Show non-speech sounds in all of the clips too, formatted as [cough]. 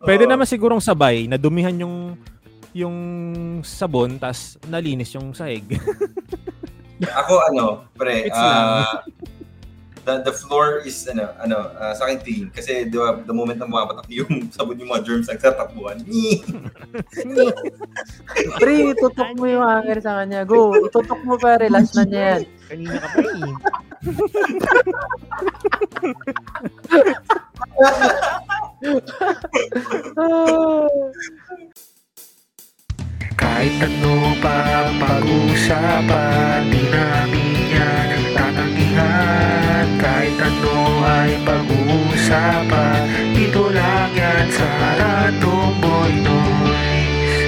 Pwede naman sigurong sabay, nadumihan yung yung sabon, tas nalinis yung sahig. [laughs] Ako ano, pre, uh, the, the floor is ano, ano, uh, sa akin clean. Kasi di ba, the moment na bumapatak yung [laughs] sabon yung mga germs, nagtatakbuhan. [laughs] Pre, tutok mo yung hanger sa kanya. Go, itutok mo pa, relax na niya yan. Kanina ka pa eh. Kahit ano pa pag-usapan Di namin yan tatanggihan Kahit ano ay pag-uusapan Dito lang yan sa Random Boy Noise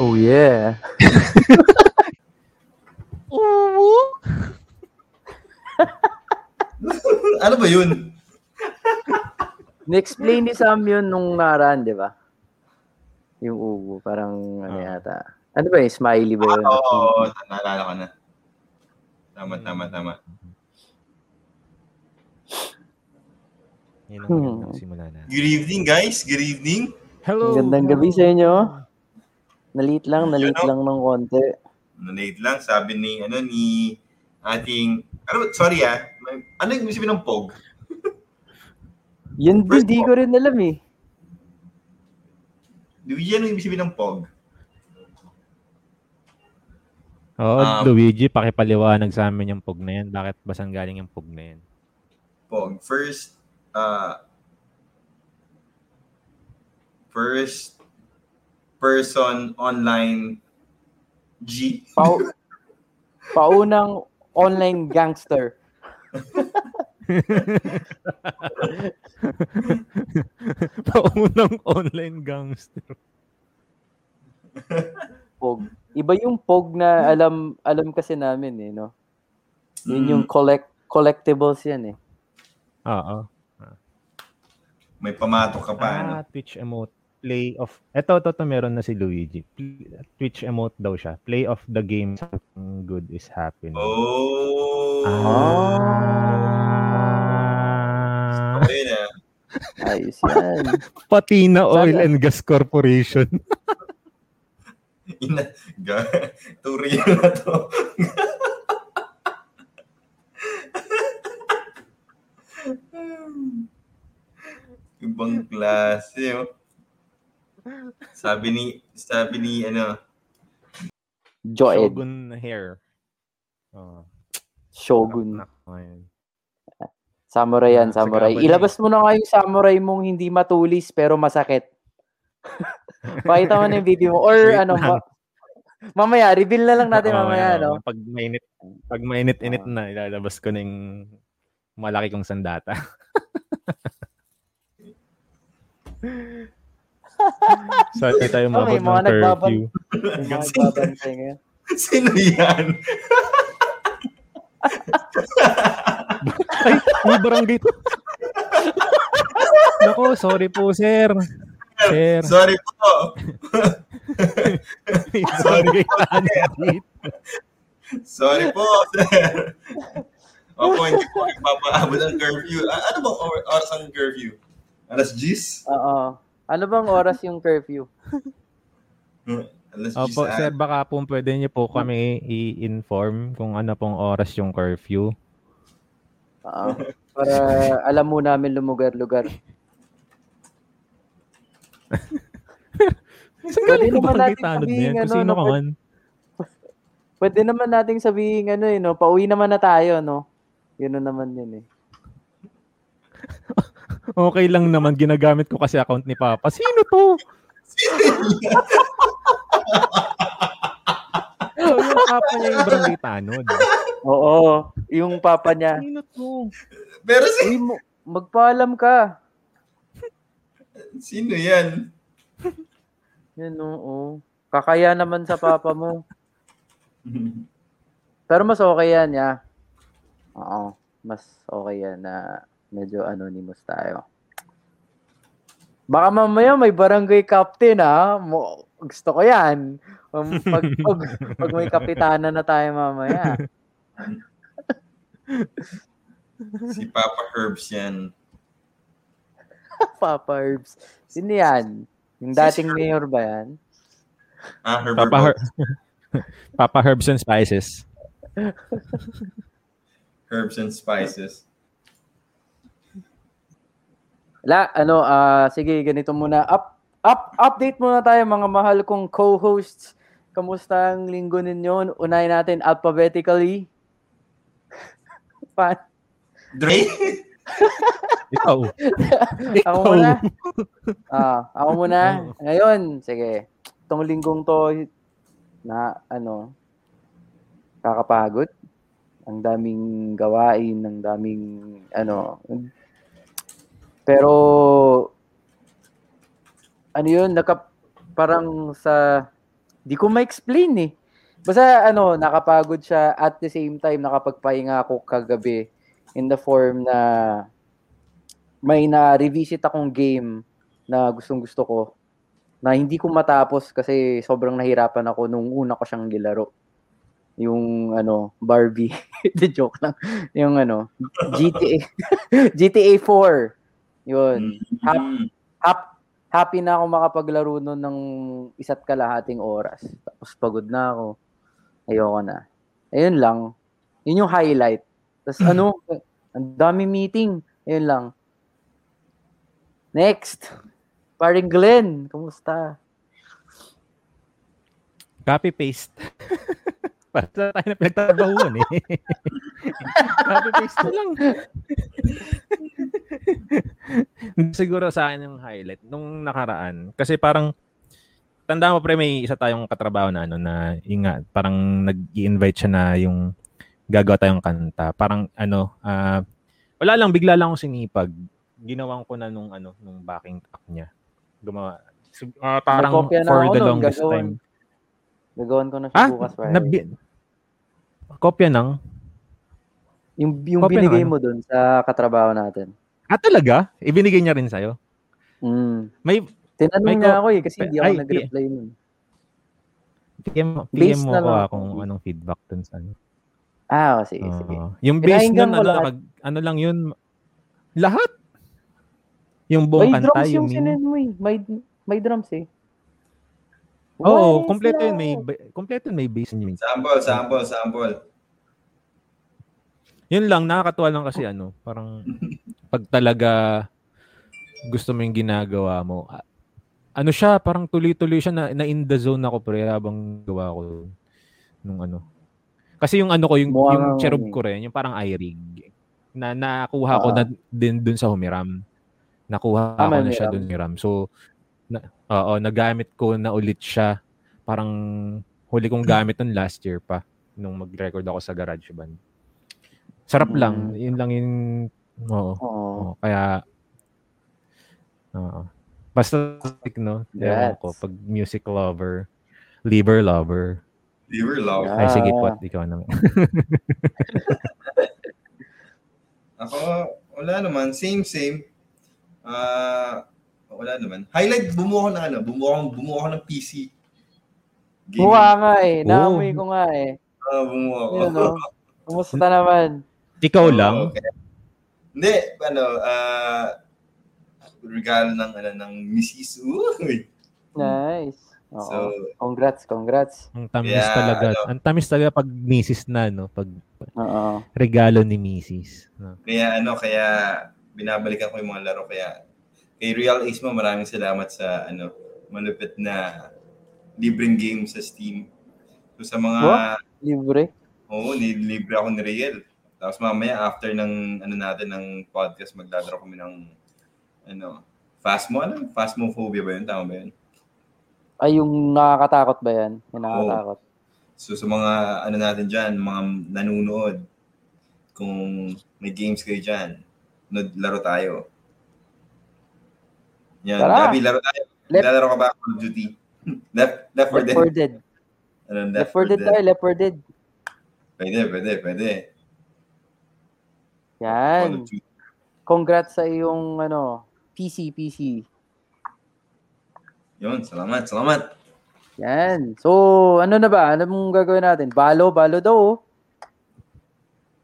Oh yeah. [laughs] [laughs] ano ba yun? Ni-explain ni Sam yun nung naran, di ba? Yung ubo, parang ano Ah. yata. Ano ba yung smiley ba yun? Oo, oh, naalala ko na. Tama, tama, tama. Yan ang Hmm. magandang simula na. Good evening, guys. Good evening. Hello. Gandang gabi sa inyo. Nalit lang, nalit Yun, no? lang ng konti. Nanate lang, sabi ni, ano, ni ating, ano, sorry ah, may- ano yung sabihin ng POG? Yun, First hindi of ko rin alam eh. Luigi, ano yung sabihin ng POG? Oo, Um, Luigi, pakipaliwanag sa amin yung pug na yan. Bakit ba saan galing yung pug na yan? POG. First, uh, first person online G. Pau [laughs] paunang online gangster. [laughs] Paunang online gangster. Pog. Iba yung pog na alam alam kasi namin eh, no? Yun yung collect collectibles yan eh. Oo. May pamatok ka pa, ano? Ah, Twitch emote. Play of... Ito, ito, ito, meron na si Luigi. Twitch emote daw siya. Play of the game. Something good is happening. Oh. Ah. Ah. Ayos yan. [laughs] Patina Oil and Gas Corporation. [laughs] Ina, ga, turi na to. [laughs] Ibang klase, oh. Sabi ni, sabi ni, ano, Joed. Shogun hair. Oh, Shogun. ayun. Samurai yan, Sa samurai. Ilabas mo na nga yung samurai mong hindi matulis pero masakit. [laughs] Pakita mo na yung video mo. Or Wait ano, ma- mamaya, reveal na lang natin Oo, mamaya, no? Pag mainit, pag mainit-init Oo. na, ilalabas ko na yung malaki kong sandata. [laughs] [laughs] Sorry tayo Oh, mabot may mga ng nagbaban- curfew. Yung mga nagbabantay ngayon. [laughs] sino yan? Ay, may barangay to. [laughs] Nako, sorry po, sir. Sir, Sorry po. barangay tayo dito. Sorry po, sir. Opo, hindi po nagpapaabot ng curfew. Ano bang or- oras ang curfew? Alas 10? Oo. Ano bang oras yung curfew? Alas 10 Opo, ah. sir, baka po pwede niyo po kami i-inform kung ano pong oras yung curfew. Oo. Para alam mo namin lumugar-lugar. [laughs] Saan Pwede galing yung naman barangay natin tanod na yan? sabihin, Kung ano, sino no, ka man. [laughs] Pwede naman nating sabihin ano eh, no? Pauwi naman na tayo, no? Yun na naman yun eh. [laughs] Okay lang naman, ginagamit ko kasi account ni Papa. Sino to? so, [laughs] yung Papa niya yung barangay tanod. Oo. Yung papa niya. Sino to? Pero si, Uy, mo- magpaalam ka. sino yan? Yan, oo. Kakaya naman sa papa mo. [laughs] Pero mas okay yan, ya. Oo. Mas okay yan na medyo anonymous tayo. Baka mamaya may barangay captain, ha? Mo, gusto ko yan. Um, pag, [laughs] pag, pag may kapitana na tayo mamaya. [laughs] Si Papa Herbs yan. [laughs] Papa Herbs. Sino yan? Yung dating mayor ba yan? Ah, Herbert Papa, Her- Papa Herbs and Spices. Herbs and Spices. La, ano, ah sige, ganito muna. Up, up, update muna tayo mga mahal kong co-hosts. Kamusta ang linggo ninyo? Unahin natin alphabetically. [laughs] Pa- Dre? Ikaw. [laughs] ako muna. Ah, ako muna. Ngayon, sige. Itong linggong to na ano kakapagod. Ang daming gawain, ang daming ano. Pero ano 'yun, naka parang sa di ko ma-explain eh. Basta ano, nakapagod siya at the same time nakapagpahinga ako kagabi in the form na may na-revisit akong game na gustong gusto ko na hindi ko matapos kasi sobrang nahirapan ako nung una ko siyang nilaro. Yung ano, Barbie. [laughs] The joke lang. Yung ano, GTA GTA 4. Yun. Hap, Mm. hap, happy na ako makapaglaro nun ng isa't kalahating oras. Tapos pagod na ako. Ayoko na. Ayun lang. Yun yung highlight. Tapos ano, ang dami meeting. Ayun lang. Next. Paring Glenn, kumusta? [laughs] Copy-paste. Basta tayo na pinagtatrabahuan eh. Copy-paste na lang. Siguro sa akin yung highlight nung nakaraan. Kasi parang, tanda mo pre, may isa tayong katrabaho na ano na, yung nga, parang nag-i-invite siya na yung gagawa tayong kanta. Parang ano, ah, wala lang, bigla lang akong sinipag. Ginawan ko na nung ano, nung backing track niya. Gumawa. Ah, parang for the longest gagawin. time. Gagawin ko na siya Ah, bukas nabi- kopya ng? yung yung kopya ng binigay ano? mo dun sa katrabaho natin. Ah, talaga? Ibinigay niya rin sa'yo? Mm. May Tinanong May niya ko- ako eh kasi hindi ako Ay, nag-reply nun. PM, PM mo ko ah, ako. kung anong feedback dun sa ano. Ah, sige, sige. Oo. yung base nun, ano, nakag- ano lang yun, lahat. Yung buong May kanta, drums yung yung sinend mo eh. May, may drums eh. Oo, Wise kompleto yun. May, kompleto yun, may bass yun. Sample, sample, sample. Yun lang, nakakatuwa lang kasi ano, parang [laughs] pag talaga gusto mo yung ginagawa mo, ano siya, parang tuloy-tuloy siya na, na in the zone ako pre habang gawa ko nung ano. Kasi yung ano ko, yung, Mukha yung cherub ano eh. ko rin, yung parang iRig, na nakuha ko Ah. na din dun sa Humiram. Nakuha Ah, ko na siya dun sa Humiram. So, na, oo, nagamit ko na ulit siya. Parang huli kong gamit nun last year pa nung mag-record ako sa GarageBand. Sarap lang. Mm. Yun lang yung oo. Oo. oo. Kaya oo. Basta no, Congrats. ko pag music lover, liver lover. Liver love. Yeah. Ay sige po, ikaw naman. [laughs] Ako, wala naman. Same, same. Ah, wala naman. Highlight, bumuo ako ng ano, bumuo ako, bumuo ako ng PC. Gaming. Nga eh. Oo. Naamoy ko nga eh. Ah, bumuo ako. Yun, no? Kumusta [laughs] naman? Ikaw Oo, lang. kaya- Hindi, ano, ah, regalo ng, ano, ng Mrs. Uy. Nice. Oo. So, congrats, congrats. Ang tamis Yeah, talaga. ano. Ang tamis talaga pag misis na no, pag Oo. regalo ni misis. No. kaya ano, kaya binabalikan ko yung mga laro. Kaya kay Real Ace mo, maraming salamat sa ano, malupit na libreng game sa Steam. So sa mga, What? Libre? oo, nilibre ako ni Riel. Tapos mamaya, after ng, ano natin, ng podcast, maglalaro kami ng, ano, Phasmo, ano? Phasmophobia ba yun? Tama ba yun? Ay, yung nakakatakot ba yan? Yung nakakatakot. So sa mga, ano natin dyan, mga nanunood, kung may games kayo dyan, nod- laro tayo. Yan, Tara. Gabi, laro tayo. Left- Lalaro ka ba Call of Duty? [laughs] left, left 4 Left Dead. 4 Dead. Ano, Left 4 Dead tayo, Left 4 Dead. Pwede, pwede, pwede. Yan. Congrats sa iyong ano, PC, PC. Yun, salamat, salamat. Yan. So, ano na ba? Ano mong gagawin natin? Balo, balo daw. oh.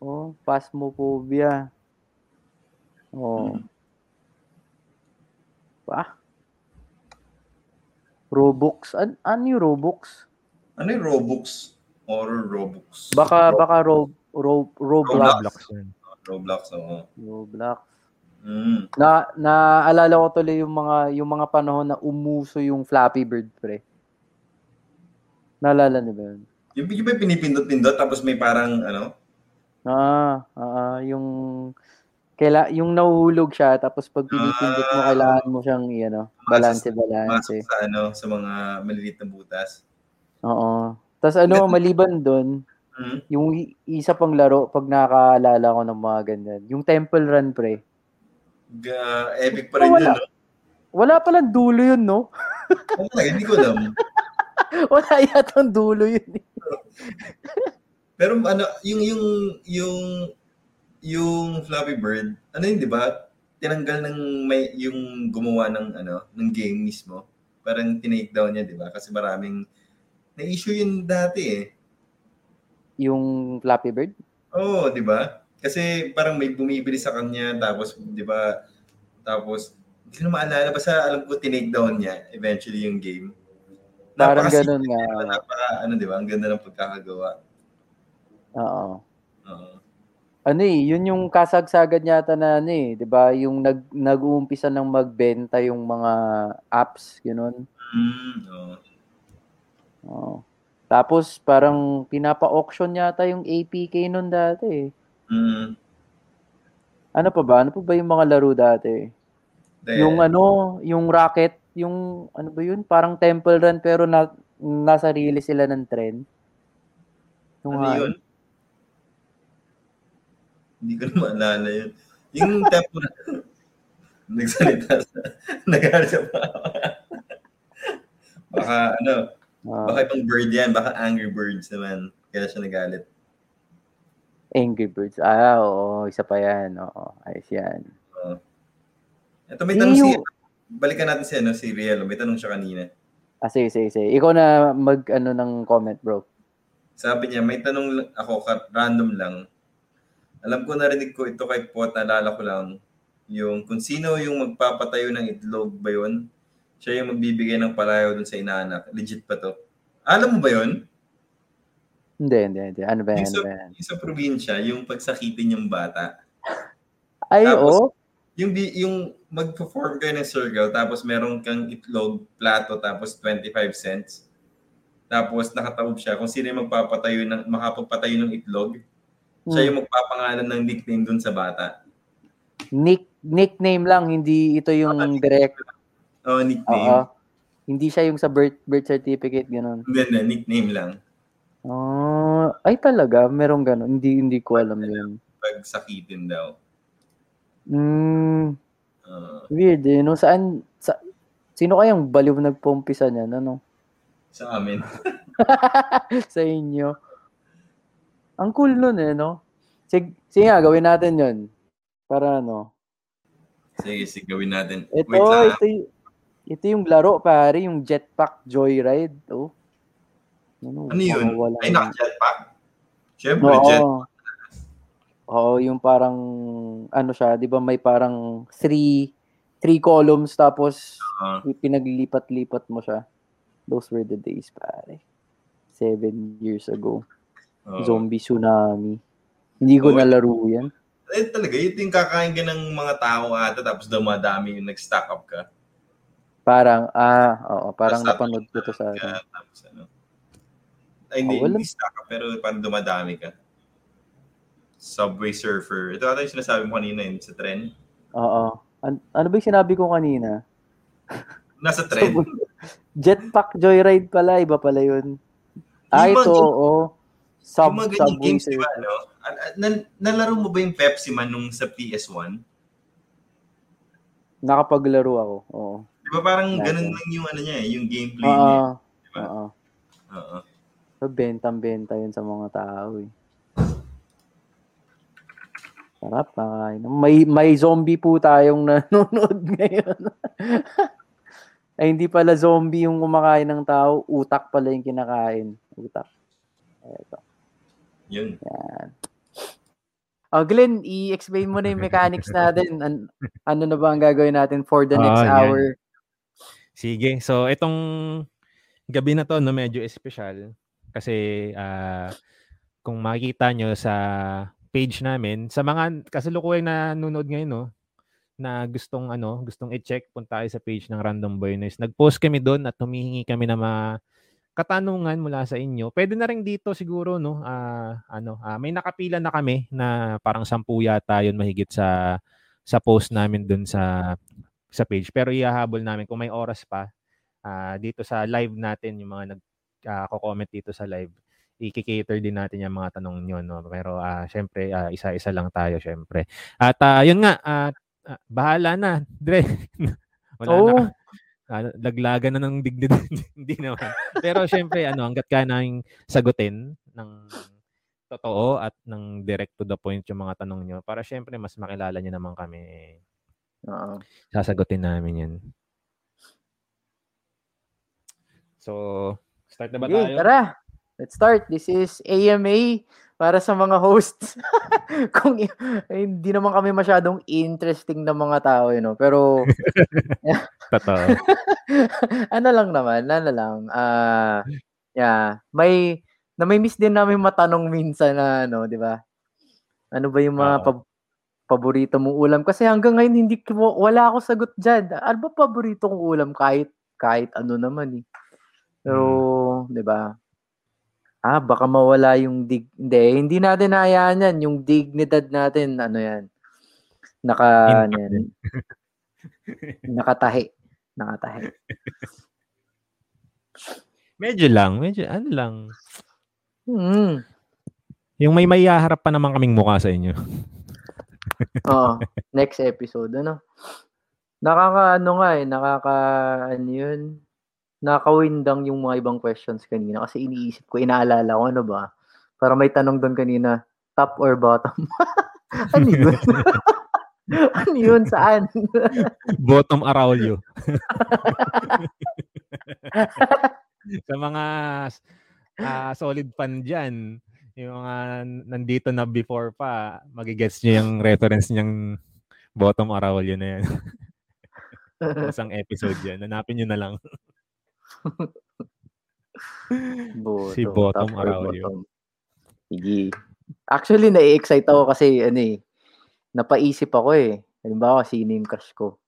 Oh, phasmophobia. Oh. Pa? Robux? An ano yung Robux? Ano yung Robux? Horror Robux. Baka, baka Ro, Ro, Roblox. Roblox. Roblox, oo. Roblox. Mm. Na naalala ko tuloy yung mga yung mga panahon na umuso yung Flappy Bird pre. Naalala niyo ba yun? Yung, yung yung pinipindot-pindot tapos may parang ano? Ah, ah, yung kaila yung nahuhulog siya tapos pag pinipindot mo Ah. kailangan mo siyang ano, balance balance. Masok sa ano, sa mga maliliit na butas. Oo. Tapos ano, maliban doon, Mm. yung isa pang laro pag nakaalala ko ng mga ganyan, yung Temple Run pre. Ga, epic pa rin Wala. yun, no? Wala palang dulo yun, no? Talaga, hindi ko alam. [laughs] Wala yatang dulo yun. eh. Pero ano, yung yung yung yung Flappy Bird, ano yun, 'di ba? Tinanggal ng may yung gumawa ng ano, ng game mismo. Parang tinake down niya, 'di ba? Kasi maraming na-issue yun dati eh. Yung Flappy Bird. Oo, 'di ba? Kasi parang may bumibili sa kanya tapos 'di ba? Tapos hindi ko na maalala basta alam ko tinake down niya eventually yung game. Parang Napaka- ganun nga. Napaka ano 'di ba? Ang ganda ng pagkakagawa. Oo. Oo. Ano eh, yun yung kasagsagan yata na ano eh, 'di ba? Yung nag nag-uumpisa ng magbenta yung mga apps, gano'n. Mm, oo. Oo. Tapos parang pinapa-auction yata yung APK noon dati eh. Mm. Ano pa ba? Ano pa ba yung mga laro dati? Then, Yung ano, yung Rocket, yung ano ba yun? Parang Temple Run pero na, nasa release sila ng trend. Yung ano yun? Hindi ko na maalala yun. Yung tempo na nagsalita sa [laughs] nagalit siya pa. baka ano, Ah, baka ibang bird yan, baka Angry Birds naman. Kaya siya nagalit. Angry Birds. Ah, oo, isa pa yan. Oo, ayos yan. Ito may tanong si, Yung- balikan natin si, ano, si Riel. May tanong siya kanina. Ah, sige, sige, sige. Ikaw na mag, ano, ng comment, bro. Sabi niya, may tanong ako, random lang. Alam ko narinig ko ito kay Pot, naalala ko lang. Yung kung sino yung magpapatayo ng itlog ba yun? Siya yung magbibigay ng palayo dun sa inaanak. Legit pa to. Alam mo ba yun? Hindi, hindi, hindi. Ano ba yan? Yung Ano sa, ba yan? yung sa probinsya, yung pagsakitin yung bata. Ay, oo. Yung, di, yung mag-perform kayo ng circle, tapos meron kang itlog, plato, tapos 25 cents. Tapos nakataob siya kung sino yung magpapatayo ng, makapagpatayo ng itlog. Siya Hmm. yung magpapangalan ng nickname dun sa bata. Nick, nickname lang, hindi ito yung Ah, direct. Oh, Oo. nickname. Hindi siya yung sa birth, birth certificate, gano'n. Hindi na, nickname lang. Oh, ay talaga, merong gano'n. Hindi, hindi ko alam yun. Pagsakitin daw. Hmm, Uh, weird eh. No, saan, sa, sino kayang baliw nagpumpisa niyan? Ano? sa amin. [laughs] sa inyo. Ang cool nun eh, no? Sige, sige nga, gawin natin yun. Para ano. Sige, sige, gawin natin. Ito, Wait lang. ah. ito, y- ito yung laro, pare, yung jetpack joyride. Oh. Ano, Ano yun? mawawala Ay, naka-jetpack? Siyempre, Oo. jet. Oo, yung parang, ano siya, di ba may parang three, three columns tapos Ah. pinaglipat-lipat mo siya. Those were the days, pare. Seven years ago. Oo. Zombie tsunami. Hindi ko Oo. nalaro yan. Eh, talaga, ito yung kakain ka ng mga tao ata tapos dumadami yung nag-stack up ka. Parang, ah, oo, parang Tapos napanood ko to sa, Ka, tapos ano. Ay, hindi, Ah, wala. hindi stack up, pero parang dumadami ka. Subway Surfer. Ito ata yung sinasabi mo kanina yun, sa trend. oo. An- ano ba yung sinabi ko kanina? Nasa trend. [laughs] Jetpack joyride pala, iba pala yun. Ah, Yung mga ito, oo. Sub, yung mga subway games, di ba, an- nan- nalaro mo ba yung Pepsi Man nung sa PS1? Nakapaglaro ako, oo. Di ba parang Dati. ganun lang yung ano niya eh, yung gameplay niya. Oo. Di ba? Oo. Oo. So, bentang-benta yun sa mga tao eh. Sarap, kakain. May, may zombie po tayong [laughs] nanonood ngayon. [laughs] Ay, hindi pala zombie yung kumakain ng tao. Utak pala yung kinakain. Utak. Eto. Yun. Yan. Oh, Glenn, i-explain mo na yung mechanics [laughs] natin. An- ano na ba ang gagawin natin for the next Oh, yan. hour? Sige. So, itong gabi na to, no, medyo espesyal. Kasi, ah, kung makikita nyo sa page namin, sa mga kasalukuyan na nunod ngayon, no, na gustong ano, gustong i-check, punta kayo sa page ng Random Boy Noise. Nag-post kami doon at humihingi kami ng mga katanungan mula sa inyo. Pwede na rin dito siguro no, ah, ano, ah, may nakapila na kami na parang sampu yata 'yun mahigit sa sa post namin doon sa sa page. Pero ihahabol namin kung may oras pa ah, dito sa live natin yung mga nag ah, comment dito sa live. I-cater din natin yung mga tanong nyo. No? Pero ah, syempre, ah, isa-isa lang tayo syempre. At ah, yun nga, ah, bahala na. Dre. [laughs] Wala Oo. na. Ah, laglagan na ng dignidad. [laughs] Hindi naman. Pero syempre, ano, hanggat kaya nang sagutin ng totoo at ng direct to the point yung mga tanong nyo para syempre mas makilala nyo naman kami. eh, Oo. Sasagutin namin yan. So, start na ba tayo? tara. Let's start. This is AMA para sa mga hosts. [laughs] Kung hindi naman kami masyadong interesting na mga tao, you know. Pero [laughs] Totoo. [laughs] ano lang naman, ano lang. Ah, yeah, may na may miss din namin matanong minsan na ano, 'di ba? Ano ba yung mga pab- paborito mong ulam? Kasi hanggang ngayon hindi ko wala ako sagot diyan. Ano ba paborito kong ulam kahit kahit ano naman eh. Pero, 'di ba? Ah, baka mawala yung dig hindi, hindi natin hayaan yan. Yung dignidad natin, ano yan. Naka, ano yan. [laughs] Nakatahi. Nakatahi. [laughs] medyo lang, medyo ano lang. Hmm. Yung may mayaharap pa naman kaming mukha sa inyo. [laughs] Oo. Next episode, ano? Nakaka, ano nga eh, nakaka, ano yun, nakawindang yung mga ibang questions kanina kasi iniisip ko, inaalala ko, ano ba? Para may tanong doon kanina, top or bottom? [laughs] ano yun? [laughs] ano yun? Saan? [laughs] Bottom Araulio. [laughs] sa mga ah, solid fan dyan, yung mga nandito na before pa, magigets nyo yung reference niyang Bottom Araulio na yan. Isang episode yan. Hanapin nyo na lang. Bottom, Si Bottom Araulio. Sige. Actually, na-excite ako kasi, ano eh, napaisip ako eh. Halimbawa, sino yung crush ko?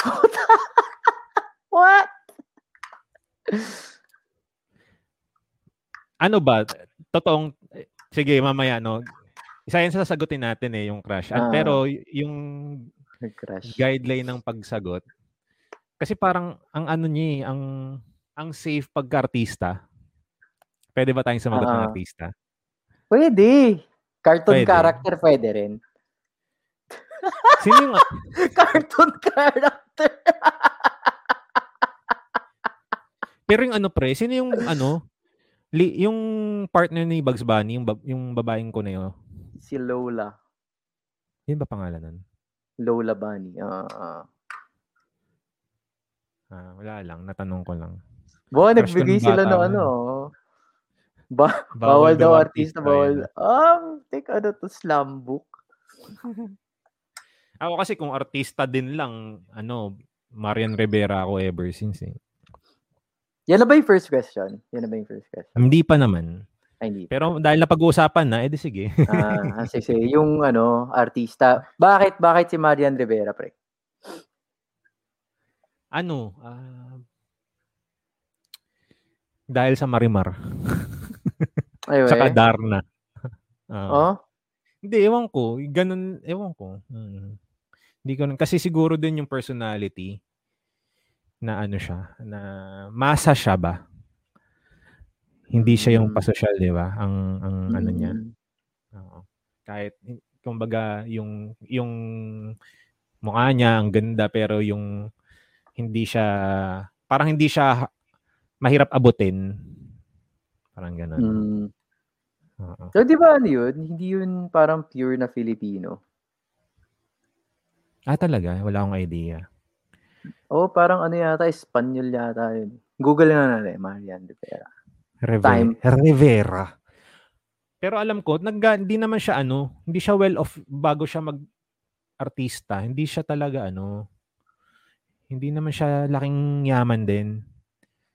[laughs] What? Ano ba? Totoong, sige mamaya no. Isa yan sa sasagutin natin eh, yung crush. At Ah. pero yung Nag-crush. guideline ng pagsagot, kasi parang ang ano niya eh, ang ang safe pagka-artista. Pwede ba tayong sumagot ng Ah. artista? Pwede. Cartoon Pwede. character pwede rin. Sino yung, [laughs] Cartoon character. pero yung ano pre, sino yung ano, li, yung partner ni Bugs Bunny, yung, yung babaeng ko na yun, si Lola. yun ba pangalan nun? Lola Bunny. Ah, ah. Ah, wala lang, natanong ko lang. Bo, nagbigay sila ng ano. Ba- bawal, daw artista, bawal. yun. Ah, take ano to, slam book. [laughs] Ako kasi kung artista din lang, ano, Marian Rivera ako ever since eh. Yan na ba yung first question? Yan na ba yung first question? Hindi pa naman. Ay, hindi. Pero dahil napag-uusapan na, edi sige. Ah, kasi sige, yung ano, artista. Bakit, bakit si Marian Rivera, pre? ano, ah, dahil sa Marimar. Ay, Saka. Darna. Ah. Oh? Hindi, ewan ko. Ganun, ewan ko. Hmm. Hindi ko, kasi siguro din yung personality na ano siya, na masa siya ba? Hindi siya yung Mm. pasosyal, di ba? Ang, ang ano niya. Mm. Oo. Kahit, kumbaga, yung, yung mukha niya, ang ganda, pero yung hindi siya, parang hindi siya mahirap abutin. Parang gano'n. Mm. Oo. So, di ba ano yun? Hindi yun parang pure na Filipino. Ah, talaga? Wala akong idea. Oo, parang ano yata, Espanyol yata yun. Google na natin, Marian Rivera. Reve- Time. Rivera. Pero alam ko, nag, hindi naman siya ano, hindi siya well off bago siya mag artista. Hindi siya talaga ano, hindi naman siya laking yaman din.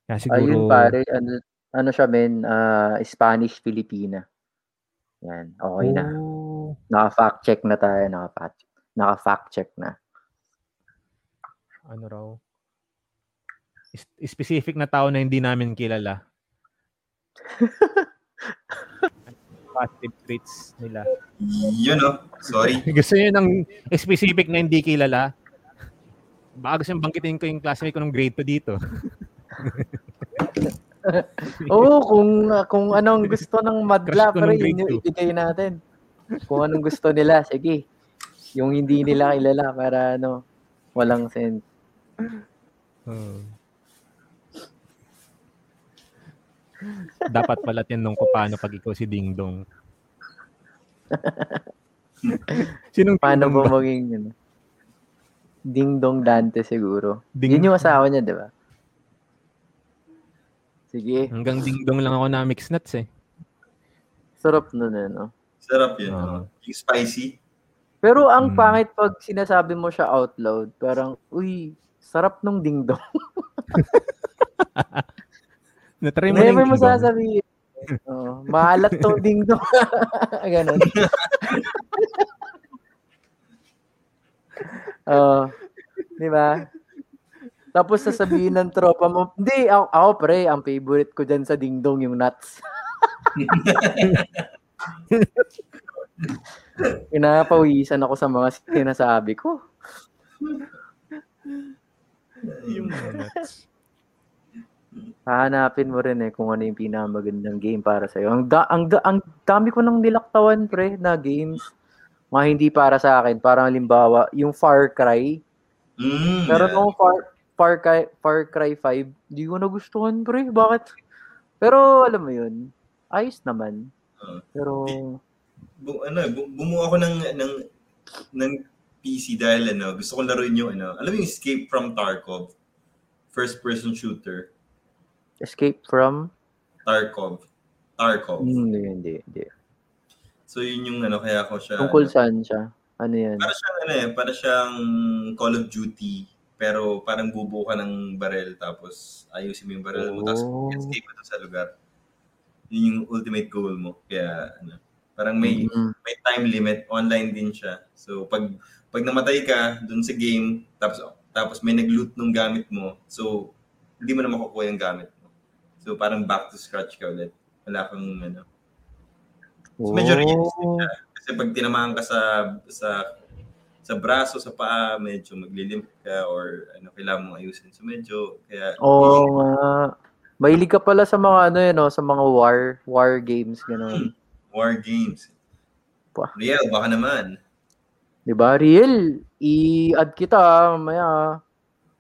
Kaya siguro, Ayun pare, ano, ano siya men, ah, Spanish Filipina. Yan, okay na. Oh, Naka-fact check na tayo, naka-fact, naka-fact check na. ano raw, specific na tao na hindi namin kilala. [laughs] Positive traits nila. Yun oh. Sorry. [laughs] Gusto niyo ng specific na hindi kilala? Baka gusto bangkitin ko yung classmate ko ng grade 2 dito. [laughs] Oo, kung kung anong gusto ng madla, nung yun yung ibigay natin. Kung anong gusto nila, sige. Yung hindi nila kilala para ano, walang sense. Hmm. Dapat pala tinanong ko paano pag ikaw si Ding Dong. [laughs] Sinong Paano Ding ba Dong? maging ano? Ding Dong Dante siguro. Ding- Yun yung asawa niya, di ba? Sige, Hanggang Ding Dong lang ako na mix nuts eh. sarap nun eh, no? Sarap yun. Yung spicy. Pero ang Mm. pangit pag sinasabi mo siya out loud, parang, uy, sarap nung Ding Dong. [laughs] Natry mo na Never mo sasabihin. Oh, maalat to Ding Dong. [laughs] Ganon. [laughs] Oh, di ba? Tapos sasabihin ng tropa mo, hindi, ako, ako pre, ang favorite ko dyan sa Ding Dong yung nuts. Pinapawisan ako sa mga sinasabi ko. Yung nuts. Hahanapin mo rin eh kung ano yung pinakamagandang game para sa'yo. Ang, da, ang, da, ang dami ko nang nilaktawan, pre, na games. Mga hindi para sa akin. Parang halimbawa, yung Far Cry. Mm, Meron yeah. akong Far, Far, Cry, Far Cry 5. Hindi ko nagustuhan, pre. Bakit? Pero, alam mo yun, ayos naman. Oo. Pero, Bu- ano, bu- bumuo ako ng, ng, ng PC dahil ano, gusto ko laruin yung ano, alam mo yung Escape from Tarkov? First person shooter. escape from? Tarkov. Tarkov. Hindi, hindi, hindi. So yun yung ano, kaya ako siya. Tungkol ano, saan siya? Ano yan? Para siyang ano eh, para siyang Call of Duty pero parang bubuo ka ng barel tapos ayusin mo yung barel mo tapos Oh. escape dun sa lugar. Yun yung ultimate goal mo. Kaya ano, parang may Mm. may time limit, online din siya. So pag pag namatay ka dun sa game tapos tapos may nag-loot ng gamit mo, so hindi mo na makukuha yung gamit mo. So parang back to scratch ka ulit. Wala kang ano. So, medyo realistic Oh. siya. Kasi pag tinamaan ka sa sa sa braso, sa paa, medyo maglilimp ka or ano, kailangan mong ayusin. So medyo, kaya, Oo nga. Mahilig ka pala sa mga ano yun, no? sa mga war war games gano'n. War games. Pa. Real, baka naman. 'Di ba? Real, i-add kita mamaya.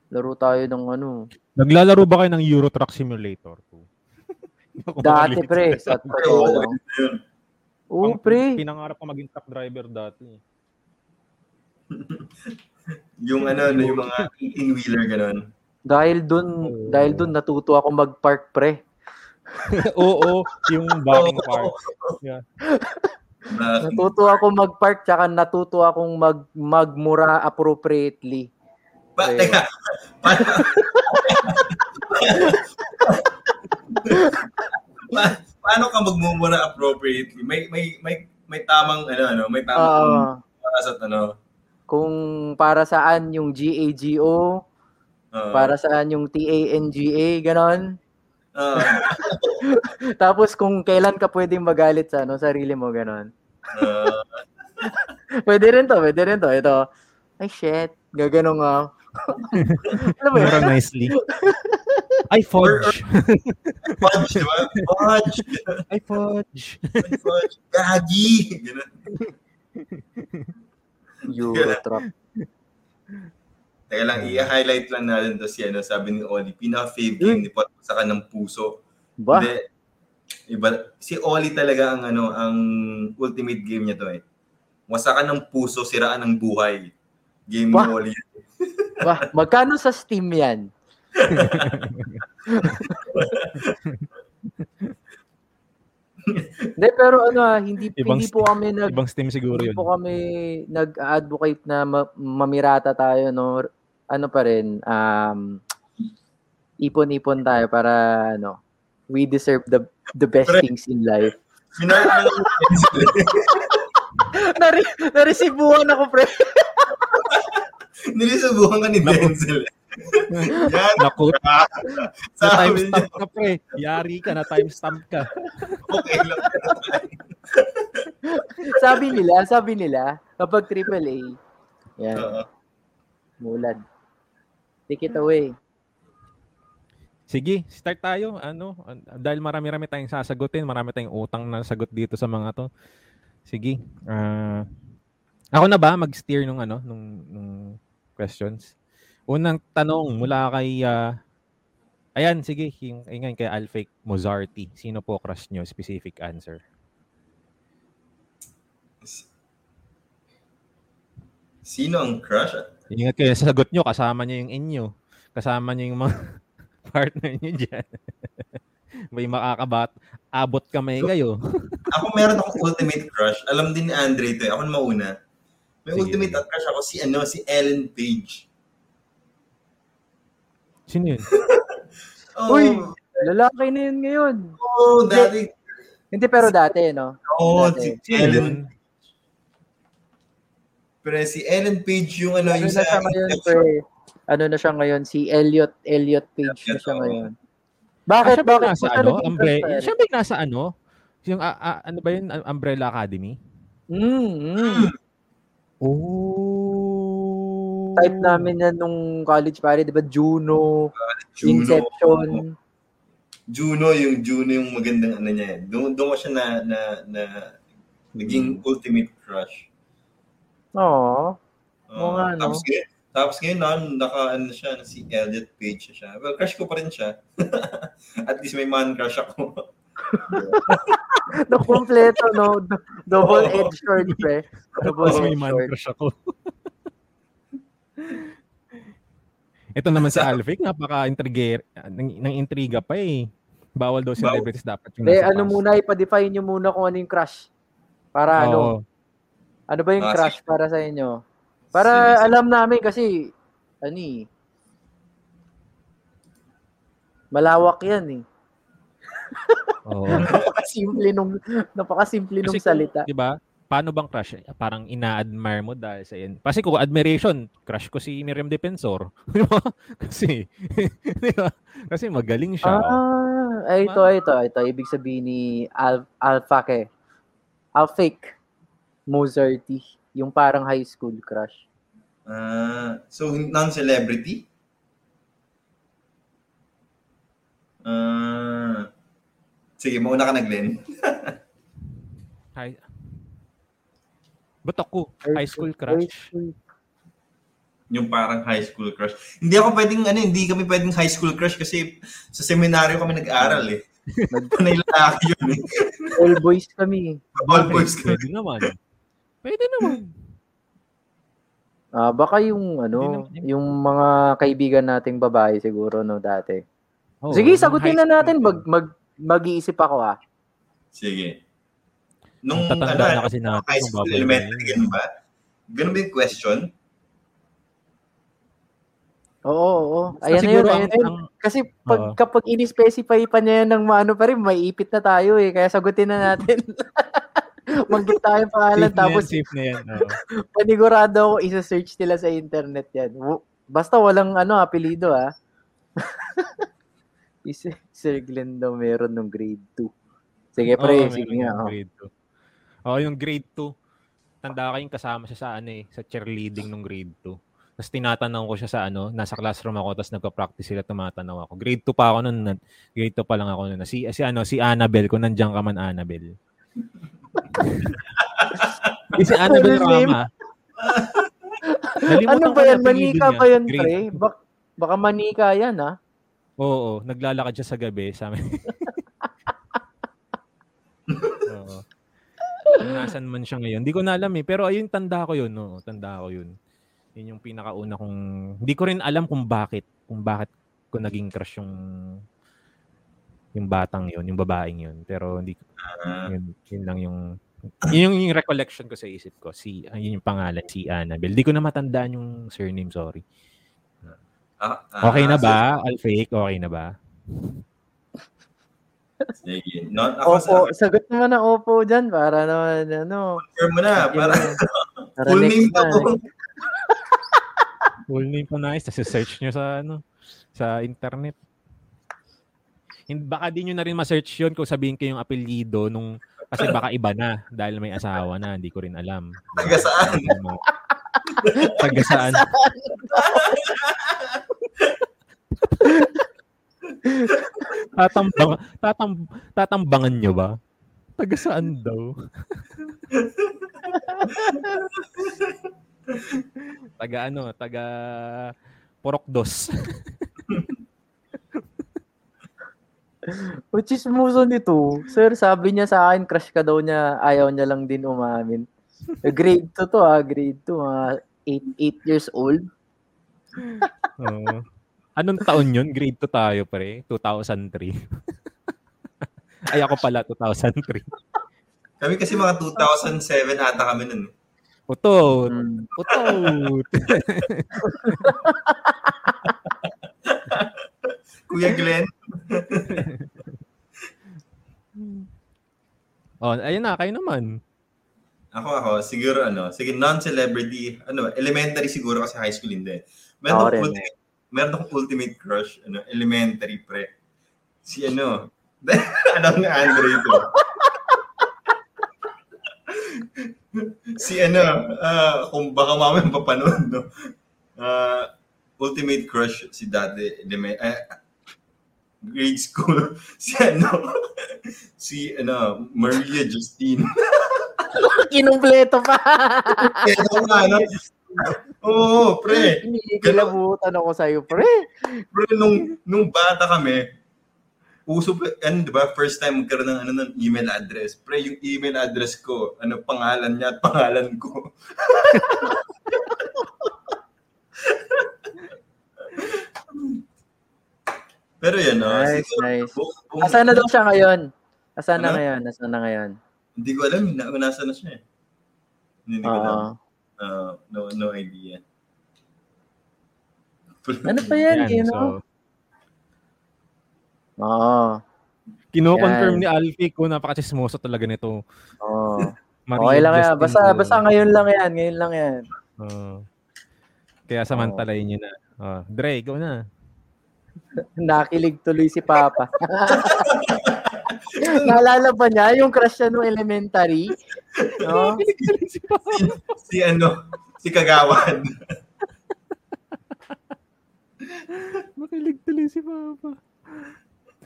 Laro tayo ng ano. Naglalaro ba kayo ng Euro Truck Simulator? [laughs] Hindi ako Dati makalito pre, sa- [laughs] totoo lang. Oo, Pang- pre. Pinangarap ko maging truck driver dati. [laughs] Yung ano, yung mga 18-wheeler, ganun. Dahil dun, Oo. dahil dun natuto ako mag-park pre. [laughs] Oo, yung backing part. Na, Natuto ako mag-park tsaka natuto akong mag magmura appropriately. pa, Pre. teka, paano, pa- paano ka magmumura appropriately? May, may, may, may tamang, ano, ano, may tamang Ah, oras at ano, kung para saan yung GAGO, uh, para saan yung TANGA, ganon. Uh, [laughs] Tapos kung kailan ka pwedeng magalit sa ano, sarili mo, ganon. uh, [laughs] Pwede rin to, pwede rin to. Ito, ay shit, gaganon nga. [laughs] Alam mo yun? nicely. Ay, fudge. fudge, di ba? Fudge. Ay, fudge. fudge. Gagi. Euro truck. Teka lang, i-highlight lang natin to si ano, sabi ni Oli, pinaka-fave game ni Pot sa kanang puso. Ba? Hindi, iba, si Oli talaga ang ano, ang ultimate game niya to eh. Wasakan ng puso, siraan ng buhay. Game Ba? ni Oli. [laughs] Ba? Magkano sa Steam yan? [laughs] Hindi, pero ano ah, hindi, Ibang hindi po kami nag, Ibang Steam siguro hindi yun. po kami nag-advocate na ma- mamirata tayo, no? Ano pa rin, um, ipon-ipon tayo para, ano, we deserve the the best Pre- things in life. Minahal na lang. [laughs] Nari, naresibuhan ako, pre. [laughs] Nilisubuhan ka ni. Denzel. [laughs] Yan. Naku, na timestamp ka pre. Yari ka, na timestamp ka. okay lang. sabi nila, sabi nila, kapag AAA, yan, Oo. mulad. Take it away. Sige, start tayo. Ano, an- dahil marami-rami tayong sasagutin, marami tayong utang na sagot dito sa mga to. Sige. ah ako na ba mag-steer nung ano, nung, nung questions? Unang tanong mula kay ah, Ayan, sige, yung ingay kay Alfake Mozarti. Sino po crush nyo? Specific answer. Sino ang crush? Ingat kayo sa sagot nyo, kasama nyo yung inyo. Kasama nyo yung mga [laughs] partner nyo dyan. [laughs] May makakabat. Abot kamay kayo. [laughs] Ako meron akong ultimate crush. Alam din ni Andre ito. eh. Ako na mauna. May Sige, ultimate crush ako si ano, si Ellen Page. Sino yun? Oh, Uy! Lalaki na yun ngayon. oh, dati. Hindi, pero dati, no? Oh, Dati. si Ellen. Pero si Ellen Page yung ano, Ano yung na siya sa ngayon, pre? Ano na siya ngayon? Si Elliot, Elliot Page na Elliot, siya oo. ngayon. Ah, Bakit? siya ba yung bakit? nasa ano? Umbre- crush siya ba yung nasa ano? Yung, ah, ah, ano ba yun? Umbrella Academy? Mm, mm. Oh. Type namin yan nung college pare, di ba? Juno, Juno. Inception. Juno, yung Juno yung magandang ano niya. eh. Doon doon ko siya na, na, na naging ultimate crush. Oo. Uh, Oo nga, no? Tapos ngayon, tapos ngayon na, naka ano siya, si Elliot Page siya. Well, crush ko pa rin siya. [laughs] At least may man crush ako. [laughs] No, kompleto, no? Do- Double edge sword, pre. Double Tapos may man crush ako. Ito naman sa Alfik, napaka-intriga ng, ng intriga pa eh. Bawal daw celebrities dapat yung Eh, nasa ano muna, ipa-define nyo muna kung ano yung crush. Para ano, Oo. Ano ba yung Ah, crush para sa inyo? Para sige. alam namin kasi, ano eh, malawak yan eh. Oo. [laughs] Napakasimple nung, napakasimple nung Kasi salita. Di ba? Paano bang crush? Parang ina-admire mo dahil sa yan. Kasi kung admiration, crush ko si Miriam Defensor. [laughs] Di ba? Kasi, [laughs] di ba? Kasi magaling siya. Ah, ay, ito, ito, ito. Ibig sabihin ni Al Alfake. Alfake Mozarty. Yung parang high school crush. Ah, so non-celebrity? Ah. sige, mauna ka na, Glenn. [laughs] High... Ba't ako? High school crush? Yung parang high school crush. Hindi ako pwedeng, ano, hindi kami pwedeng high school crush kasi sa seminaryo kami nag-aral eh. [laughs] Panay lalaki yun eh. All boys kami. All boys kami. Pwede naman. Pwede naman. [clears throat] Ah, baka yung ano, yung mga kaibigan nating babae siguro no dati. Oo, Sige, sagutin na natin. Mag, mag, mag-iisip ako ah. Sige. Nung tatanda ano, na kasi natin. high school, elementary, ganun ba? Ganun ba yung question? Oo, oo. Ayan na yun, ayan ang- na yun. Kasi pag, Oo. kapag in-specify pa niya yan ng maano pa rin, may ipit na tayo eh. Kaya sagutin na natin. [laughs] Manggit tayo pangalan. safe na yan, Tapos safe na yan. Oo. [laughs] panigurado ako isa-search nila sa internet yan. Basta walang ano, apelido ah. [laughs] si Sir Glenn daw meron nung grade 2. Sige pre, Oo, sige nga. oh. grade 2. Oo, yung grade 2. Tanda ka yung kasama siya sa ano eh, sa cheerleading nung grade 2. Tapos tinatanong ko siya sa ano, nasa classroom ako, tapos nagpa-practice sila, tumatanaw ako. Grade 2 pa ako noon, grade 2 pa lang ako noon. Si, si ano, si Annabel, kung nandiyan ka man Annabel. Di si Annabel Ano? Rama. Ano ba na yan? Manika ba yan, Grade pre? Bak- baka manika yan, ah. Oo, naglalakad siya sa gabi sa amin. [laughs] Oo. Nasaan man siya ngayon. Hindi ko na alam eh. Pero ayun, tanda ko yun. No? Tanda ko yun. Yun yung pinakauna kong... Hindi ko rin alam kung bakit. Kung bakit ko naging crush yung yung batang yun, yung babaeng yun. Pero hindi Ah, yun, yun lang yung [clears throat] yun yung, yung recollection ko sa isip ko. Si yun yung pangalan si Annabelle. Di ko na matandaan yung surname, sorry. ah, ah, Okay na ba? Alfake, okay na ba? sige. Non, ako sa Opo, sagot naman ng opo dyan para naman, ano. confirm mo na. Para, [laughs] Para full name na. to. Full name pa nice. Tapos search nyo sa ano sa internet. Hindi, baka di nyo na rin ma-search yun kung sabihin ko yung apelyido nung kasi baka iba na dahil may asawa na. Hindi ko rin alam. Taga saan? Taga saan? [laughs] Tatambang, tatam, tatambangan nyo ba? Taga saan daw? [laughs] taga ano? Taga Porokdos. [laughs] Which is muso nito. Sir, sabi niya sa akin, crush ka daw niya, ayaw niya lang din umamin. Eh, Grade 2 to ah, grade 2, mga 8, 8 years old. [laughs] Oo. Anong taon yun? Grade 2 tayo, pre. 2003. [laughs] Ay, ako pala, 2003. Kami kasi mga 2007 ata kami nun. Utot! Mm. Utot! [laughs] Kuya Glenn. [laughs] oh, ayun na, kayo naman. Ako, ako, siguro ano, sige, non-celebrity, ano, elementary siguro kasi high school hindi. Meron rin. akong ultimate, meron akong ultimate crush, ano, elementary pre. Si ano, [laughs] anong Andre ito? [laughs] si ano, ah, kung baka mamaya mapapanood, no? Ah, ultimate crush si dati, eleme- eh, grade school, [laughs] si ano, si ano, Maria Justine. [laughs] Kinumpleto pa. Ito nga, ano? Oo, pre. Kilabutan ako sa'yo, pre. Pre, nung, nung bata kami, uso pa, ano, di ba, first time magkaroon ng, ano, ng email address. Pre, yung email address ko, ano, pangalan niya at pangalan ko. [laughs] Pero yan, no? Nice, siguro, nice. bu- bu- Asan na daw siya ngayon? Asan na Ano? ngayon? Asan na ngayon? Hindi ko alam, na, nasa na siya eh. Hindi ko alam. Uh, no, no idea. Ano pa yan, Yan, you so, know? Oo. kino-confirm ni Alfie ko napaka-chismoso talaga nito. Oo. [laughs] Maria Okay lang yan. Basta, Bell. basta ngayon lang yan. Ngayon lang yan. Oo. kaya samantalayin nyo na. Oh, Dre, ikaw na. Nakilig tuloy si Papa. [laughs] Naalala pa niya yung crush niya nung elementary? No? si ano, si Kagawan. Makilig tuloy si Papa.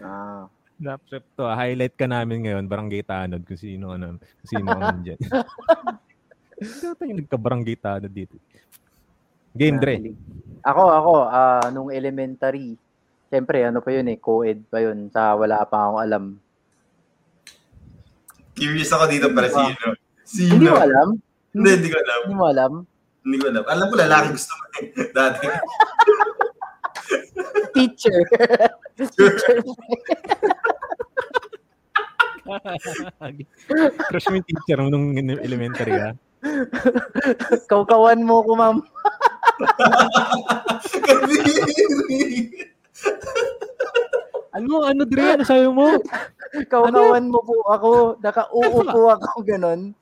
Ah. Laptop to. ah. Highlight ka namin ngayon, Barangay Tanod, kung sino ano, kung sino ang nandyan. Dati [laughs] yung nagka-barangay Tanod dito. Game, Dre. Ako, ako, ah, nung elementary, Siyempre, ano pa yun eh, co-ed pa yun. Sa wala pa akong alam. Curious ako dito para sino. Sino? Hindi mo alam? Hindi, hindi ko alam. Hindi mo alam? Hindi ko alam. Alam ko lalaki gusto mo eh. [laughs] Dati. Teacher. [laughs] Teacher. [laughs] Crush mo yung teacher mo nung elementary ka. Kaukawan mo ko, ma'am. [laughs] Ano, ano, Dre? Ano sabi mo? Kaukawan mo po ako. Nakauupo ako, ganon.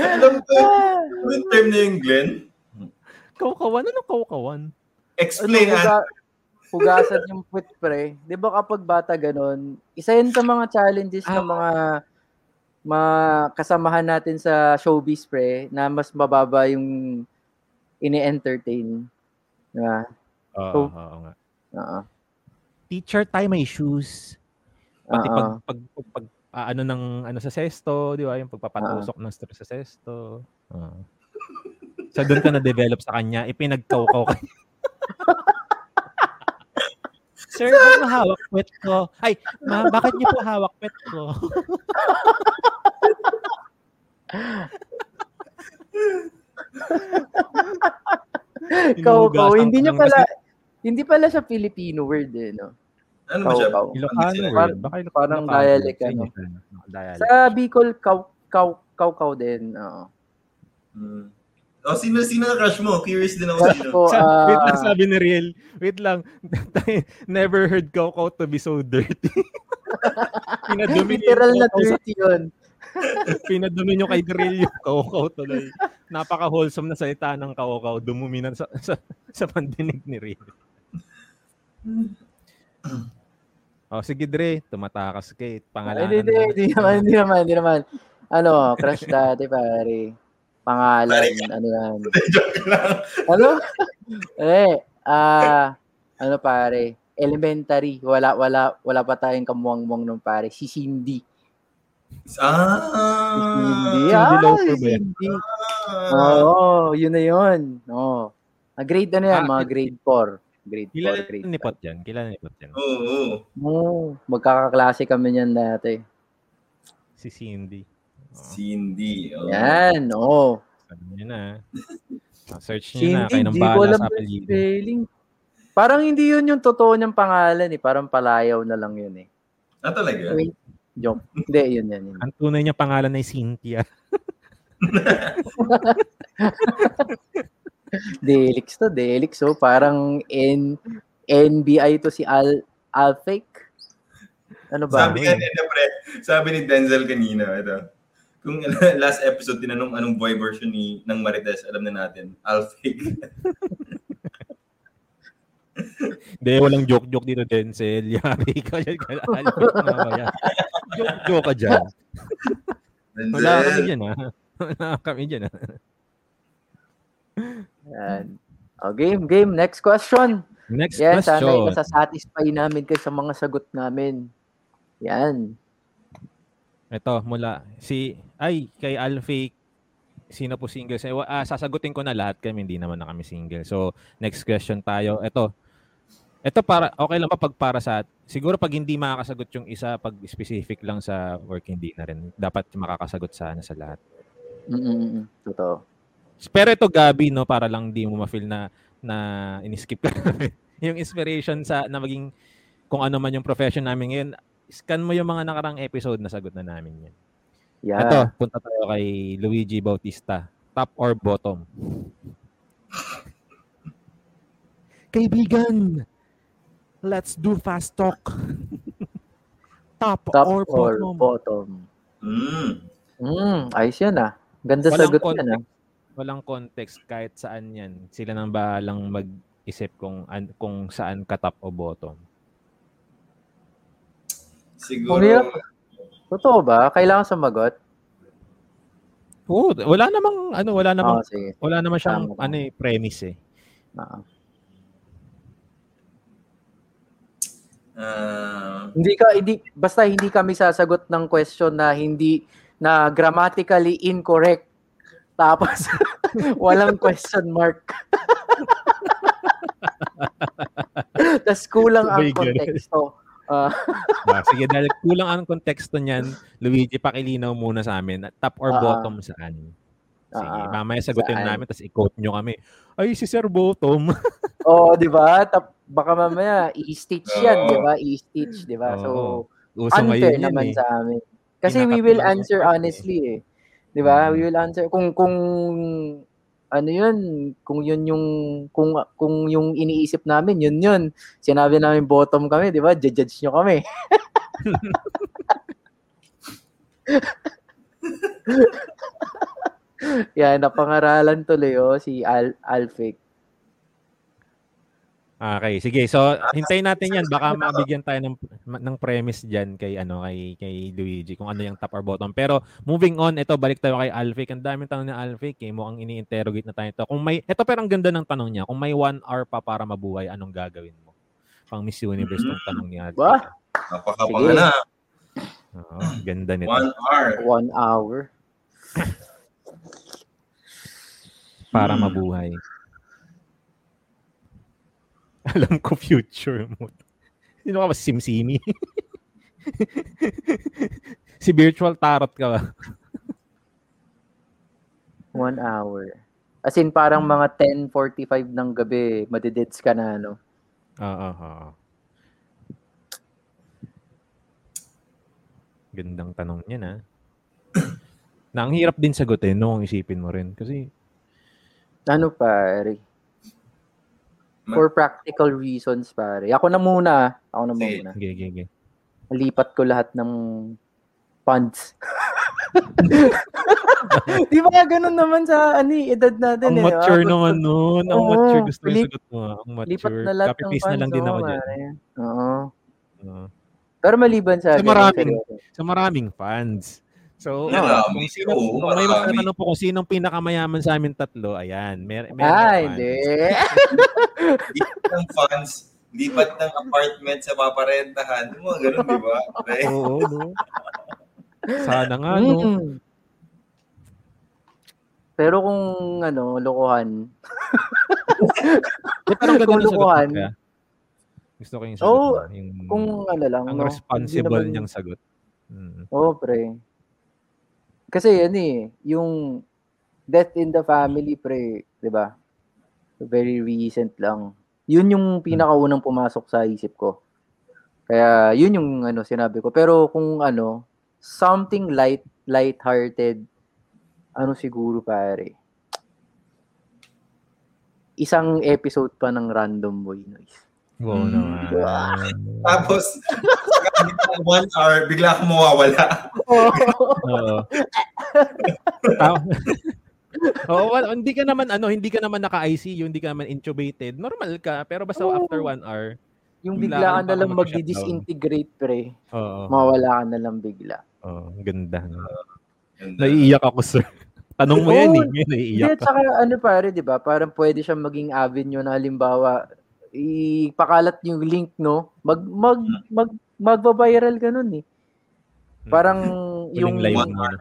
alam ko, yung term na yung Glenn. Kaukawan? Ano kaukawan? Explain, ano, ah. huga- hugasan yung puwit, pre. Di ba kapag bata ganon, isa yun sa mga challenges ng Ah. mga mga kasamahan natin sa showbiz, pre, na mas mababa yung ini-entertain. Di ba? Oo, So- oo nga. Oo. Teacher, tie my shoes. Pati pag, pag, pag, pag ah, ano ng ano sa sesto, di ba? Yung pagpapatusok ng stress sa sesto. Oo. So doon ka na-develop sa kanya, ipinagkaukaw ka. [laughs] Sir, ba't mo hawak pet ko? Ay, ma, bakit niyo po hawak pet ko? [laughs] [laughs] Ikaw, Hinuhugasan hindi lang pala, Hindi pala siya Filipino word eh, no? Ano ba siya? Ilocano word. Baka Ilocano. Parang Ilocano. dialect, Sa ano. Sa Bicol, kaw, kaw, kaw, kaw din. Oo. Hmm. O, sino, sino na crush mo? Curious din ako Crush sino. ko, [laughs] Sa- wait lang sabi ni Riel. Wait lang. [laughs] Never heard Coco to be so dirty. Pinadumi niya literal na sa- dirty yun. [laughs] Pinadumi nyo kay Riel yung Coco tuloy. Napaka-wholesome na salita ng Coco. Dumumi na sa, sa, sa pandinig ni Riel. Oh, sige Dre, tumatakas kay Ay, pangalanan. Hindi, hindi, hindi naman, hindi naman, hindi naman. Ano, crush dati pare. Pangalan, ano yan. [laughs] Ano? eh, ah, ano pare, elementary. Wala, wala, wala pa tayong kamuang-muang nung pare. Si Cindy. Ah. Cindy, Cindy ah, si ba yan? Cindy. Ah. Oo, yun na yun. Oo. Ah, grade ano yan, Ah, mga grade 4. Grade 4, Kilala grade ni Pot yan. Kilala ni Pot yan. Oo. oo. Oo, magkakaklase kami niyan dati. Si Cindy. Oh, Cindy. Oh. Yan, oo. Sabi niya na. Ah, search niyo na. Cindy, Kayo nang bahala sa spelling. Parang hindi yun yung totoo niyang pangalan eh. Parang palayaw na lang yun eh. Ah, talaga? Wait, joke. Hindi, yun yan. yun. Ang tunay niya pangalan ay Cynthia. [laughs] [laughs] Delix to, Delix. So, parang N NBI to si Al Alfake. Ano ba? Sabi kanina, pre, sabi ni Denzel kanina, ito. Kung [laughs] last episode, tinanong anong boy version ni ng Marites, alam na natin, Alfake. Hindi, walang joke-joke dito, Denzel. Yari ka dyan. Mamaya. Joke-joke ka dyan. Wala kami Denzel. dyan, ha? Wala kami dyan, ha? Yan. O, game, game. Next question. Next Yan, sana question. masasatisfy namin kayo sa mga sagot namin. Yan. Ito, mula. Si, ay, kay Alfie, sino po single? Ah, sasagutin ko na lahat kami, hindi naman na kami single. So, next question tayo. Ito, ito para, okay lang pa pag para sa, siguro pag hindi makakasagot yung isa, pag specific lang sa work, hindi na rin. Dapat makakasagot sana sa lahat. Mm-mm. Totoo. Pero ito, Gabi, no, para lang di mo ma-feel na, na iniskip ka [laughs] yung inspiration sa, na maging, kung ano man yung profession namin ngayon, scan mo yung mga nakarang episode na sagot na namin yan. Yeah. Ito, punta tayo kay Luigi Bautista. Top or bottom? Kaibigan, let's do fast talk. Top, Top or or bottom? bottom? Mm. Mm, ayos yan ah. Ganda Walang sagot yan context. ah. Walang context kahit saan yan. Sila nang bahalang mag-isip kung, an, kung saan ka top o bottom. Siguro, hirap- Totoo ba? Kailangan sumagot? Oo, wala namang ano, wala namang sige. wala naman siyang Tama, ano eh, premise eh. Ah. Ah, Hindi ka hindi basta hindi kami sasagot ng question na hindi na grammatically incorrect. Tapos [laughs] walang question mark. [laughs] Tapos kulang ang konteksto. Ah, [laughs] Ah, sige, dahil kulang ang konteksto niyan, Luigi, pakilinaw muna sa amin. Top or Ah. bottom saan? Sige, Ah, mamaya sagutin saan? namin, tapos i-quote nyo kami. Ay, si Sir Bottom. [laughs] Oo, di ba? Tap, baka mamaya i-stitch yan, di ba? I-stitch, di ba? So. Uso unfair naman eh. sa amin. Kasi we will answer eh. honestly eh. 'Di ba? Mm. We will answer kung kung ano 'yun, kung 'yun yung kung kung yung iniisip namin, 'yun 'yun. Sinabi namin bottom kami, 'di ba? Judge nyo kami. [laughs] [laughs] [laughs] Yan, napangaralan tuloy oh, si Al Alfik. Okay, sige. So, hintayin natin 'yan. Baka mabigyan tayo ng ng premise diyan kay ano kay kay Luigi kung ano yung top or bottom. Pero moving on, ito balik tayo kay Alfik. Ang daming tanong ni Alfik, eh. mukhang ini-interrogate na tayo ito. Kung may ito pero ang ganda ng tanong niya. Kung may one hour pa para mabuhay, anong gagawin mo? Pang Miss Universe tong tanong ni Alfik. Ba? napakapang Sige. na. Oo, ganda nito. One hour. One hour. Para Hmm. mabuhay. [laughs] Alam ko future mo. Sino ka ba? Simsimi? [laughs] si virtual tarot ka ba? One hour. As in, parang mga 10.45 ng gabi, madidits ka na, no? Oo, oo. Gandang tanong niya na. [clears throat] na ang hirap din sagutin no, isipin mo rin. Kasi, Ano pare? For practical reasons pare. Ako na muna. Ako na Sige. muna. gige, gige. Lipat ko lahat ng funds. [laughs] Di ba ganun naman sa ano, eh, edad natin Ang eh. mature Ah, naman nun. Ang mature. Gusto ko yung sagot mo. ah. Ang mature. Lipat na lahat Copy ng paste funds. na lang din ako dyan. Oo. Oo. Pero maliban sa... Sa maraming- sa maraming fans. So, Marami. kung, sino, Oo, kung may magtatanong po kung sinong pinakamayaman sa amin tatlo, ayan. Mer meron Ah, hindi. [laughs] Lipat ng funds, lipat ng apartment sa paparentahan. Yung mga ganun, di ba? Oo, no? Sana nga, no? Mm. Pero kung ano, lokohan. Ganun ang lukuhan. mo, kaya? Gusto ko yung sagot mo, yung, Kung ano lang. ang no, responsible naman- niyang sagot. Mm. Oo, pre. Kasi yan eh, yung death in the family, pre, di ba? Very recent lang. Yun yung pinakaunang pumasok sa isip ko. Kaya yun yung ano sinabi ko. Pero kung ano, something light, light-hearted, ano siguro pare, isang episode pa ng Random Boy Noise. Oo Mm. naman. [laughs] Tapos, ng one hour, bigla kang mawawala. Oo. Tao- Oo, wala- hindi ka naman ano, hindi ka naman naka-ICU, hindi ka naman intubated. Normal ka, pero basta Oo. after one hour, yung Bigla bigla ka ka na lang magdi-disintegrate, pre. oo. Mawala ka na lang bigla. Oo, ang ganda. no? Ganda. Naiiyak ako, sir. Tanong mo yan Oo, eh. Naiiyak ka. saka ano pare, di ba? Parang pwede siya maging avenue na halimbawa, ipakalat yung link, no? Mag, mag, mag, magba-viral ka nun eh. Parang [laughs] yung, Huling live One hour.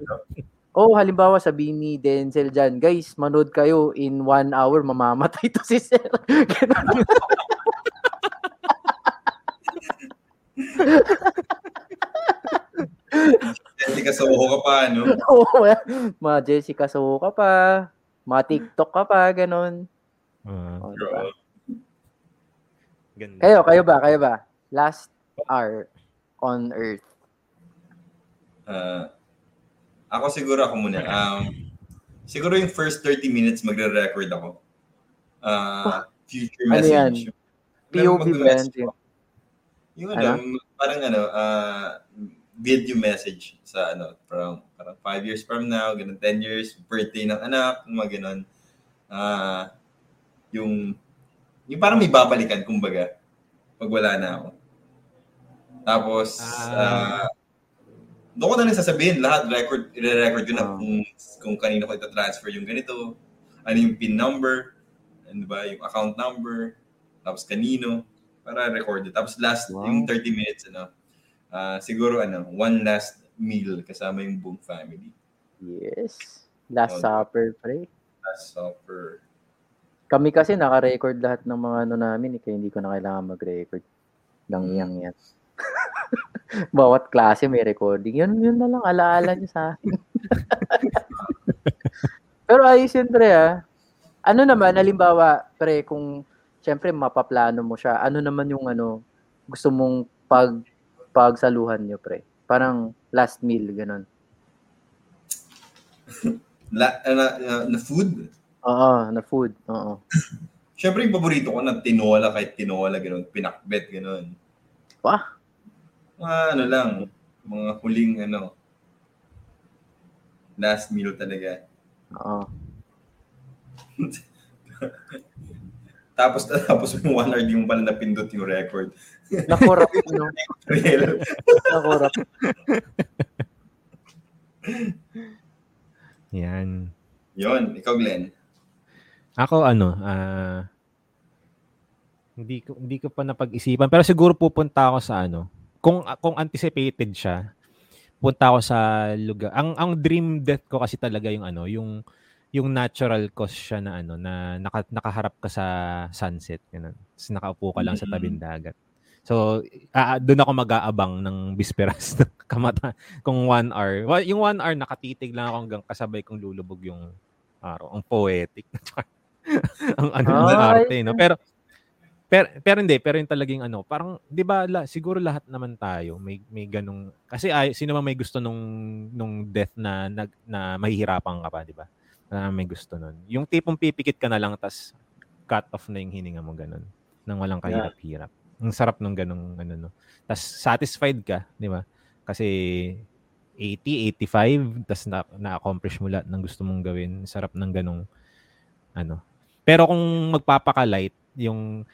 oh, [laughs] halimbawa sabihin ni Denzel dyan, guys, manood kayo in one hour, mamamatay to si Sir. [laughs] Ganun. Jessica Soho ka pa, no? Oo, mga Jessica Soho ka pa, mga TikTok ka pa, ganun. Ah, Oh, di ba? ganda. Kayo, kayo ba? Kayo ba? Last hour on Earth. Ah, ako siguro ako muna. Um, siguro yung first 30 minutes magre-record ako. Ah, future Ano yan? message. POV ba yan? Yung ano, Ano? parang ano, ah, video message sa ano, parang, parang 5 years from now, ganun, 10 years, birthday ng anak, yung mga ganun. Ah, yung, yung parang may babalikan, kumbaga, pag wala na ako. Tapos, Ah. ah, doon ko na rin sasabihin, lahat, record, i-record ko na Ah. kung, kung kanino ko ita-transfer yung ganito, ano yung PIN number, ano ba, yung account number, tapos kanino, para record it. Tapos last, Wow. yung 30 minutes, ano, ah, siguro, ano, one last meal kasama yung buong family. Yes. Last Oh, Supper, pre. Last supper. Kami kasi naka-record lahat ng mga ano namin, eh, kaya hindi ko na kailangan mag-record. Lang Hmm. yang yan. [laughs] Bawat klase may recording. Yun, yun na lang, alaala niyo sa akin. [laughs] Pero ayos yun, pre, ah. Ano naman, halimbawa, pre, kung syempre mapaplano mo siya, ano naman yung ano, gusto mong pag pagsaluhan niyo, pre? Parang last meal, ganun. [laughs] La, na, na- na food? Oo, na food. Oo. Siyempre, yung paborito ko na tinola, kahit tinola, ganun, pinakbet, ganun. Wah. Mga ano lang, mga huling ano, last meal talaga. Oo. [laughs] Tapos, tapos yung one hour, di mo pala napindot yung record. [laughs] Nakurap, no? Real. Nakurap. Yan. Yun, ikaw Glenn. Ako ano, ah hindi ko hindi ko pa napag-isipan pero siguro pupunta ako sa ano. Kung kung anticipated siya, punta ako sa lugar. Ang ang dream death ko kasi talaga yung ano, yung yung natural cause siya na ano na naka, nakaharap ka sa sunset ganun. Tapos nakaupo ka lang sa tabing dagat. So, ah, doon ako mag-aabang ng bisperas [laughs] ng kamata kung one hour. Well, yung one hour nakatitig lang ako hanggang kasabay kong lulubog yung araw. Ang poetic. [laughs] ang ano ng arte, no? Pero pero, pero hindi, pero yung talagang ano, parang, di ba, la, siguro lahat naman tayo may, may ganong, kasi ay, sino man may gusto nung, nung death na, na, na mahihirapan ka pa, di ba? Na may gusto nun. Yung tipong pipikit ka na lang, tas cut off na yung hininga mo, ganun. Nang walang kahirap-hirap. Ang sarap nung ganong, ano, no. Tas satisfied ka, di ba? Kasi 80, 85, tas na, na-accomplish mo lahat ng gusto mong gawin. Sarap ng ganong, ano. Pero kung magpapaka-light, yung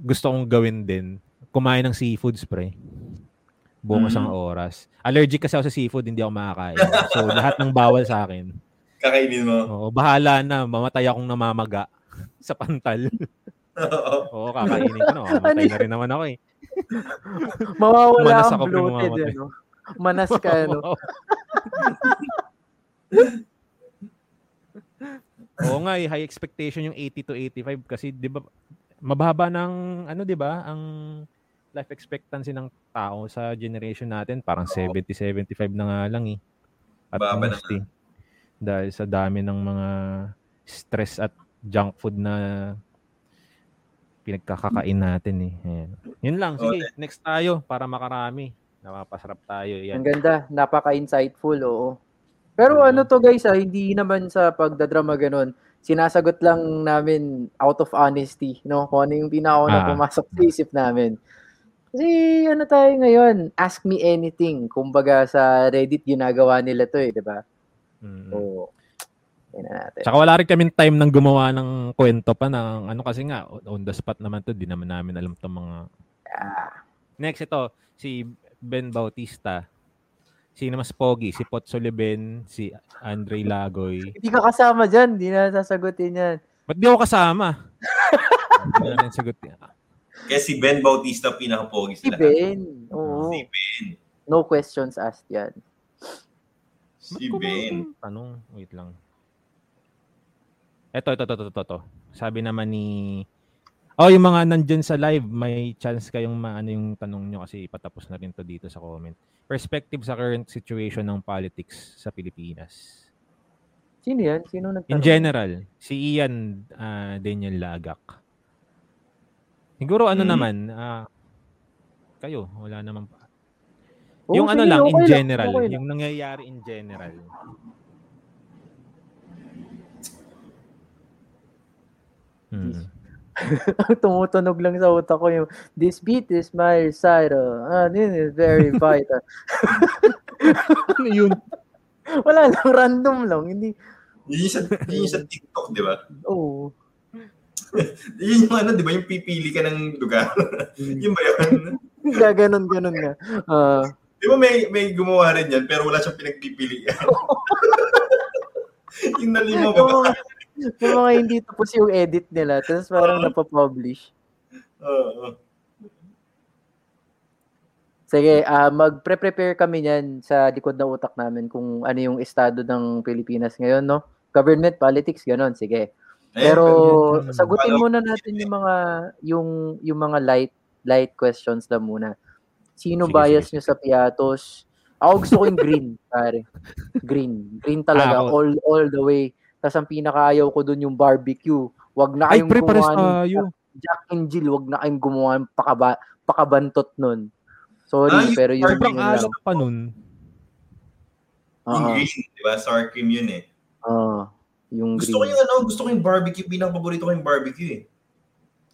gusto kong gawin din, kumain ng seafood spray. Buong Mm. isang oras. Allergic kasi ako sa seafood, hindi ako makakain. So, [laughs] lahat ng bawal sa akin. Kakainin mo. Oo, bahala na. Mamatay akong namamaga [laughs] sa pantal. [laughs] Oo, kakainin ko na. Mamatay na rin naman ako eh. Mawawala Manas ang bloated, mamamatay. ano? Manas ka, ano? Oo nga, eh, high expectation yung 80 to 85 kasi 'di ba mababa ng ano 'di ba ang life expectancy ng tao sa generation natin parang 70 75 na nga lang eh. At Baba na most, eh. Dahil sa dami ng mga stress at junk food na pinagkakakain natin eh. Ayan. Yun lang, sige, next tayo para makarami. Napapasarap tayo. Yan. Ang ganda, napaka-insightful, oo. Pero ano to guys, ah, hindi naman sa pagdadrama ganun. Sinasagot lang namin out of honesty, no? Kung ano yung pinakauna Ah. pumasok sa isip namin. Kasi ano tayo ngayon, ask me anything. Kumbaga sa Reddit ginagawa nila to eh, di ba? Mm. Yan na natin. Tsaka wala rin kaming time ng gumawa ng kwento pa ng ano kasi nga on the spot naman to, di naman namin alam tong mga Ah, Next ito si Ben Bautista. Sino mas pogi? Si Pot Soliben, si Andre Lagoy. [laughs] hindi ka kasama dyan, hindi na sasagutin yan. Ba't di ako kasama? Hindi na sagot. Kaya si Ben Bautista pinaka-pogi Si sila. Ben. Oo. Si Ben. No questions asked yan. Si Ba't Ben. Tanong, wait lang. Ito, ito, ito, ito, ito, ito. Sabi naman ni... Oh, yung mga nandyan sa live, may chance kayong maano yung tanong nyo kasi patapos na rin to dito sa comment. Perspective sa current situation ng politics sa Pilipinas. Sino yan? Sino nagtanong? In general, si Ian ah, Daniel Lagak. Siguro ano Hmm. naman, ah, kayo, wala naman pa. Oo, yung ano lang, okay in general, okay lang. yung nangyayari in general. Hmm. [laughs] Tumutunog lang sa utak ko yung this beat is my recital. Ah, this is very [laughs] vital. Ano yun? Wala lang, random lang. Hindi, Yun yung sa, yun yung sa TikTok, di ba? oh. [laughs] Yun yung ano, di ba? Yung pipili ka ng lugar. yun ba yun? Gaganon, ganon nga. Ah, Di ba may, may gumawa rin yan, pero wala siyang pinagpipilian. yung nalima yung, ba? Yung mga hindi tapos yung edit nila, tapos parang napapublish. Oo. Sige, ah magpre-prepare kami niyan sa likod ng utak namin kung ano yung estado ng Pilipinas ngayon, no? Government, politics, ganon. Sige. Pero sagutin muna natin yung mga yung yung mga light light questions lang muna. Sino Sige, bias sige, nyo sa Piatos? Ako gusto ko yung green, pare. Green. Green talaga Ah, all all the way. Tapos ang pinakaayaw ko doon yung barbecue. Wag na Ay, kayong pre, pares gumawa ng tayo. Jack and Jill, wag na kayong gumawa ng pakaba, pakabantot nun. Sorry, Ah, yung pero yung Sobrang yun lang. alak pa nun. Yung Oo. green, di ba? Sour cream yun eh. Oo. yung Gusto ko green. yung ano, gusto ko yung barbecue. Pinaka-paborito ko yung barbecue eh.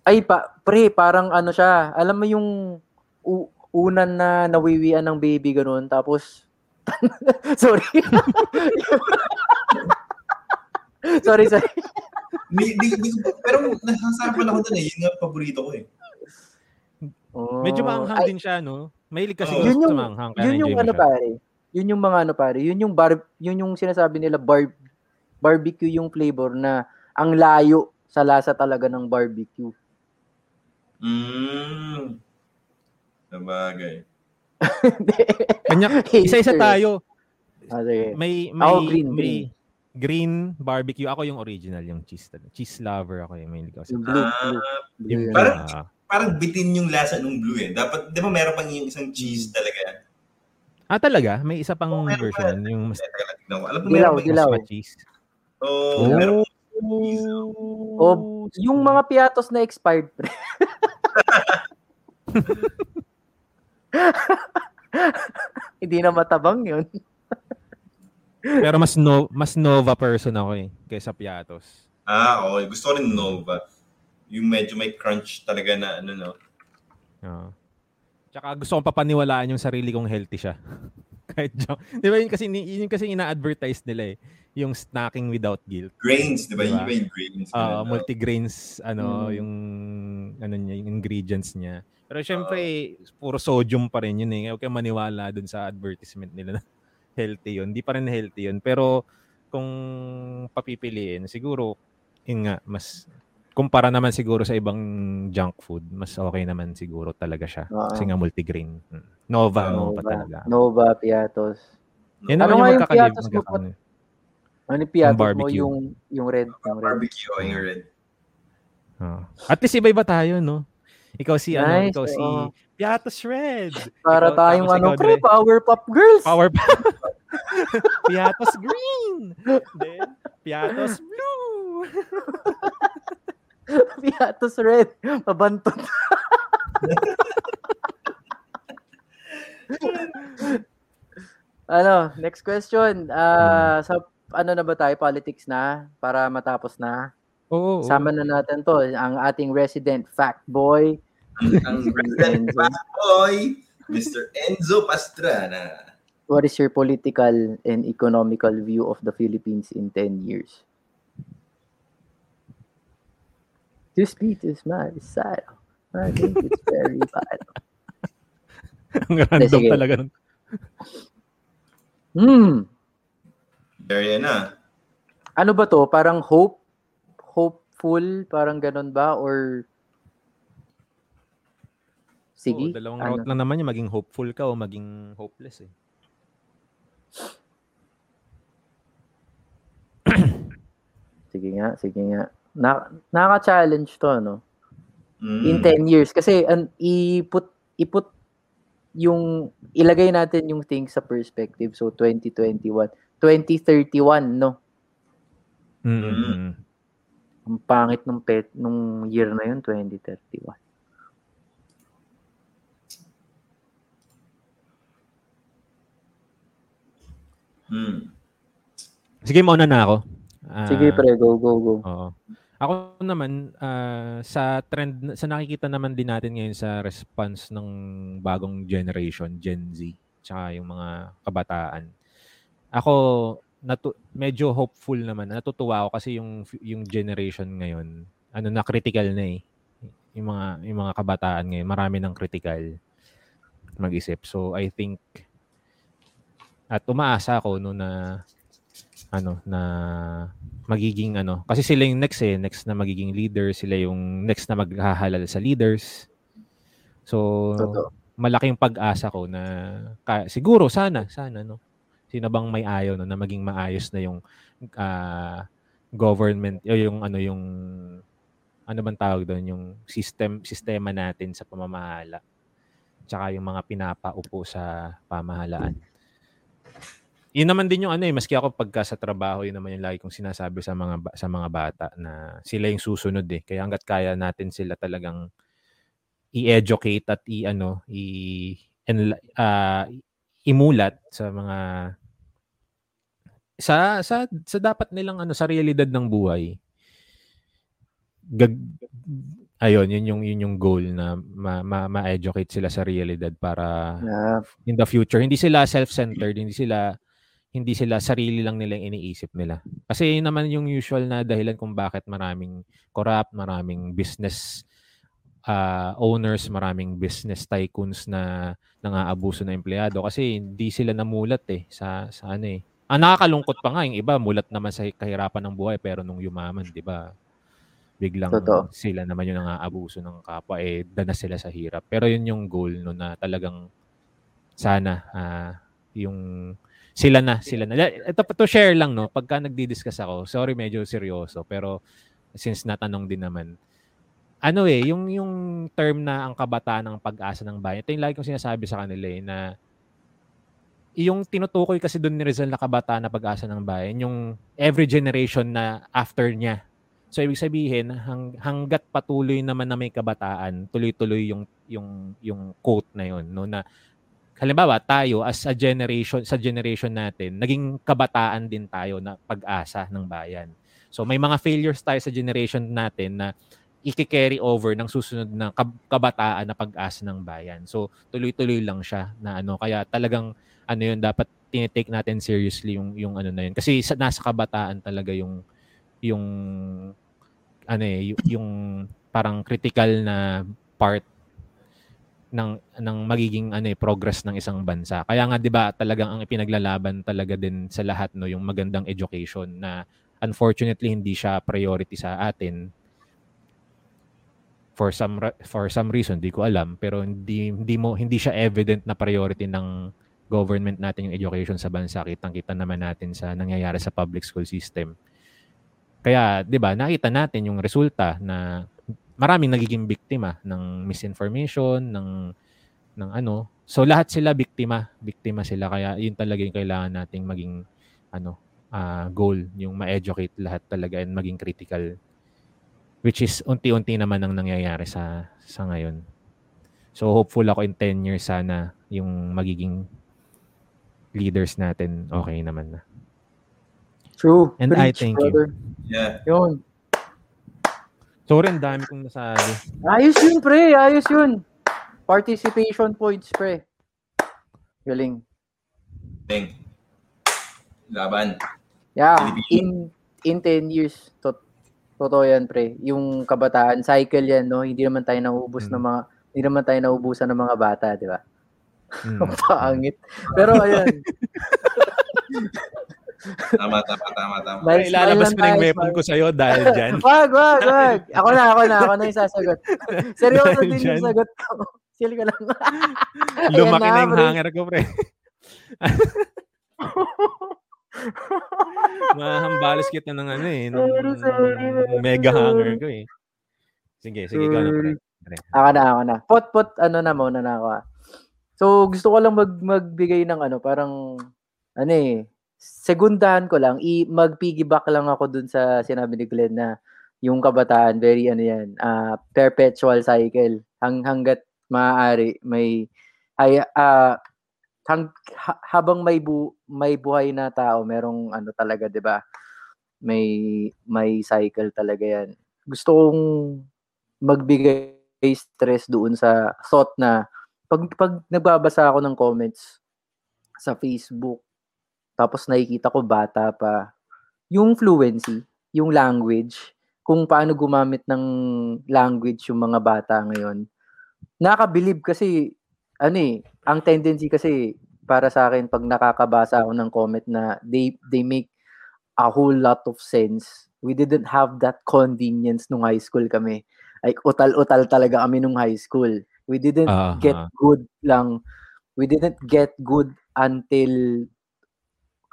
Ay, pa, pre, parang ano siya. Alam mo yung u- unan na nawiwian ng baby ganun. Tapos, [laughs] sorry. [laughs] [laughs] sorry, sorry. Di, di, di, pero nasasapan ako dun eh. Yun nga paborito ko eh. Oh, Medyo maanghang ay, din siya, no? Mahilig kasi gusto Yun yung- sa maanghang. Yun yung ano siya. pare. Yun yung mga ano pare. Yun yung bar, yun yung sinasabi nila bar, barbecue yung flavor na ang layo sa lasa talaga ng barbecue. Mmm. Sabagay. [laughs] Kanya, isa-isa tayo. Ah, sige. May, may, Ako green, may green barbecue. Ako yung original, yung cheese. talaga. Cheese lover ako. Yung mahilig ako sa Yung blue, Ah, blue. blue Yung yun. Parang- parang bitin yung lasa ng blue eh. Dapat, di ba meron pang yung isang cheese talaga? ah, talaga? May isa pang Oo, meron version. pa. Yung mas. Alam ko Dilaw, meron dilaw. mas cheese. Oh, meron Oh, yung mga piatos na expired pre. [laughs] [laughs] Hindi na matabang yun. Pero mas no, mas Nova person ako eh, kaysa Piatos. Ah, okay. Gusto ko rin Nova. Yung medyo may crunch talaga na ano, no? Oo. Tsaka gusto kong papaniwalaan yung sarili kong healthy siya. [laughs] Kahit joke. Di ba yun kasi, yun kasi ina-advertise nila eh. Yung snacking without guilt. Grains, di ba? Diba? Yung grains. Uh, ganun, no? multigrains, ano, Mm. yung, ano niya, yung ingredients niya. Pero syempre, puro sodium pa rin yun eh. Huwag kang maniwala dun sa advertisement nila [laughs] healthy yun. Hindi pa rin healthy yun. Pero kung papipiliin, siguro, yun nga, mas, kumpara naman siguro sa ibang junk food, mas okay naman siguro talaga siya. Oo. Kasi nga multigrain. Mm. Nova, Oo, Nova talaga. Nova, Piatos. Yan Ano naman nga yung yung magkakalib. Piatos mo, magkakaano. Ano yung Piatos mo? barbecue. Yung, yung red. Yung red. Barbecue, oh, yung red. Oo. At least iba-iba tayo, no? Ikaw si, ano, Nice, ikaw si oo. Piatos Red. Para Ikaw- tayong ano, pre, Dre. Powerpuff Girls. Power [laughs] Piatos Green. Then, Piatos Blue. [laughs] Piatos Red. Pabantot. ano, next question. Ah, sa ano na ba tayo? Politics na? Para matapos na? Oo. Sama na natin to. Ang ating resident fact boy. Ang resident fat boy, Mr. Enzo Pastrana. What is your political and economical view of the Philippines in 10 years? This beat is my style. I think it's very [laughs] bad. Ang random Sige. talaga. Hmm. There yan na. Ano ba to? Parang hope? Hopeful? Parang ganun ba? Or Sige. Oo, dalawang ano? route lang naman yung maging hopeful ka o maging hopeless eh. [clears throat] Sige nga, sige nga. Na, nakaka-challenge to, no? Mm. In 10 years. Kasi an, iput, iput yung, ilagay natin yung things sa perspective. So, 2021. 2031, no? Mm-hmm. Ang pangit nung pet, nung year na yun, 2031. Mm. Sige, mauna na ako. Ah, Sige, pre, go, go, go. Oo. Ako naman, ah, sa trend, sa nakikita naman din natin ngayon sa response ng bagong generation, Gen Z, tsaka yung mga kabataan. Ako, natu- medyo hopeful naman. Natutuwa ako kasi yung, yung generation ngayon, ano na, critical na eh. Yung mga, yung mga kabataan ngayon, marami ng critical mag-isip. So, I think, at umaasa ako no na ano na magiging ano kasi sila yung next eh next na magiging leader sila yung next na maghahalal sa leaders so Totoo. malaking pag-asa ko na ka, siguro sana sana no sino bang may ayaw no na maging maayos na yung ah, government o yung ano yung ano bang tawag doon yung system sistema natin sa pamamahala. Tsaka yung mga pinapaupo sa pamahalaan. Yun naman din yung ano eh, maski ako pagka sa trabaho, yun naman yung lagi kong sinasabi sa mga sa mga bata na sila yung susunod eh. Kaya hangga't kaya natin sila talagang i-educate at i-ano, i enla- ah, imulat sa mga sa sa sa dapat nilang ano sa realidad ng buhay. Gag, ayun, yun yung yun yung goal na ma, ma, ma-educate sila sa realidad para Yeah. in the future. Hindi sila self-centered, hindi sila hindi sila sarili lang nila yung iniisip nila. Kasi yun naman yung usual na dahilan kung bakit maraming corrupt, maraming business uh, owners, maraming business tycoons na nangaabuso ng empleyado kasi hindi sila namulat eh sa sa ano eh. Ang nakakalungkot pa nga yung iba mulat naman sa kahirapan ng buhay pero nung yumaman, 'di ba? Biglang Totoo. sila naman yung nangaabuso ng kapwa eh dana sila sa hirap. Pero yun yung goal no na talagang sana ah, yung sila na, sila na. Ito to share lang no, pagka nagdi-discuss ako. Sorry medyo seryoso pero since natanong din naman. Ano eh, yung yung term na ang kabataan ng pag-asa ng bayan. Ito yung lagi kong sinasabi sa kanila eh na yung tinutukoy kasi doon ni Rizal na kabataan na pag-asa ng bayan, yung every generation na after niya. So ibig sabihin hang, hanggat patuloy naman na may kabataan, tuloy-tuloy yung yung yung quote na yon no na halimbawa tayo as a generation sa generation natin naging kabataan din tayo na pag-asa ng bayan. So may mga failures tayo sa generation natin na i-carry over ng susunod na kabataan na pag-asa ng bayan. So tuloy-tuloy lang siya na ano kaya talagang ano yun dapat tinitake natin seriously yung yung ano na yun kasi sa, nasa kabataan talaga yung yung ano eh, yung parang critical na part ng ng magiging ano eh, progress ng isang bansa. Kaya nga 'di ba talagang ang ipinaglalaban talaga din sa lahat no yung magandang education na unfortunately hindi siya priority sa atin for some for some reason di ko alam pero hindi hindi mo hindi siya evident na priority ng government natin yung education sa bansa kitang-kita naman natin sa nangyayari sa public school system kaya, 'di ba, nakita natin yung resulta na maraming nagiging biktima ng misinformation, ng ng ano. So lahat sila biktima, biktima sila kaya yun talaga yung kailangan nating maging ano, uh, goal, yung ma-educate lahat talaga and maging critical which is unti-unti naman ang nangyayari sa sa ngayon. So hopeful ako in 10 years sana yung magiging leaders natin okay naman na. True. And Preach, I thank brother. you. Yeah. Yun. Sorry, ang dami kong nasabi. Ayos yun, pre. Ayos yun. Participation points, pre. Galing. Galing. Laban. Yeah, in in 10 years, to, totoo yan, pre. Yung kabataan, cycle yan, no? Hindi naman tayo nauubos mm. ng mga, hindi naman tayo nauubusan ng mga bata, di ba? Mm. [laughs] Pangit. Pero [laughs] ayun. Tama, tama, tama, tama. May ilalabas ko na yung weapon ko sa'yo dahil dyan. [laughs] wag, wag, wag. Ako na, ako na, ako na yung sasagot. Seryoso din yung sagot ko. Chill ka lang. Lumaki na, na yung hanger ko, pre. Mahambalas kita ng ano eh. Ng, mega hanger ko eh. Sige, sige, ikaw na, pre. pre. Ako na, ako na. Pot, pot, ano na muna na ako ah. So, gusto ko lang mag, magbigay ng ano, parang, ano eh, segundahan ko lang, i mag-piggyback lang ako dun sa sinabi ni Glenn na yung kabataan, very ano yan, uh, perpetual cycle. Hang, hanggat maaari, may, ay, uh, hang, ha, habang may, bu, may buhay na tao, merong ano talaga, di ba? May, may cycle talaga yan. Gusto kong magbigay stress doon sa thought na pag, pag nagbabasa ako ng comments sa Facebook, tapos nakikita ko bata pa, yung fluency, yung language, kung paano gumamit ng language yung mga bata ngayon. Nakabilib kasi, ano eh, ang tendency kasi para sa akin pag nakakabasa ako ng comment na they they make a whole lot of sense. We didn't have that convenience nung high school kami. Like utal-utal talaga kami nung high school. We didn't uh-huh. get good lang. We didn't get good until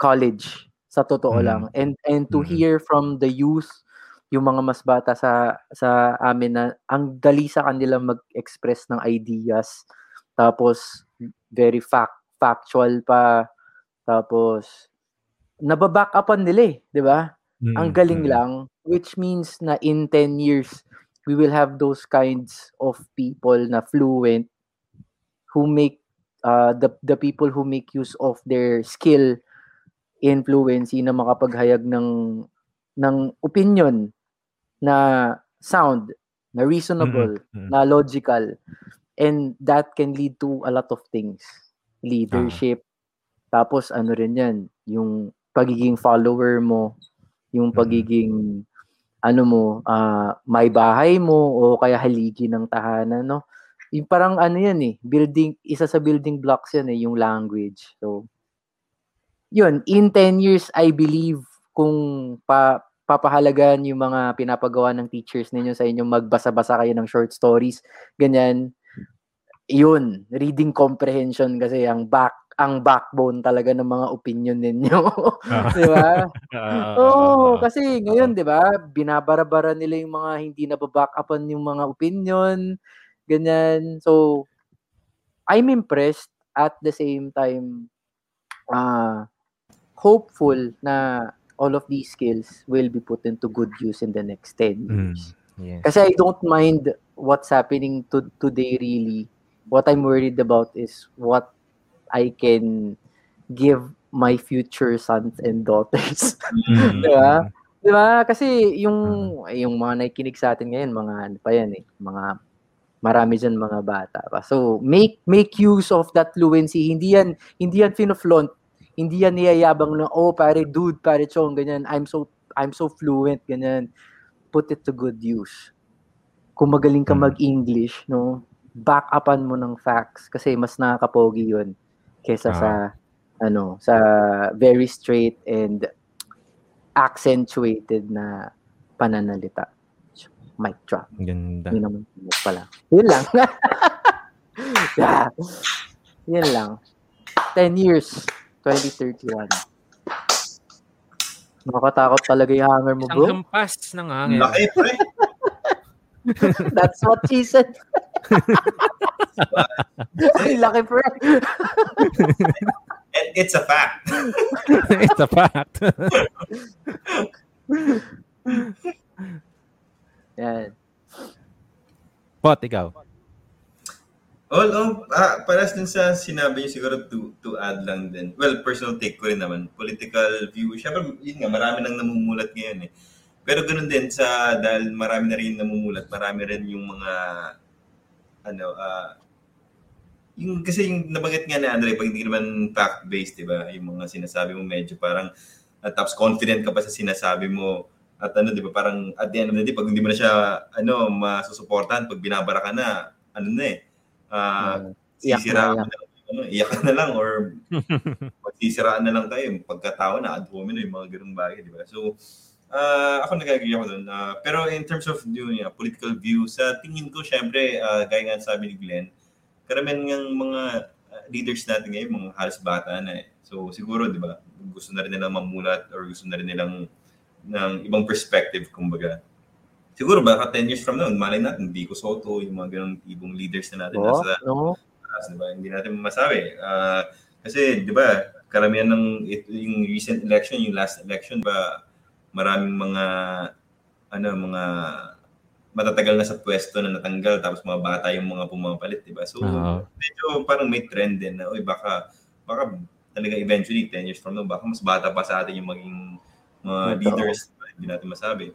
college sa totoo mm. lang and and to mm. hear from the youth yung mga mas bata sa sa amin na ang dali sa kanila mag-express ng ideas tapos very fact factual pa tapos nababack upan nila eh, 'di ba? Mm. Ang galing mm. lang which means na in 10 years we will have those kinds of people na fluent who make uh, the the people who make use of their skill influency na makapaghayag ng ng opinion na sound, na reasonable, mm-hmm. na logical. And that can lead to a lot of things. Leadership. Ah. Tapos ano rin yan, yung pagiging follower mo, yung pagiging mm-hmm. Ano mo, uh, may bahay mo o kaya haligi ng tahanan, no? Yung parang ano yan eh, building, isa sa building blocks yan eh, yung language. So, yun, in 10 years, I believe, kung pa, papahalagan yung mga pinapagawa ng teachers ninyo sa inyo, magbasa-basa kayo ng short stories, ganyan, yun, reading comprehension kasi ang back ang backbone talaga ng mga opinion ninyo. Ah. [laughs] 'Di ba? [laughs] Oo, oh, kasi ngayon 'di ba, binabarabara nila yung mga hindi na back upan yung mga opinion, ganyan. So I'm impressed at the same time uh, hopeful na all of these skills will be put into good use in the next 10 Mm. years. Yes. Kasi I don't mind what's happening to today really. What I'm worried about is what I can give my future sons and daughters. Mm. [laughs] Di ba? Di ba? Kasi yung yung mga nakikinig sa atin ngayon, mga ano pa yan eh, mga marami diyan mga bata pa. So make make use of that fluency. Hindi yan hindi yan fino-flaunt. Hindi yan niyayabang na oh pare dude, pare chong ganyan. I'm so I'm so fluent ganyan. Put it to good use. Kung magaling ka Mm. mag-English, no, back upan mo ng facts kasi mas nakakapogi 'yun kaysa Ah. sa ano, sa very straight and accentuated na pananalita. Mic drop. Ganda. Yun naman yun pala. Yun lang. [laughs] yeah. Yun lang. 10 years. 2031. Nakakatakot talaga yung hanger mo, Ang bro. hampas ng. Laki, pre. [laughs] That's what she said. [laughs] Ay, laki, pre. And it's a fact. [laughs] It's a fact. Yan. Pot, ikaw. All oh, ah, paras din sa sinabi niyo siguro to, to add lang din. Well, personal take ko rin naman. Political view. Siyempre, yun nga, marami nang namumulat ngayon eh. Pero ganoon din sa, dahil marami na rin namumulat, marami rin yung mga, ano, ah, yung, kasi yung nabanggit nga ni Andre, pag hindi naman fact-based, di ba? Yung mga sinasabi mo medyo parang, at tapos confident ka pa sa sinasabi mo, at ano, di ba, parang at the end of the day, pag hindi mo na siya, ano, masusuportahan, pag binabara ka na, ano na eh, na, sisiraan iyak. ka na, ano, iyak ka na lang or [laughs] magsisiraan na lang tayo, yung pagkatao na ad hominem, yung mga ganung bagay, di ba? So, ah ako nag-agree ako doon. Ah, pero in terms of yung yeah, political view, sa tingin ko, syempre, ah, gaya nga sabi ni Glenn, karamihan ng mga leaders natin ngayon, mga halos bata na eh. So, siguro, di ba, gusto na rin nilang mamulat or gusto na rin nilang ng ibang perspective, kumbaga. Siguro baka 10 years from now, malay natin, Vico Soto, yung mga ganong ibong leaders na natin Oh, nasa no? taas, di ba? Hindi natin masabi. Ah, kasi, di ba, karamihan ng ito, yung recent election, yung last election, ba maraming mga ano, mga matatagal na sa pwesto na natanggal tapos mga bata yung mga pumapalit, di ba? So, Oo. medyo parang may trend din na, uy, baka, baka talaga eventually, 10 years from now, baka mas bata pa sa atin yung maging mga Totoo. leaders, hindi natin masabi.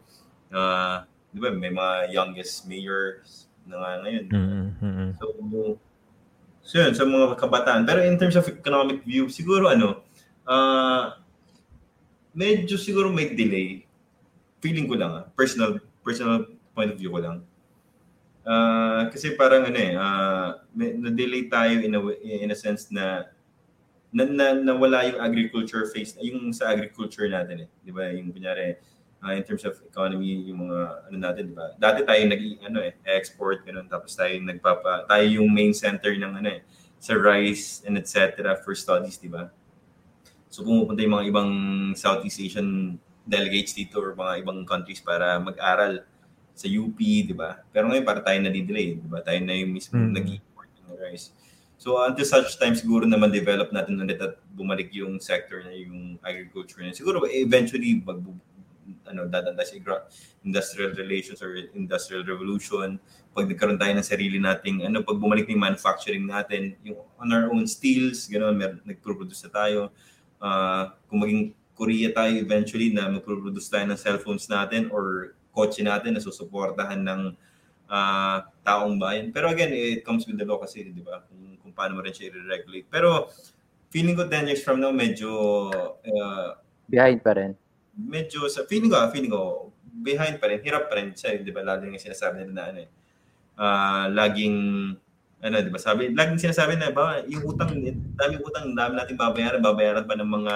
Ah, di ba, may mga youngest mayors na nga ngayon. Mm, mm, mm. So, so yun, sa mga kabataan. Pero in terms of economic view, siguro ano, ah medyo siguro may delay. Feeling ko lang, ah, personal personal point of view ko lang. Ah, kasi parang ano eh, may, na-delay tayo in a, in a sense na na, na nawala yung agriculture phase, yung sa agriculture natin eh. Di ba? Yung kunyari, ah, in terms of economy, yung mga ano natin, di ba? Dati tayo nag ano eh, export ganun tapos tayo nagpapa tayo yung main center ng ano eh sa rice and etc. for studies, di ba? So pumupunta yung mga ibang Southeast Asian delegates dito or mga ibang countries para mag-aral sa UP, di ba? Pero ngayon para tayo na-delay, di ba? Tayo na yung mismo Mm. nag-import ng rice. So until such time siguro naman develop natin ulit at bumalik yung sector na yung agriculture na. Siguro eventually mag ano dadanda sa industrial relations or industrial revolution pag nagkaroon tayo ng sarili nating ano pag bumalik yung manufacturing natin yung on our own steels gano'n mer nagpo-produce na tayo Ah, kung maging Korea tayo eventually na magpo-produce tayo ng cellphones natin or kotse natin na susuportahan ng ah, taong bayan. Pero again, it comes with the law kasi, di ba? Kung, kung paano mo rin siya i-regulate. Pero feeling ko 10 years from now, medyo, uh, Behind pa rin. medyo sa, feeling ko, feeling ko, behind pa rin, hirap pa rin siya, di ba? Lalo yung sinasabi nila na ano eh. Ah, laging, ano, di ba? Sabi, laging sinasabi na, ba, yung utang, daming utang, dami natin babayaran, babayaran pa ng mga,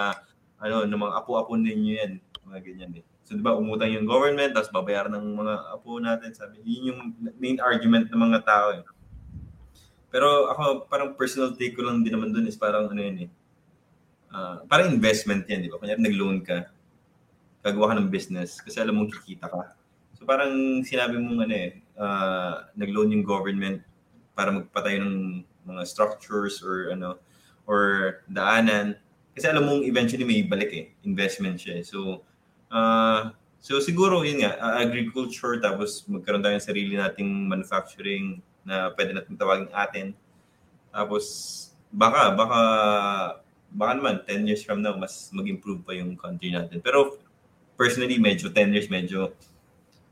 ano, ng mga apo-apo ninyo yan. Mga ganyan eh. So, di ba, umutang yung government, tapos babayaran ng mga apo natin. Sabi, yun yung main argument ng mga tao eh. Pero ako, parang personal take ko lang din naman dun is parang ano yun eh. Ah, parang investment yan, di ba? Kunyari nag-loan ka, gagawa ka ng business kasi alam mong kikita ka. So parang sinabi mong ano eh, ah, nag-loan yung government para magpatayo ng mga structures or ano, or daanan. Kasi alam mong eventually may balik eh, investment siya. eh. So Ah, so siguro yun nga, ah, agriculture tapos magkaroon tayo ng sarili nating manufacturing na pwede natin tawagin atin. Tapos baka baka baka naman 10 years from now mas mag-improve pa yung country natin. Pero personally medyo 10 years medyo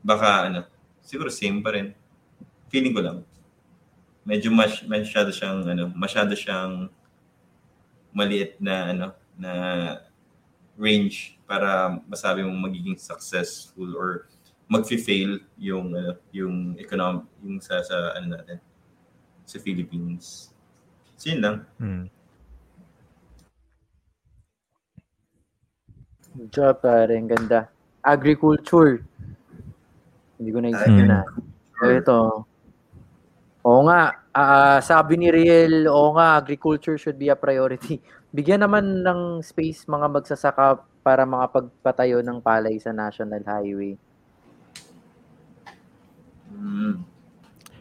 baka ano, siguro same pa rin. Feeling ko lang. Medyo mas masyado siyang ano, masyado siyang maliit na ano na range para masabi mong magiging successful or magfi-fail yung ano, yung economic yung sa sa ano natin sa Philippines. So yun lang. Hmm. Job, pare. Ang ganda. Agriculture. Hindi ko Hmm. na. So, ito. Oo nga. ah, sabi ni Riel, oo nga, agriculture should be a priority. [laughs] Bigyan naman ng space mga magsasaka para mga pagpatayo ng palay sa National Highway. Mm.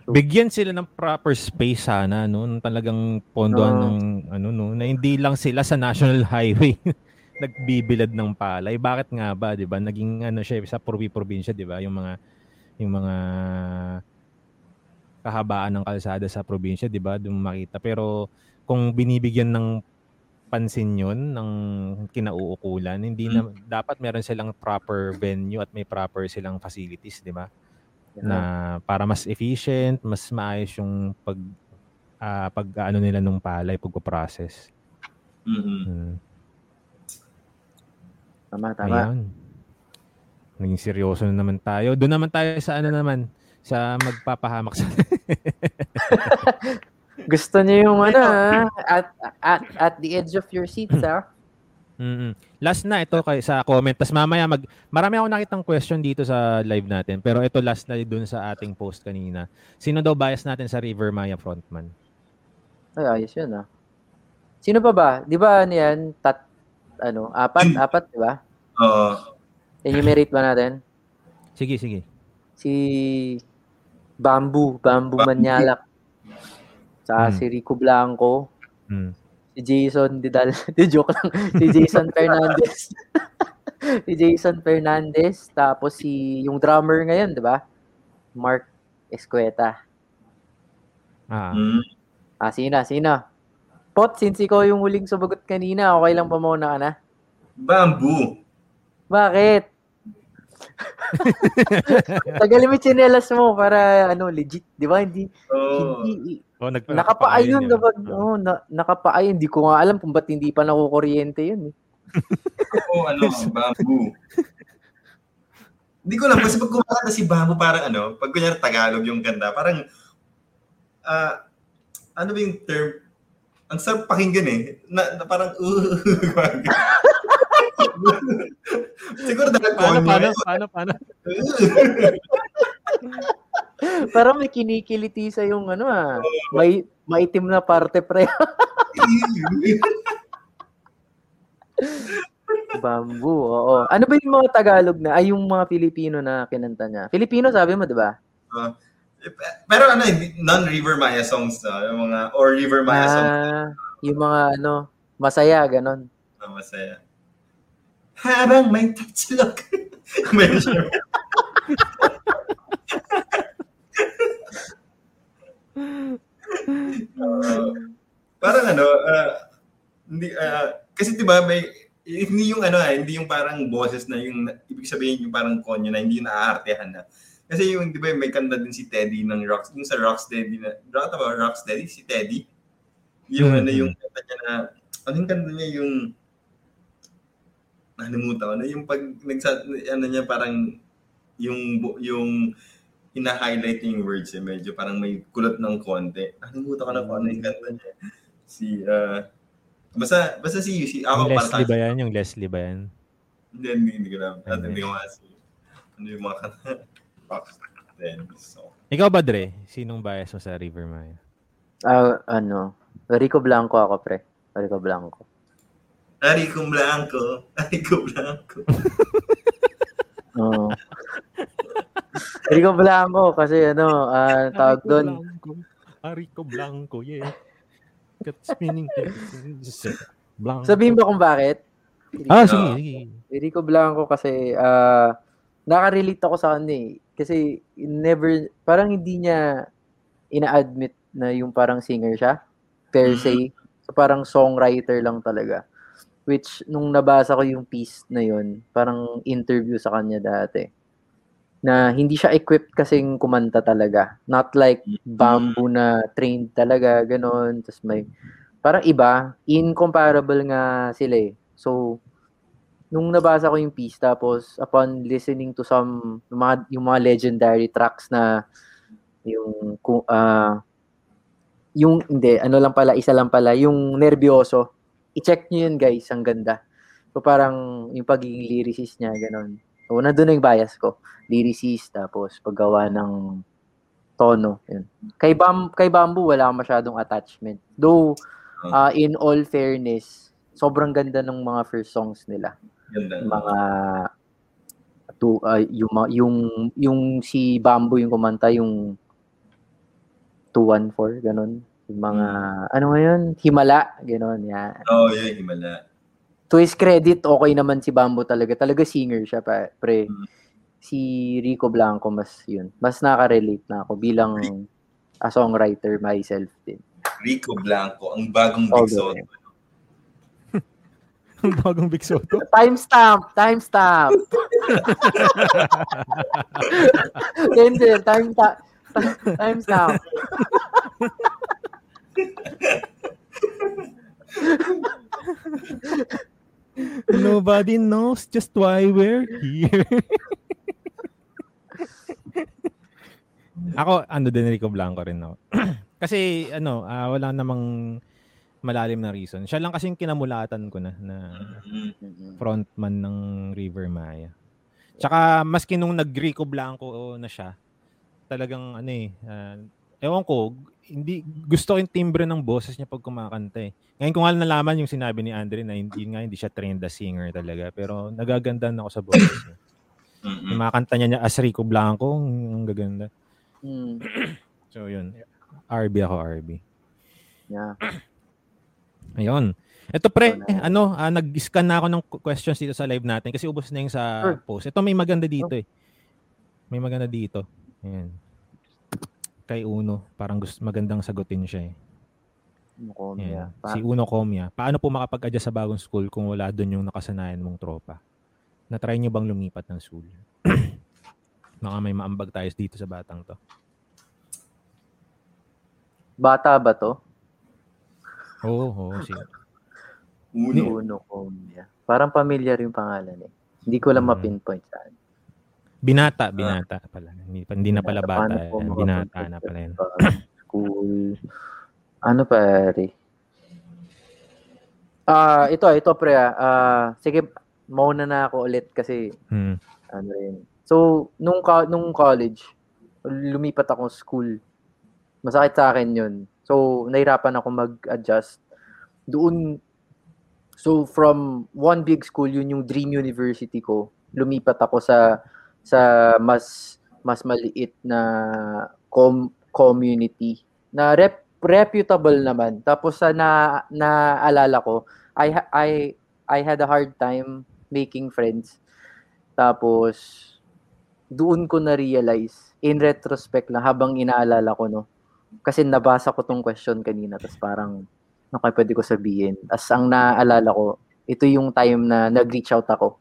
Bigyan sila ng proper space sana no, nung talagang pondohan Oo. ng ano no, na hindi lang sila sa national [laughs] highway [laughs] nagbibilad ng palay. Bakit nga ba, 'di ba? Naging ano siya sa probi-probinsya, 'di ba? Yung mga yung mga kahabaan ng kalsada sa probinsya, 'di ba? Doon makita. Pero kung binibigyan ng pansin 'yon ng kinauukulan, hindi na dapat meron silang proper venue at may proper silang facilities, 'di ba? na para mas efficient, mas maayos yung pag ah, pag ano nila nung palay pagpo-process. Mm-mm. Hmm. Tama, tama. Ayun. Naging seryoso na naman tayo. Doon naman tayo sa ano naman, sa magpapahamak sa [laughs] Gusto niyo yung ano, ah, at, at, at the edge of your seats, ah. [clears throat] Mm-mm. Last na ito kay sa comment. Tapos mamaya mag marami ako nakitang question dito sa live natin. Pero ito last na dun sa ating post kanina. Sino daw bias natin sa River Maya frontman? Ay, ayos yun, ah. Sino pa ba? Di ba ano yan? Tat, ano, apat, [clears throat] apat, di ba? Oo. Enumerate ba natin? Sige, sige. Si Bamboo, Bamboo. Manyalak. Sa Hmm. si Rico Blanco. Mm. Si Jason Didal. [laughs] Di joke lang. Si Jason [laughs] Fernandez. [laughs] si Jason Fernandez. Tapos si, yung drummer ngayon, di ba? Mark Escueta. Ah. Mm. Ah, sino? Sino? Pot, since ikaw yung huling sumagot kanina, okay lang pa muna ka na? Bamboo. Bakit? [laughs] Tagalin mo yung tsinelas mo para ano, legit, di ba? Hindi, Oo. hindi, Oh, nag nakapaayon kapag, Oh. oh, na, nakapaayon. Hindi ko nga alam kung ba't hindi pa nakukuryente yun. Eh. Oo, ano, bamboo. Hindi ko lang, kasi pag kumakanta si Bamboo, parang ano, pag kunyari Tagalog yung ganda, parang, ah, ano ba yung term? Ang sarap pakinggan eh. Na, na parang, [laughs] uh, [laughs] Siguro dahil Paano, paano, paano, paano? [laughs] Parang may kinikiliti sa yung ano ah. May maitim na parte pre. [laughs] Bamboo, oo. Ano ba yung mga Tagalog na, ay yung mga Filipino na kinanta niya? Filipino sabi mo, di ba? Pero ano, hindi- non-River Maya songs na, yung mga, or River Maya songs Ah, yung mga ano, masaya, ganon. na masaya. Habang may tatslok. Meron siya. Uh, parang ano, uh, hindi, uh, kasi di ba may, hindi yung ano, ah, hindi yung parang boses na yung, ibig sabihin yung parang konyo na hindi yung naaartehan na. Kasi yung, di ba, may kanta din si Teddy ng Rocks, yung sa Rocksteady na, Rock ba, Rocksteady, si Teddy? Yung Mhm. ano, yung kanta niya na, ano yung kanta niya, yung, nalimutan ko na, yung pag, nagsa, ano niya, parang, yung, yung, ina-highlight yung words eh, medyo parang may kulot ng konti. Nalimutan ko na kung ano yung kanta niya. Si, uh, basta, basta si, si, Yung ako, sa Leslie ba yan? Yung Leslie ba yan? hindi, hindi, hindi ko alam. At Hindi. ko kasi. Ano yung mga kanta? [laughs] Then, so. Ikaw ba, Dre? Sinong bias mo sa River Maya? Ah, ano, Rico Blanco ako, pre. Rico Blanco. Arico Blanco, Arico Blanco. Oo. Rico Blanco kasi ano, ah, tawag doon, Arico Blanco, yeah. Got spinning. Blanco. Sabihin ba kung bakit? Ah, Ah. sige, sige. Rico Blanco kasi ah naka-relate ako sa kanya eh. Kasi never, parang hindi niya ina-admit na yung parang singer siya, per Mhm. se. So parang songwriter lang talaga. Which, nung nabasa ko yung piece na yun, parang interview sa kanya dati, na hindi siya equipped kasing kumanta talaga. Not like bamboo na trained talaga, ganon. Tapos may, parang iba, incomparable nga sila eh. So, nung nabasa ko yung piece, tapos upon listening to some, yung mga, yung mga legendary tracks na, yung, ah, yung, hindi, ano lang pala, isa lang pala, yung Nervioso. I-check nyo yun guys, ang ganda. So parang yung pagiging lyricist niya, ganon. So nandun na yung bias ko. Lyricist, tapos paggawa ng tono. Yun. Kay, Bam, kay Bamboo, wala masyadong attachment. Though, uh, in all fairness, sobrang ganda ng mga first songs nila. Ganda. Yung mga to uh, yung ma- yung yung si Bamboo yung kumanta yung 214 ganun yung mga ano nga yun Himala ganun yan Oo, oh, yun, Himala. to his credit okay naman si Bamboo talaga talaga singer siya pa, pre Mm. si Rico Blanco mas yun mas nakaka-relate na ako bilang a songwriter myself din Rico Blanco, ang bagong Big Soto. [laughs] Ang bagong Big Soto. [laughs] Timestamp! Timestamp! [laughs] Hindi, time ta- ta- timestamp. [laughs] Nobody knows just why we're here. ako, ano din, Rico Blanco rin ako. [clears throat] kasi, ano, ah, wala namang malalim na reason. Siya lang kasing kinamulatan ko na, na frontman ng River Maya. Tsaka, maski nung nag-Rico Blanco na siya, talagang, ano eh, ah, ewan ko, hindi, gusto ko yung timbre ng boses niya pag kumakanta eh. Ngayon ko nga nalaman yung sinabi ni Andre na hindi nga hindi siya trained as singer talaga. Pero nagagandahan ako sa boses niya. Mm-mm. Yung mga kanta niya niya as Rico Blanco, ang gaganda. Hmm. [clears throat] So yun, RB ako, RB. Yeah. [clears throat] Ayun. Ito pre, na. ano, ah, nag-scan na ako ng qu- questions dito sa live natin kasi ubos na yung sa Sure. post. Ito may maganda dito eh. May maganda dito. Ayan. Kay Uno, parang gusto magandang sagutin siya eh. Ayan. yeah. Pa- Si Uno Comia. Paano po makapag-adjust sa bagong school kung wala doon yung nakasanayan mong tropa? Na-try nyo bang lumipat ng school? [clears throat] Baka may maambag tayo dito sa batang to. Bata ba to? Oo, oo. si Uno. Uno ko. Yeah. Parang familiar yung pangalan eh. Hindi ko lang Hmm. ma-pinpoint saan. Binata, binata pala. Hindi, hindi na pala bata. Paano eh. po Binata makapag- na pala yun. School. Ano pare? Ah, ito, ito pre ah. Ah, sige, mauna na ako ulit kasi Hmm. ano rin. So, nung ka, nung college, lumipat ako school. Masakit sa akin 'yun. So, nahirapan ako mag-adjust. Doon So, from one big school, yun yung dream university ko. Lumipat ako sa sa mas mas maliit na com, community na rep, reputable naman. Tapos sa na naalala ko, I ha- I I had a hard time making friends. Tapos doon ko na realize in retrospect na habang inaalala ko no. Kasi nabasa ko tong question kanina tapos parang ano kaya pwede ko sabihin. As ang naaalala ko, ito yung time na nag-reach out ako.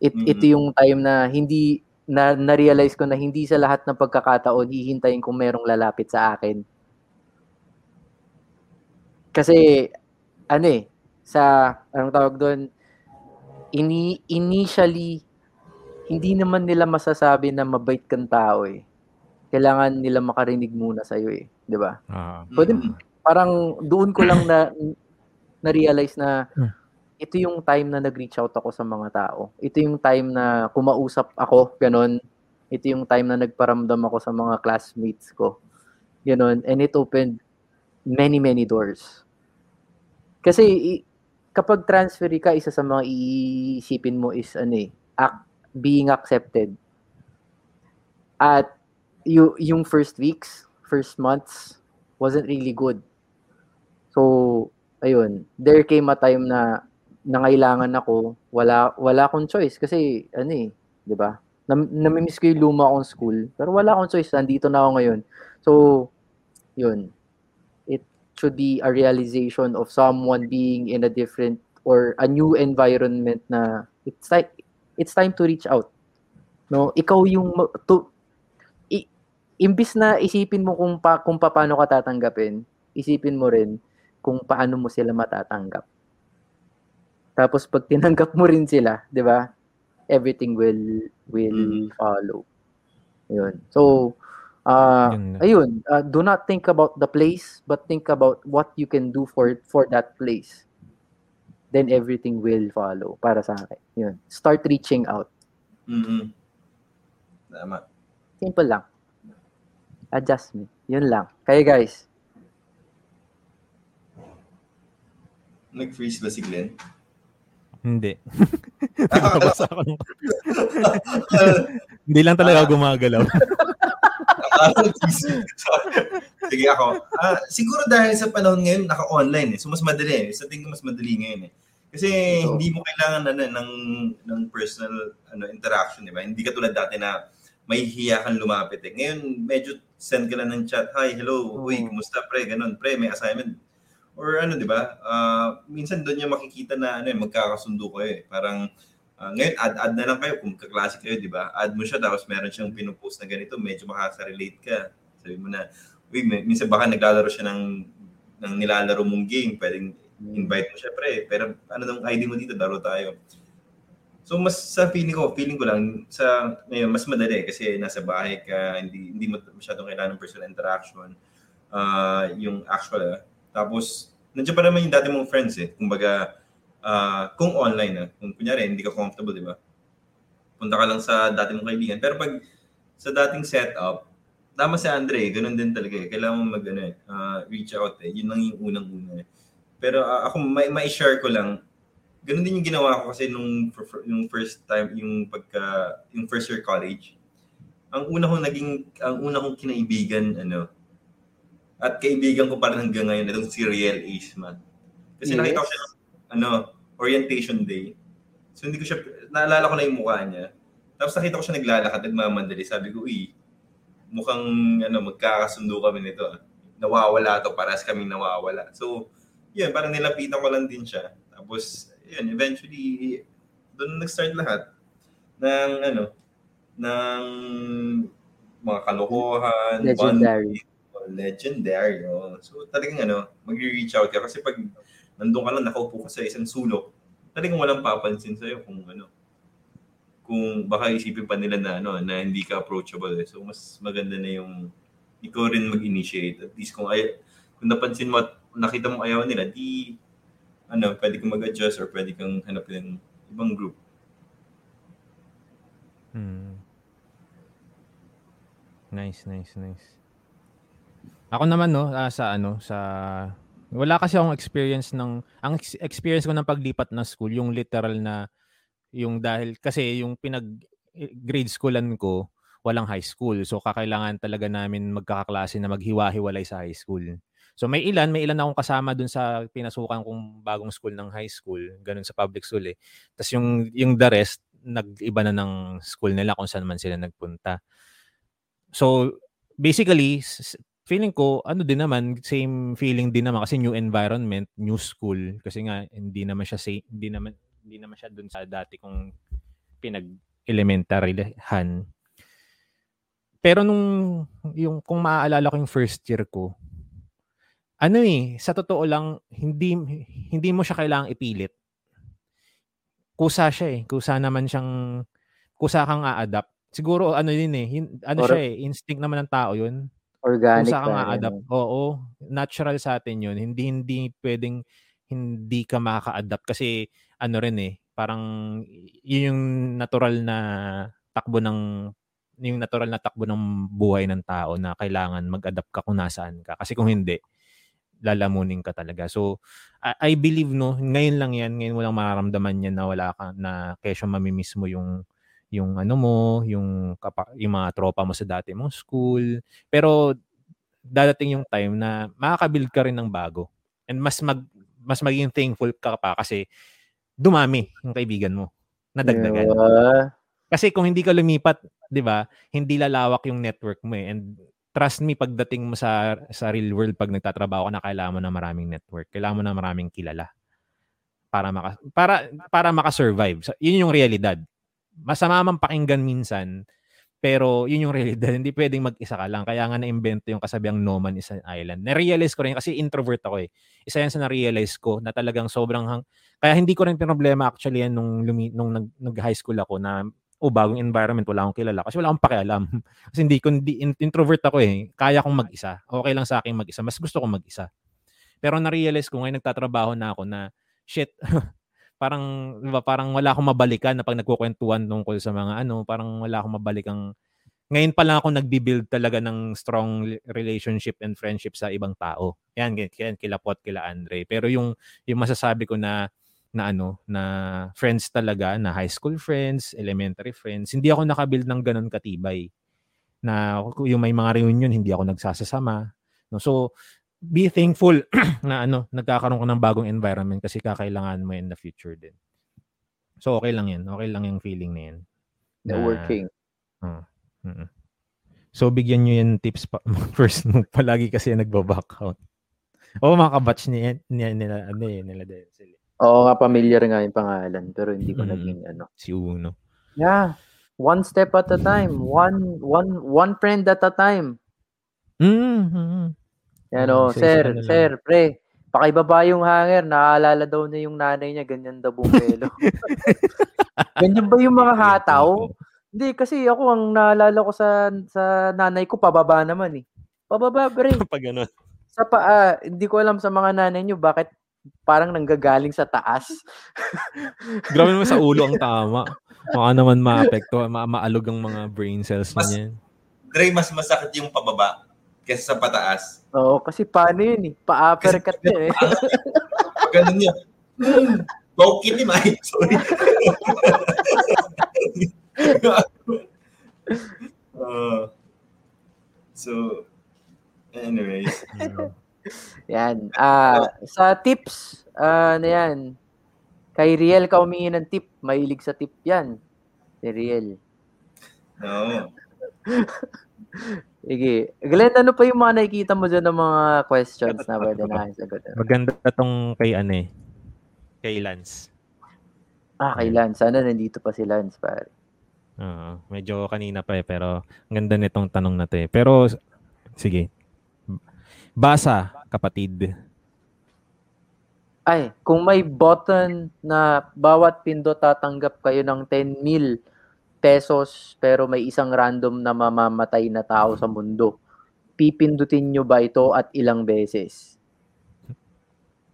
It, Mhm. Ito yung time na hindi na na-realize ko na hindi sa lahat ng pagkakataon hihintayin kung merong lalapit sa akin. Kasi ano eh sa anong tawag doon ini initially hindi naman nila masasabi na mabait kang tao eh. Kailangan nila makarinig muna sa iyo eh, 'di ba? Ah. Pwede, Mm. parang doon ko lang na na-realize na Hmm. Ito yung time na nag-reach out ako sa mga tao. Ito yung time na kumausap ako, ganun. Ito yung time na nagparamdam ako sa mga classmates ko. Ganun. And it opened many, many doors. Kasi kapag transfer ka, isa sa mga iisipin mo is ano eh, ac- being accepted. At you, yung first weeks, first months, wasn't really good. So, ayun, there came a time na nangailangan ako, wala wala akong choice kasi ano eh, 'di ba? Nam, namimiss ko yung luma kong school, pero wala akong choice, nandito na ako ngayon. So, yun. It should be a realization of someone being in a different or a new environment na it's like it's time to reach out. No, ikaw yung to, i, imbis na isipin mo kung pa, kung paano ka tatanggapin, isipin mo rin kung paano mo sila matatanggap. Tapos pag tinanggap mo rin sila, 'di ba? Everything will will Mhm. follow. Yun. So, uh, Yun ayun, uh, do not think about the place, but think about what you can do for for that place. Then everything will follow para sa akin. Yun. Start reaching out. Mm-mm. Tama. Simple lang. Adjustment. Yun lang. Kaya guys, Nag-freeze ba si Glenn? Hindi. Ah, [laughs] Nabasa ako ng- Hindi lang talaga ako gumagalaw. [laughs] Sige ako. Ah, siguro dahil sa panahon ngayon, naka-online eh. So, mas madali eh. Sa tingin ko, mas madali ngayon eh. Kasi Oo. hindi mo kailangan ano, ng, ng personal ano, interaction, di ba? Hindi ka tulad dati na may hiya kang lumapit eh. Ngayon, medyo send ka lang ng chat, Hi, hello, uy, Oo. kumusta pre? Ganun, pre, may assignment. Or ano, di ba? Ah, minsan doon niya makikita na ano, eh, magkakasundo kayo eh. Parang ah, ngayon, add-add na lang kayo kung kaklase kayo, di ba? Add mo siya, tapos meron siyang pinupost na ganito, medyo makaka-relate ka. Sabi mo na, uy, minsan baka naglalaro siya ng, ng nilalaro mong game, pwedeng invite mo siya, pre. Pero ano nung ID mo dito, laro tayo. So mas sa feeling ko, feeling ko lang sa ngayon mas madali kasi nasa bahay ka, hindi hindi mo masyadong kailangan ng personal interaction. Ah, yung actual. Tapos nandiyan pa naman yung dati mong friends eh. Kumbaga ah, kung online ah, kung kunyari hindi ka comfortable, di ba? Punta ka lang sa dati mong kaibigan. Pero pag sa dating setup, tama si Andre, ganun din talaga eh. Kailangan mo mag ano, eh, ah, reach out eh. Yun lang yung unang-una eh. Pero ah, ako may, may share ko lang ganun din yung ginawa ko kasi nung yung first time yung pagka yung first year college. Ang una kong naging ang una kong kinaibigan ano at kaibigan ko pa rin hanggang ngayon itong si Riel Isman. Kasi Yes. nakita ko siya ng, ano orientation day. So hindi ko siya naalala ko na yung mukha niya. Tapos nakita ko siya naglalakad nagmamandali. Sabi ko, "Uy, mukhang ano magkakasundo kami nito. ah. Nawawala to, paras kaming nawawala." So, yun, parang nilapitan ko lang din siya. Tapos, yun, eventually, doon nag-start lahat ng, ano, ng mga kalokohan, Legendary. bonding, legendary. Oh. So, talagang, ano, mag-reach out ka. Kasi pag nandun ka lang, nakaupo ka sa isang sulok, talagang walang papansin sa'yo kung, ano, kung baka isipin pa nila na, ano, na hindi ka approachable. Eh. So, mas maganda na yung ikaw rin mag-initiate. At least kung, ay, kung napansin mo at nakita mo ayaw nila, di, ano, pwede kang mag-adjust or pwede kang hanapin ng ibang group. Hmm. Nice, nice, nice. Ako naman no, ah, sa ano, sa wala kasi akong experience ng ang ex- experience ko ng paglipat ng school, yung literal na yung dahil kasi yung pinag eh, grade schoolan ko walang high school. So kakailangan talaga namin magkakaklase na maghiwa-hiwalay sa high school. So may ilan, may ilan akong kasama dun sa pinasukan kong bagong school ng high school, ganun sa public school eh. Tapos yung yung the rest nag-iba na ng school nila kung saan man sila nagpunta. So, basically, feeling ko, ano din naman, same feeling din naman kasi new environment, new school. Kasi nga, hindi naman siya, sa- hindi naman, hindi naman siya dun sa dati kong pinag-elementaryhan. Pero nung, yung, kung maaalala ko yung first year ko, ano eh, sa totoo lang, hindi, hindi mo siya kailangang ipilit kusa siya eh. Kusa naman siyang kusa kang a-adapt. Siguro ano din eh, hin- ano Or- siya eh, instinct naman ng tao 'yun. Organic Kusa kang pa rin, a-adapt. ano. Oo, natural sa atin 'yun. Hindi hindi pwedeng hindi ka makaka-adapt kasi ano rin eh, parang yun yung natural na takbo ng yung natural na takbo ng buhay ng tao na kailangan mag-adapt ka kung nasaan ka. Kasi kung hindi, lalamunin ka talaga. So, I, I believe no, ngayon lang yan, ngayon mo lang mararamdaman yan na wala ka, na kesyo mamimiss mo yung yung ano mo, yung kapa, yung mga tropa mo sa dati mong school. Pero dadating yung time na makaka-build ka rin ng bago. And mas mag mas magiging thankful ka pa kasi dumami yung kaibigan mo. Nadagdagan. Yeah. Kasi kung hindi ka lumipat, 'di ba? Hindi lalawak yung network mo eh. And trust me pagdating mo sa sa real world pag nagtatrabaho ka na kailangan mo na maraming network. Kailangan mo na maraming kilala para maka para para maka-survive. So, yun yung realidad. Masama man pakinggan minsan, pero yun yung realidad. [laughs] Hindi pwedeng mag-isa ka lang. Kaya nga na-invento yung kasabiang no man is an island. Na-realize ko rin kasi introvert ako eh. Isa yan sa na-realize ko na talagang sobrang hang... Kaya hindi ko rin problema actually yan nung, lumi... nung nag, nag-high school ako na o oh, bagong environment, wala akong kilala. Kasi wala akong pakialam. [laughs] kasi hindi ko, hindi, introvert ako eh. Kaya kong mag-isa. Okay lang sa akin mag-isa. Mas gusto kong mag-isa. Pero na-realize ko ngayon nagtatrabaho na ako na shit, [laughs] parang, di ba, parang wala akong mabalikan na pag nagkukwentuhan tungkol sa mga ano, parang wala akong mabalikang ngayon pa lang ako nagbi-build talaga ng strong relationship and friendship sa ibang tao. Yan, yan kila Pot, kila Andre. Pero yung yung masasabi ko na na ano, na friends talaga, na high school friends, elementary friends, hindi ako nakabuild ng ganun katibay. Na yung may mga reunion, hindi ako nagsasasama. No? So, be thankful [clears throat] na ano, nagkakaroon ka ng bagong environment kasi kakailangan mo in the future din. So okay lang 'yan. Okay lang yung feeling na 'yan. Na, working. Uh, uh-uh. So bigyan niyo yan tips pa [laughs] first move palagi kasi nagba-back out. Oo, mga kabatch niya, niya nila ano eh, nila din sila. Oo nga, familiar nga yung pangalan pero hindi ko mm, naging ano. Si Uno. Yeah. One step at a time. One one one friend at a time. Mm-hmm. Yan o, sir, sir, pre, pakibaba yung hanger, naaalala daw na yung nanay niya, ganyan daw bumbelo. [laughs] ganyan ba yung mga hataw? Hindi, kasi ako, ang naalala ko sa sa nanay ko, pababa naman eh. Pababa, pre. [laughs] Pag ano? Sa paa, hindi ko alam sa mga nanay niyo, bakit parang nanggagaling sa taas. [laughs] Grabe naman sa ulo ang tama. Baka naman maapekto, ma maalog ang mga brain cells niya. Dre, mas masakit yung pababa kesa sa pataas. Oo, kasi paano yun eh? Pa-uppercut yun eh. [laughs] Ganun yun. Hmm, Bokit ni Mike. [laughs] Sorry. [laughs] uh, so, anyways. yan. Uh, sa tips, uh, na yan. Kay Riel ka humingi ng tip. Mahilig sa tip yan. Si Riel. No. Sige. Glenn, ano pa yung mga nakikita mo dyan ng mga questions na pwede na sagot? Maganda tong kay ano eh. Kay Lance. Ah, kay Lance. Sana nandito pa si Lance, pare. Uh, medyo kanina pa eh, pero ang ganda nitong tanong na to eh. Pero, sige. Basa, kapatid. Ay, kung may button na bawat pindot tatanggap kayo ng 10 mil pesos pero may isang random na mamamatay na tao sa mundo. Pipindutin nyo ba ito at ilang beses?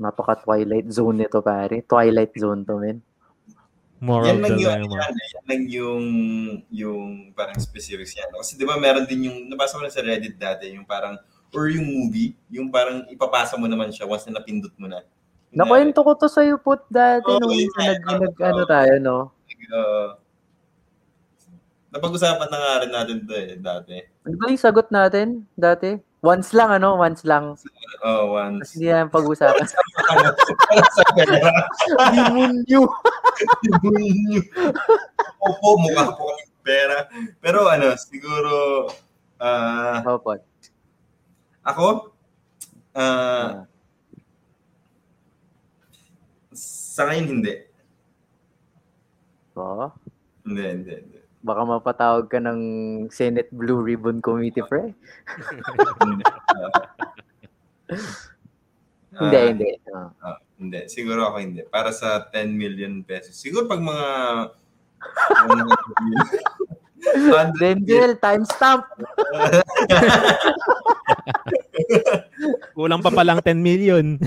Napaka Twilight Zone nito pare. Twilight Zone to men. Moral yan lang yung, yan, yan lang yung, yung parang specifics yan. Kasi di ba meron din yung, nabasa mo na sa Reddit dati, yung parang, or yung movie, yung parang ipapasa mo naman siya once na napindot mo na. Nakwento ko to sa'yo, put dati oh, nung yeah, nag, nag, ano tayo, no? Uh, Napag-usapan na nga rin natin to eh, dati. Ano ba yung sagot natin dati? Once lang, ano? Once lang. Oh, once. Tapos hindi namin pag-usapan. [laughs] Demonyo. Demonyo. Opo, mukha po kami pera. Pero ano, siguro, uh, Opo. Ako? Uh, uh. Sa ngayon, hindi. Oh? Hindi, hindi, hindi. Baka mapatawag ka ng Senate Blue Ribbon Committee, pre. uh, [laughs] hindi, hindi. Uh. Uh, hindi. Siguro ako hindi. Para sa 10 million pesos. Siguro pag mga... [laughs] Dendel, timestamp. [laughs] Kulang pa palang 10 million.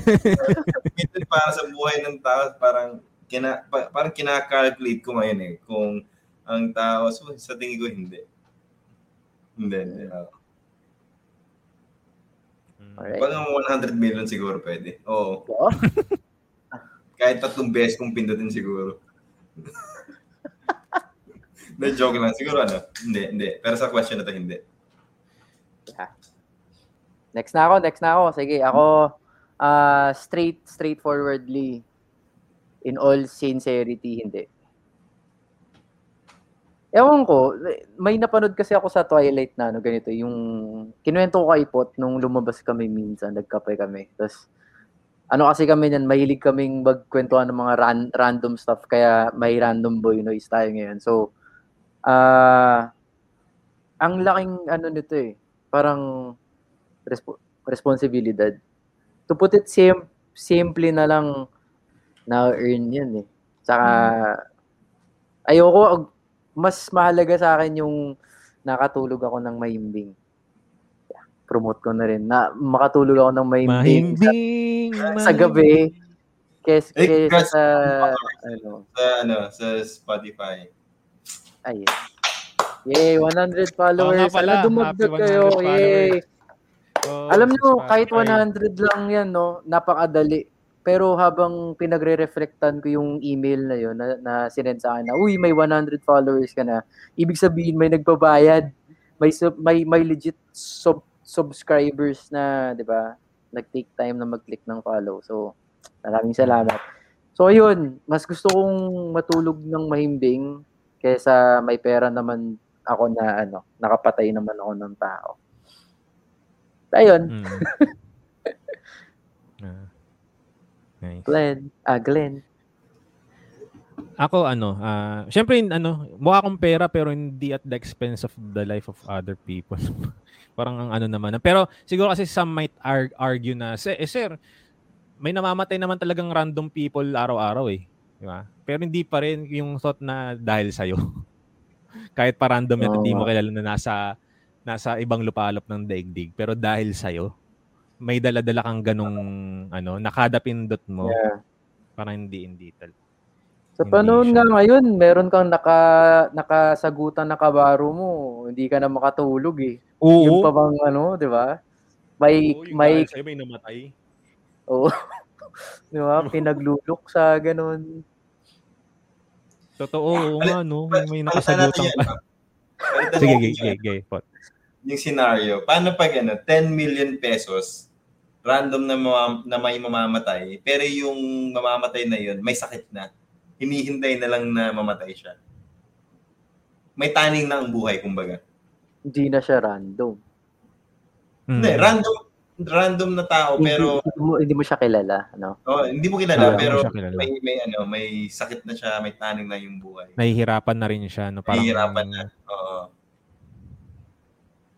para sa buhay ng tao, parang kina, parang kina-calculate ko ngayon eh kung ang tao. So, sa tingin ko, hindi. Hindi, hindi. Uh, Alright. Pag 100 million siguro pwede. Oo. Oh. [laughs] Kahit tatlong beses kong pindutin siguro. [laughs] Na joke lang. Siguro ano? Hindi, hindi. Pero sa question na to, hindi. Yeah. Next na ako, next na ako. Sige, ako uh, straight straightforwardly in all sincerity, hindi. Ewan ko, may napanood kasi ako sa Twilight na ano, ganito, yung kinuwento ko kay Pot nung lumabas kami minsan, nagkape kami. Tapos, ano kasi kami niyan, mahilig kaming magkwentuhan ng mga ran, random stuff, kaya may random boy noise tayo ngayon. So, ah, uh, ang laking ano nito eh, parang resp- responsibilidad. To put it sim- simple na lang, na-earn yan eh. Saka, ayoko, mas mahalaga sa akin yung nakatulog ako ng mahimbing. Yeah, promote ko na rin. Na makatulog ako ng mahimbing, Mahimbing! sa, [laughs] sa gabi. Kes, Eh, kesa guys, sa, [laughs] ano, Sa, ano, sa Spotify. ayun. Yay, 100 followers. Nga pala, dumagdag happy 100 kayo. Yay. Oh, Alam nyo, kahit Spotify. 100 lang yan, no, napakadali. Pero habang pinagre-reflectan ko yung email na yun, na, na sinend sa akin na, uy, may 100 followers ka na. Ibig sabihin, may nagbabayad. May, sub, may, may legit sub, subscribers na, di ba, nag-take time na mag-click ng follow. So, maraming salamat. So, ayun, mas gusto kong matulog ng mahimbing kaysa may pera naman ako na, ano, nakapatay naman ako ng tao. Ayun, Mm. [laughs] Ah. Nice. Glenn. Ah, Glenn. Ako ano, ah, syempre ano, mukha akong pera pero hindi at the expense of the life of other people. [laughs] Parang ang ano naman. Pero siguro kasi some might ar- argue na, "Sir, eh, sir, may namamatay naman talagang random people araw-araw eh. Di ba? Pero hindi pa rin yung thought na dahil sa'yo. [laughs] Kahit pa random yan, Oo hindi mo kilala na nasa, nasa ibang lupalop ng daigdig. Pero dahil sa'yo, may dala-dala kang ganong, ano, nakadapindot mo. Yeah. Parang hindi, hindi tal. Sa panahon nga ngayon, meron kang naka, nakasagutan na kabaro mo. Hindi ka na makatulog eh. Oo. Yung pa bang ano, di ba? May, Oo, yung may, sa'yo may namatay. oo. [laughs] di ba? Pinaglulok sa ganun. Totoo, oo nga, no? May nakasagutan pa. Sige, gay. Pot. Yung scenario. Paano pag ano, 10 million pesos, random na, mamam- na may mamamatay, pero yung mamamatay na yun, may sakit na. Hinihintay na lang na mamatay siya. May taning na ang buhay, kumbaga. Hindi na siya random. Mm. Hindi, random random na tao, pero hindi, hindi, mo, hindi mo siya kilala. Ano? oh, hindi mo kilala, Hindi mo pero siya kilala. may may ano, may sakit na siya, may taning na yung buhay. Nahihirapan na rin siya, no? Parang, Nahihirapan na. Oo.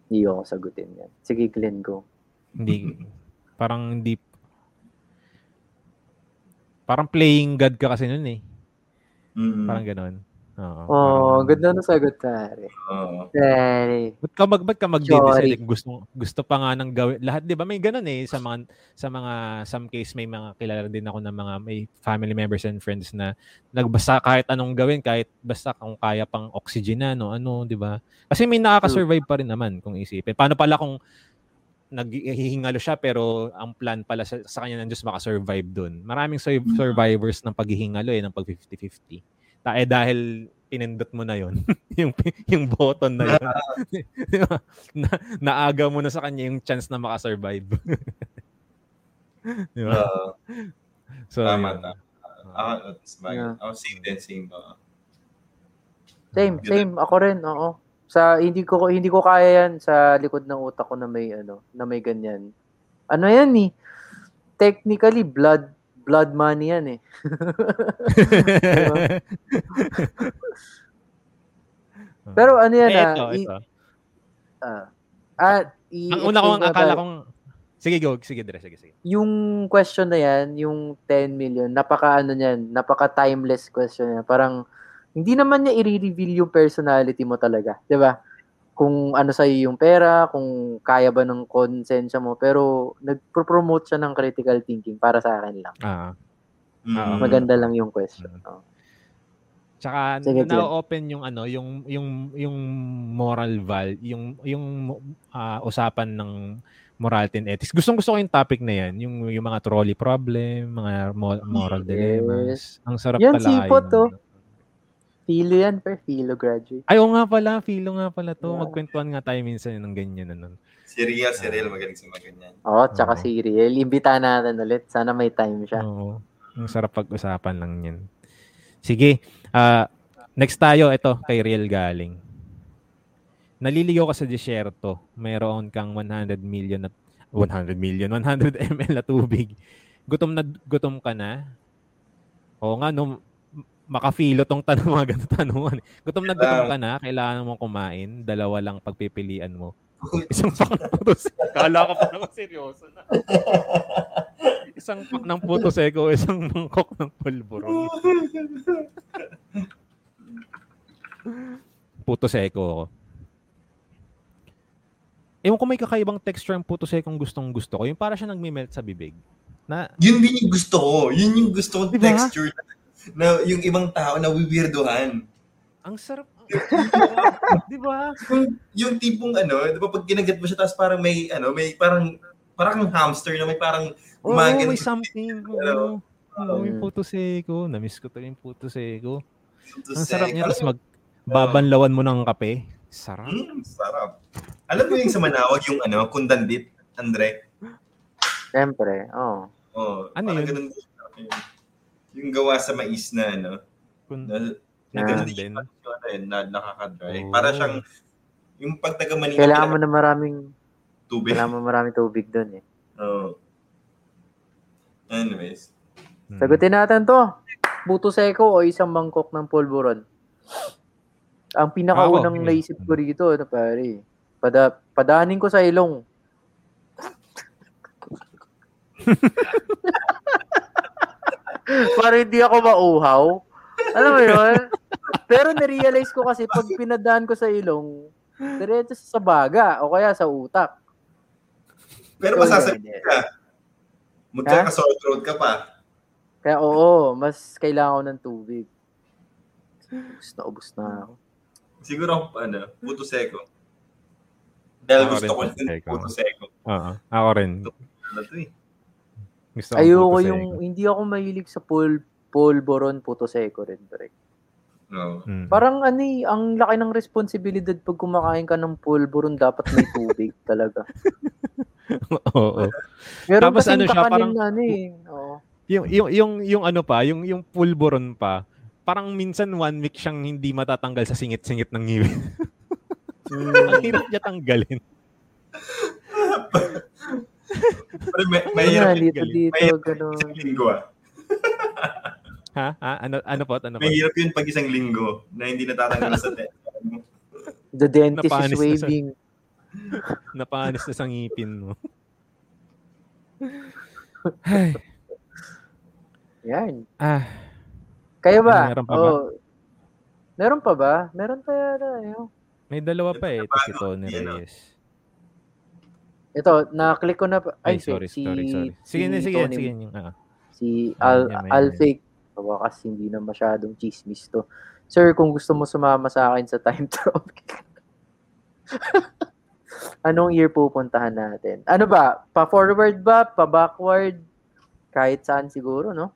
Hindi ako sagutin yan. Sige, Glenn, go. Hindi, [laughs] parang hindi, parang playing God ka kasi nun eh. Mm. Parang ganon. Oo. Oh, parang- ganda na sagot, pare. Oo. Pare. Ba't ka mag ba't ka mag Sorry. Gusto gusto pa nga ng gawin lahat 'di ba? May ganun eh sa mga sa mga some case may mga kilala din ako ng mga may family members and friends na nagbasta kahit anong gawin kahit basta kung kaya pang oxygen na no ano 'di ba? Kasi may nakaka-survive pa rin naman kung isipin. Paano pala kung naghihingalo siya pero ang plan pala sa, sa kanya ng Diyos makasurvive dun. Maraming sur- survivors ng paghihingalo eh, ng pag 50-50. Ta eh dahil pinindot mo na yon [laughs] yung yung button na yon [laughs] na, naaga mo na sa kanya yung chance na makasurvive [laughs] di ba Oo. so Tama, yun. tama. Ako, that's my, Yeah. ako same din, same. oo. Same, same. Ako rin, oo. Sa hindi ko hindi ko kaya yan sa likod ng utak ko na may ano, na may ganyan. Ano yan eh? Technically blood blood money yan eh. [laughs] Pero ano yan Eh, ah, ito, i- ito. ah, ah, i- ang una kong akala kong sige go sige dire sige sige yung question na yan, yung 10 million, napaka ano niyan, napaka timeless question yan. Parang hindi naman niya i-reveal yung personality mo talaga, 'di ba? Kung ano sa yung pera, kung kaya ba ng konsensya mo, pero nagpro-promote siya ng critical thinking para sa akin lang. ah Mm. Maganda lang yung question. Oh. Tsaka Sige, na-open yung ano, yung yung yung moral val, yung yung ah, usapan ng morality and ethics. Gustong-gusto ko yung topic na yan, yung yung mga trolley problem, mga mo- moral Yes. dilemmas. Ang sarap Yan, talaga. sipot, oh. Philo yan, per Philo graduate. Ay, oo nga pala, filo nga pala to. Yeah. Magkwentuhan nga tayo minsan ng ganyan ano. Si Real, si Real, magaling sa mga ganyan. Oo, tsaka Oo. si Riel. Imbitahan natin ulit. Sana may time siya. Oo. Ang sarap pag-usapan lang yan. Sige. ah next tayo. Ito, kay Real Galing. Naliligaw ka sa disyerto. Mayroon kang 100 million at 100 million, 100 ml na tubig. Gutom na gutom ka na? Oo nga, no, makafilo tong [laughs] tanong mga ganito tanungan. Gutom na gutom ka na, kailangan mong kumain, dalawa lang pagpipilian mo. [laughs] Isang pak ng puto seco. Kala ko pa naman seryoso na. [laughs] isang pak ng puto seco, isang mangkok ng pulburon. Puto seco ako. Ewan ko may kakaibang texture ang puto seco ang gustong gusto ko. Yung para siya nagme-melt sa bibig. Na, Yun din yung gusto ko. Yun yung gusto kong Diba? texture na, na yung ibang tao na wiwirdohan. ang sarap. [laughs] Di ba? Yung, yung tipong ano, di ba pag kinagat mo siya tapos parang may ano, may parang parang hamster na may parang Oo, gumagano may something. [laughs] Ano? Oo, Oo, yung puto seco. Namiss ko to yung puto seco. to Ang sarap niya. Tapos mo- mag babanlawan mo ng kape. Sarap. Mm, sarap. Alam mo yung sa Manawag yung ano, kundandit, Andre? Siyempre, oo. Oh, Ano parang yun? ganun. Yung, gawa sa mais na ano, Kung, na, na Ah. din. na nakaka-dry. Oh. Para siyang, yung pag taga Manila, Kailangan mo na maraming, tubig. kailangan mo maraming tubig doon eh. Oh. Anyways. Hmm. Sagutin natin to. Buto seko o isang mangkok ng pulburon? Ang pinakaunang Ako, naisip ko rito, ano pare, pada, padanin ko sa ilong. [laughs] Para hindi ako mauhaw. Alam mo yun? Pero narealize ko kasi pag pinadaan ko sa ilong, diretso sa baga o kaya sa utak. Pero So, masasabi yun, eh. ka. Magkaka-sore throat ka pa. Kaya oo, mas kailangan ko ng tubig. Ubus na ubus na ako. Siguro, ano, puto seko. Dahil gusto ko yung seko. puto seko. Oo. Ako rin. Ano to eh. Gusto ko Ayoko yung, seco. hindi ako mahilig sa pul, pulboron, puto seco rin. Pre. No. Mm. Parang ano eh, ang laki ng responsibilidad pag kumakain ka ng pulboron, dapat may tubig [laughs] talaga. Oo. Meron Tapos kasing ano siya, kakanin parang- na ano eh. Oo. Yung, yung, yung, yung ano pa, yung, yung pulburon pa, parang minsan one week siyang hindi matatanggal sa singit-singit ng ngipin. [laughs] Ang Mm. hirap niya tanggalin. [laughs] Pero may, Ano mahirap, nga, dito, galing. dito, mahirap ganun. isang linggo ah. [laughs] Ha? ha? Ano, ano po? Ano po? Mahirap yun pag isang linggo na hindi natatanggal sa te. [laughs] The dentist Napanis is na sa- waving. [laughs] Napanis na sa ngipin mo. Ay, Yan. ah, Kayo ba? Meron pa ba? Oo. Meron pa ba? Meron pa yata. Ayun. may dalawa pa eh. Ito si Tony oh. Ito, na-click ko na pa. Ay, Ay, sorry, si, sorry, sorry. Sige na, si sige, Tony- sige. Yung, ah. Si Al yan, Alfake. Bakas hindi na masyadong chismis to. Sir, kung gusto mo sumama sa akin sa time [laughs] tropic. Anong year pupuntahan natin? Ano ba? Pa-forward ba? Pa-backward? Kahit saan siguro, no?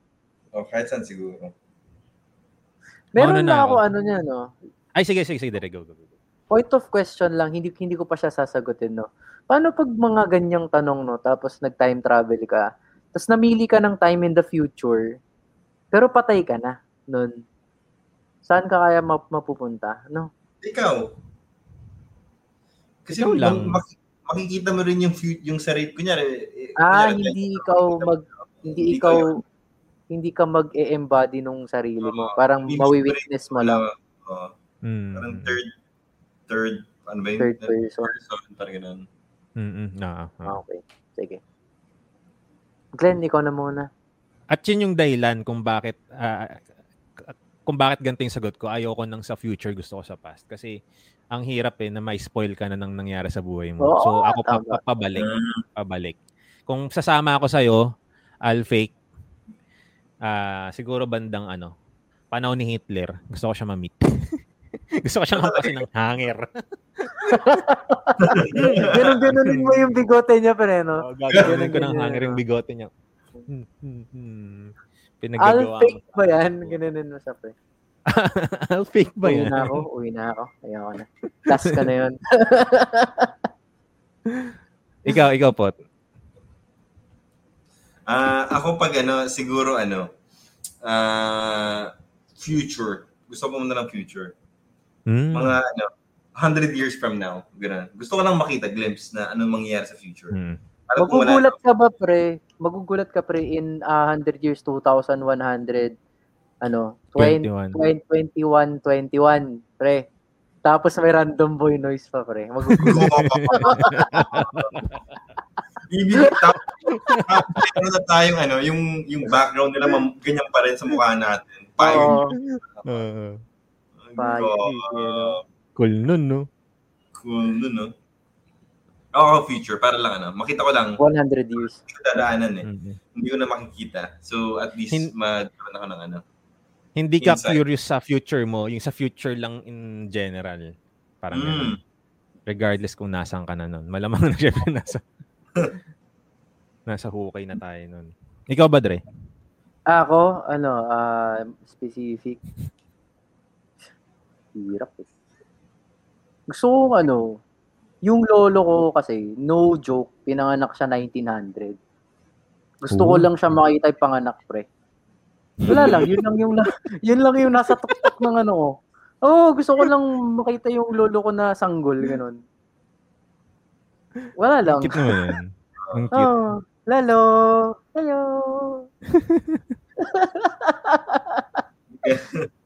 O, Oh, kahit saan siguro. Meron Mauna na na ako ako. ano niya, no? Ay, sige, sige, sige. Dire, go, go, go. Point of question lang, hindi hindi ko pa siya sasagutin, no? Paano pag mga ganyang tanong, no? Tapos nag-time travel ka, tapos namili ka ng time in the future, pero patay ka na nun. Saan ka kaya map- mapupunta, no? Ikaw. Kasi Ikaw lang. mak- mak- makikita mo rin yung fu- yung sarili kunyari. eh, Ah, kunyari, hindi ikaw mag hindi Hindi ikaw ko hindi ka mag-e-embody nung sarili mo. Oo. Parang mawi-witness mo lang. Oo. Mm. parang third, third, ano ba yun? Third person. person, parang ganun. Mm-mm. Ah, ah. Okay. Sige. Glenn, ikaw na muna. At yun yung dahilan kung bakit ah, kung bakit ganito yung sagot ko. Ayoko nang sa future, gusto ko sa past. Kasi ang hirap eh na may spoil ka na ng nangyari sa buhay mo. Oo, so ako pa, pa- pabalik, Mm. pabalik. Kung sasama ako sa iyo, I'll fake ah siguro bandang ano, panahon ni Hitler. Gusto ko siya ma-meet. [laughs] gusto ko siyang hampasin ng hanger. [laughs] Ganun-ganunin mo yung bigote niya, pre, no? Oh, gagawin ko ng Ganun, hanger yung ganun. bigote niya. Hmm, hmm, hmm. Pinaggagawa I'll fake ba yan? Ganunin mo sa pre. [laughs] I'll fake ba Uwi yan? na ako, uwi na ako. Ayoko na. Task ka na yun. [laughs] ikaw, ikaw po. Ah, ako pag ano, siguro ano, ah, future. Gusto ko pumunta ng future. Hmm. Mga ano, 100 years from now. Ganun. Gusto ko lang makita, glimpse na anong mangyayari sa future. Hmm. Alam wala. Magugulat ka ba, pre? Magugulat ka, pre, in ah, 100 years, 2,100, ano, 20, 21. 2021, 21, pre. Tapos may random boy noise pa, pre. Magugulat. Ibig tapos ano na tayong ano, yung yung background nila ganyan pa rin sa mukha natin. Oo. Pioneer. Uh, No? cool nun, no? Cool nun, no? Ako, future, para lang ano, makita ko lang, 100 years. hindi ko dadaanan eh. Mhm. Hindi ko na makikita. So, at least, Hin- magkaroon ako ng ano. Hindi ka Insight. curious sa future mo, yung sa future lang in general. Parang. Mm. Regardless kung nasaan ka na nun. Malamang na [laughs] syempre nasa nasa hukay na tayo nun. Ikaw ba, Dre? Ako, ano, ah, specific. Hirap eh. Gusto ko, ano, yung lolo ko kasi, no joke, pinanganak siya 1900. Gusto ko Ooh. lang siya makita yung panganak, pre. Wala lang, yun lang yung, na- [laughs] yun lang yung nasa tuktok ng ano ko. Oh, gusto ko lang makita yung lolo ko na sanggol, ganun. Wala lang. Cute naman yan. Ang [laughs] cute. Oh, lalo. Hello. [laughs]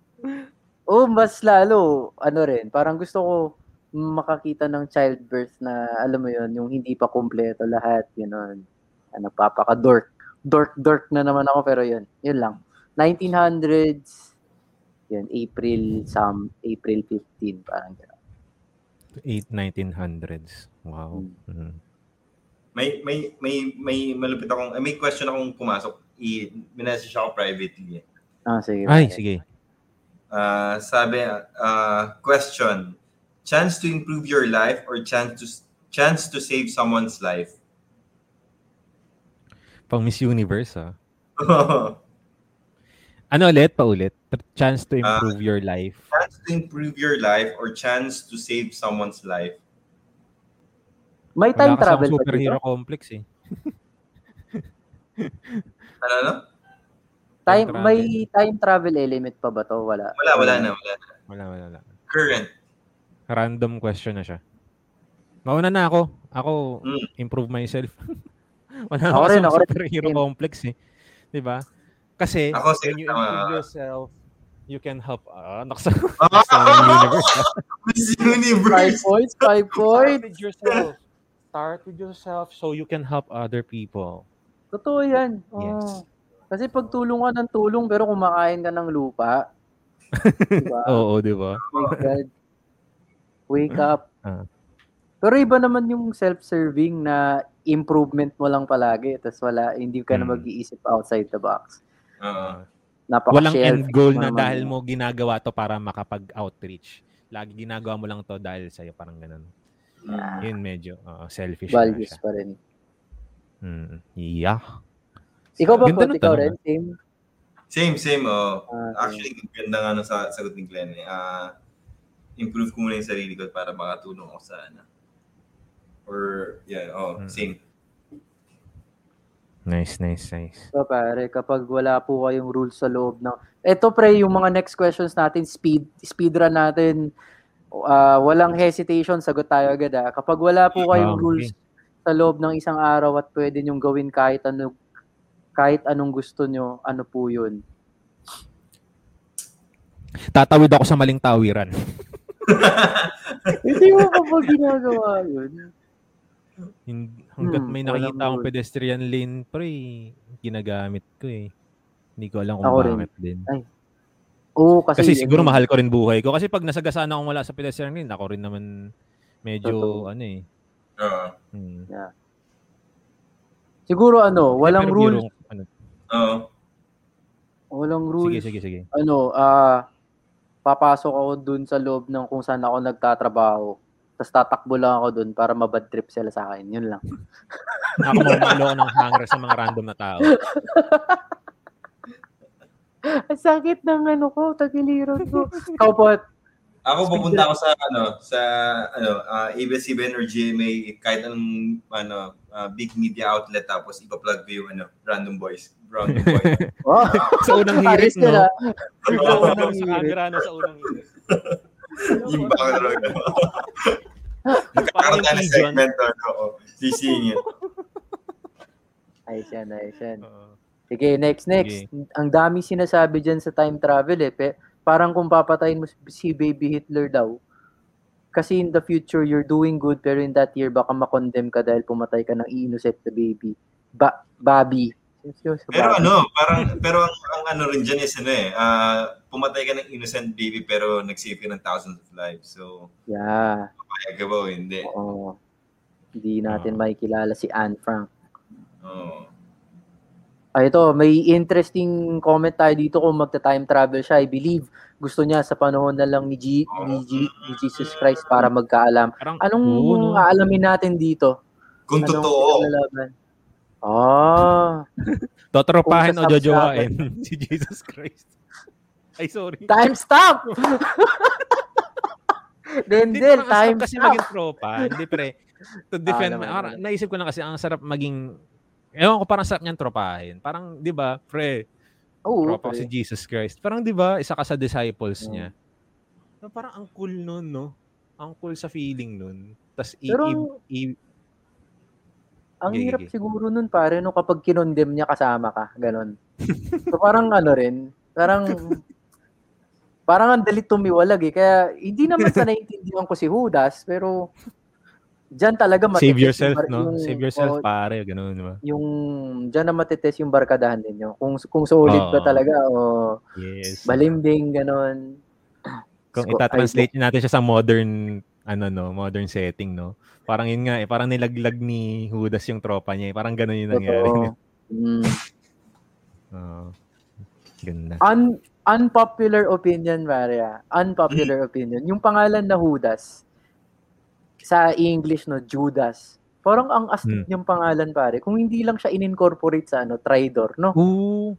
oh, mas lalo, ano rin, parang gusto ko makakita ng childbirth na, alam mo yon yung hindi pa kumpleto lahat, yun. Ano, papaka-dork. Dork, dork na naman ako, pero yun, yun lang. 1900s, yun, April, some, April 15, parang gano'n. 8 1900s. Wow. Mhm. May, may, may, may malupit akong, eh, may question akong pumasok. I, minessage ako privately. Ah, sige. Ay, sige. Ah, sabi, ah, question. Chance to improve your life or chance to chance to save someone's life? Pang Miss Universe, ah. [laughs] Ano ulit? Paulit? Chance to improve your life. chance to improve your life or chance to save someone's life? May Wala time kasi travel akong ba superhero dito? complex, eh. [laughs] Ano, ano? Time, travel. may time travel element pa ba to? Wala. Wala, wala na, wala na. Wala, wala, wala. Current. Random question na siya. Mauna na ako. Ako, Mm. improve myself. [laughs] wala Ako ako rin, sa ako rin. superhero Same. complex, eh. 'Di ba? Kasi, Ako, when you tama. improve yourself, you can help, ah, [laughs] nakasa, Ah! sa universe. Miss Five Universe! points, five Start points. with yourself. Start with yourself so you can help other people. Totoo yan. Oo. Yes. Kasi pag tulong ka ng tulong pero kumakain ka ng lupa, diba? [laughs] Oo, di ba? Oh my God. Wake up. Ah. Pero iba naman yung self-serving na improvement mo lang palagi tapos wala, hindi ka na Hmm. mag-iisip outside the box. Oo. Napaka Walang end goal na dahil mo ginagawa to para makapag-outreach. Lagi ginagawa mo lang to dahil sa'yo, parang ganun. Mm. Yun medyo oo, selfish values pa rin. Mm. Yeah. Ikaw ba Ganda po, ng ikaw rin? Same? Same, same. Oh. Ah, Actually, ganda nga nung sa sagot ni Glenn. Eh. Ah, improve ko muna yung sarili ko para makatulong ako sa ano. Or, yeah, oh, Mm. same. Nice, nice, nice. So pare, kapag wala po kayong rules sa loob ng... Ito pre, yung mga next questions natin, speed speedrun natin, ah, walang hesitation, sagot tayo agad ah. Kapag wala po kayong Ah, okay. rules sa loob ng isang araw at pwede nyong gawin kahit ano kahit anong gusto nyo, ano po yun? Tatawid ako sa maling tawiran. [laughs] Hindi mo pa ba ginagawa yun? Hanggat Hmm, may walang nakikita akong pedestrian lane, pre, ginagamit ko eh. Hindi ko alam kung Ako rin. bakit din. Oo, kasi, Kasi siguro mahal ko rin buhay ko. Kasi pag nasagasaan akong wala sa pedestrian lane, ako rin naman medyo Totoo. ano eh. Oo. Hmm. Siguro ano, walang rules, Oo. walang sige, rules. sige, sige. Ano, ah papasok ako dun sa loob ng kung saan ako nagtatrabaho. Tapos tatakbo lang ako dun para mabad trip sila sa akin. Yun lang. [laughs] Ako mamalo ako ng hanger sa mga random na tao. [laughs] Ang sakit ng ano ko, tagiliran ko. Ikaw po, Ako pupunta ako sa ano sa ano uh, ABS-CBN or GMA kahit anong ano uh, big media outlet tapos ipa-plug ko yung ano Random Boys. Random Boys. [laughs] Oh, [laughs] Sa unang hirit, no? ah. Sa unang no? Sa unang hirit. yung background. [laughs] Nagkakaroon tayo ng segment to, no? Sisingit. Ayos yan, ayos yan. Sige, next, next. Ang dami sinasabi dyan sa time travel eh. Pe, parang kung papatayin mo si baby Hitler daw, kasi in the future, you're doing good, pero in that year, baka makondemn ka dahil pumatay ka ng innocent na baby. Ba Bobby. Pero ano, parang pero ang, ang ano rin diyan is ano eh, ah, pumatay ka ng innocent baby pero nag-save ka ng thousands of lives. So, Yeah. kaya ka ba o hindi? Oo. Hindi natin Oo. makikilala si Anne Frank. Oo. Ay, ito, may interesting comment tayo dito kung magta-time travel siya. I believe gusto niya sa panahon na lang ni, G, ni, G, ni Jesus Christ para magkaalam. Anong no? aalamin natin dito? Kung Anong totoo, pinaglalaban? Ah, [laughs] Totropahin o jojowain [laughs] si Jesus Christ. Ay, sorry. time stop! [laughs] Dendel, time kasi stop! maging tropa. Hindi pre. To defend, naman, parang naman. naisip ko lang kasi ang sarap maging Ewan ko parang sarap niyang tropahin. Parang, di ba, pre, Oo, tropa pre. si Jesus Christ. Parang, di ba, isa ka sa disciples niya. So, parang ang cool nun, no? Ang cool sa feeling nun. Tapos, i- Pero i- i- Ang Gigi. hirap siguro nun pare no kapag kinondem niya kasama ka, ganon. so parang ano rin, parang [laughs] parang ang dali tumiwalag eh. Kaya hindi naman sa [laughs] naiintindihan ko si Judas, pero diyan talaga save matitest yourself, yung no? yung- Save yourself, oo, pare. Ganun, di ba? yung diyan na matitest yung barkadahan ninyo. Kung kung solid ba Oo. talaga o Yes. balimbing ganon. Kung Sko- itatranslate natin siya sa modern ano no, modern setting no. Parang yun nga eh, parang nilaglag ni Judas yung tropa niya eh. Parang ganun yung nangyari. Totoo. [laughs] Mm. Oo. ganda. Un- unpopular opinion, Maria. Unpopular opinion. Yung pangalan na Judas, sa English, no, Judas. Parang ang astig Hmm. yung pangalan, pare. Kung hindi lang siya in-incorporate sa ano, Tridor, no? Oo.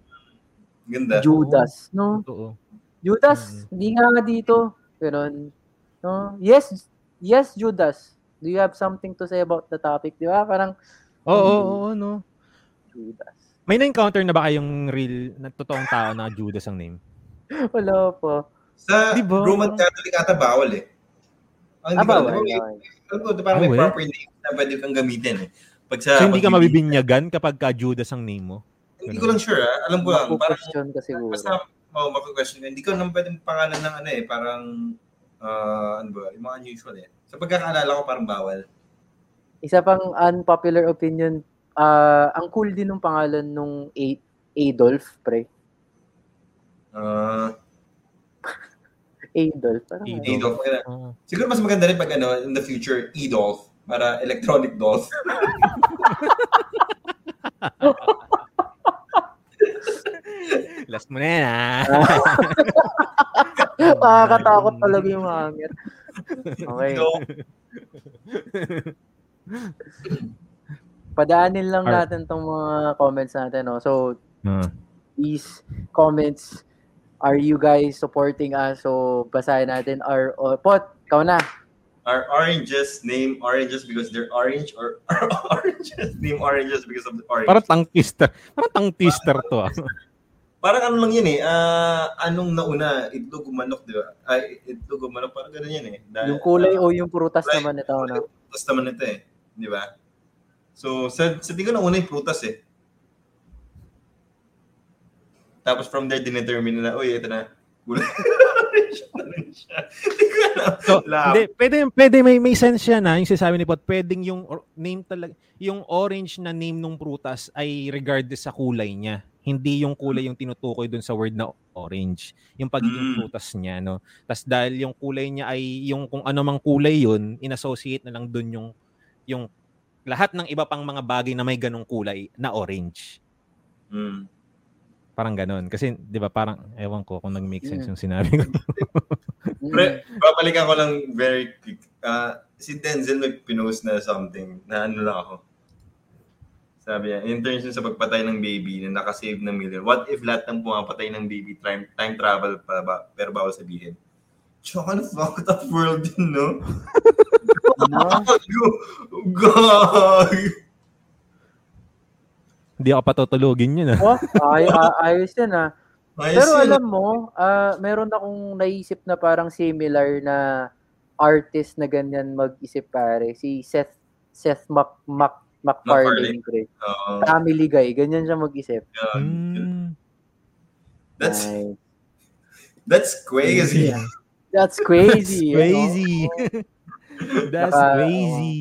ganda. Judas, no? Totoo. Judas, hindi nga nga dito. Ganon. No? Yes, yes, Judas. Do you have something to say about the topic? Di ba? Parang Oo, oo, oo, no. Judas. May na-encounter na ba kayong real, na totoong tao na Judas ang name? [laughs] Wala po. Sa Di ba? Roman Catholic ata bawal eh. Ang Ah, ko bawal, may- bawal. alam ko, parang may wala. proper name na pwede kang gamitin eh. Pag sa So, hindi ka mabibinyagan kapag ka Judas ang name mo? Hindi ko lang sure ah. Alam ko lang. Parang Maku-question ka siguro. basta oh, maku-question ka. Hindi ko naman pwedeng pangalan ng ano eh. Parang ah, ano ba? Yung mga unusual eh. Sa pagkakaalala ko parang bawal. Isa pang unpopular opinion, ah ang cool din ng pangalan nung A- Adolf, pre. Ah, Adolf. Parang Adolf. Adolf. Oo. Siguro mas maganda rin pag ano, in the future, Edolf. Para electronic dolph. [laughs] Last mo na yan, ah. [laughs] Nakakatakot talaga yung hangin. Okay. So, [laughs] Padaanin lang Ar- natin tong mga comments natin. No? So, Ah. these comments, are you guys supporting us? So, basahin natin. Our, oh, Pot, ikaw na. are oranges named oranges because they're orange or are [laughs] oranges named oranges because of the orange? Parang tang twister. Parang tang twister to, ah. Parang ano lang yun eh. ah, anong nauna? Itlog manok, di ba? Ay, itlog manok, parang ganun yan eh. Dahil- Yung kulay ah, o yung prutas Right. naman ito. Prutas naman ito eh. Di ba? So, sa, sa tingin ko nauna yung prutas eh. Tapos from there, dinetermine na, uy, ito na. So, [laughs] hindi, pwede, pwede may, may sense siya na, yung sinasabi ni Pot, pwedeng yung or- name talaga, yung orange na name ng prutas ay regardless sa kulay niya. Hindi yung kulay yung tinutukoy dun sa word na orange. Yung pagiging Mm. prutas niya, no? Tapos dahil yung kulay niya ay yung kung ano mang kulay yun, inassociate na lang dun yung, yung lahat ng iba pang mga bagay na may ganong kulay na orange. Mm. Parang ganon. Kasi, di ba, parang, ewan ko kung nag-make sense Mm. yung sinabi ko. Mm. Pre, babalikan ko lang very quick. Ah, si Denzel may pinost na something na ano lang ako. Sabi niya, in terms sa pagpatay ng baby na nakasave ng million, what if lahat ng pumapatay ng baby time, time travel pa ba, pero bawal sabihin? Tsaka na fucked up world yun, no? [laughs] Ano? Gag! Hindi ako patutulugin yun ah. Oh, ay, ay- ayos yan ah. [laughs] Ayos Pero yun. alam mo, ah, meron akong naisip na parang similar na artist na ganyan mag-isip pare. Si Seth Seth Mac, Mac, MacFarlane. pre. Oo. Family Guy. Ganyan siya mag-isip. Gag. Hmm. That's, Ay, that's crazy. that's crazy. That's crazy. [laughs] That's Naka- crazy.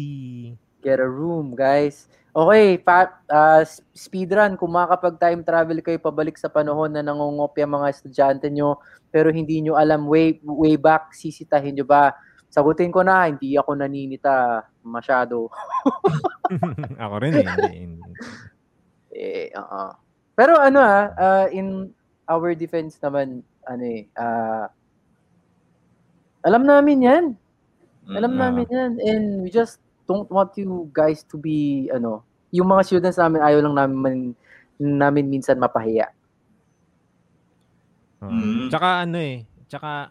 Get a room, guys. Okay, pa, ah, s- speedrun. Kung makakapag time travel kayo pabalik sa panahon na nangungopia mga estudyante nyo, pero hindi nyo alam way, way back, sisitahin nyo ba? Sagutin ko na, hindi ako naninita masyado. [laughs] ako rin eh. Hindi. Eh, oo. Pero ano ah, ah, in our defense naman, ano eh, ah, alam namin yan. Alam Mm. namin yan. And we just don't want you guys to be, ano, yung mga students namin, ayaw lang namin, namin minsan mapahiya. Oo. Mm. Tsaka ano eh, tsaka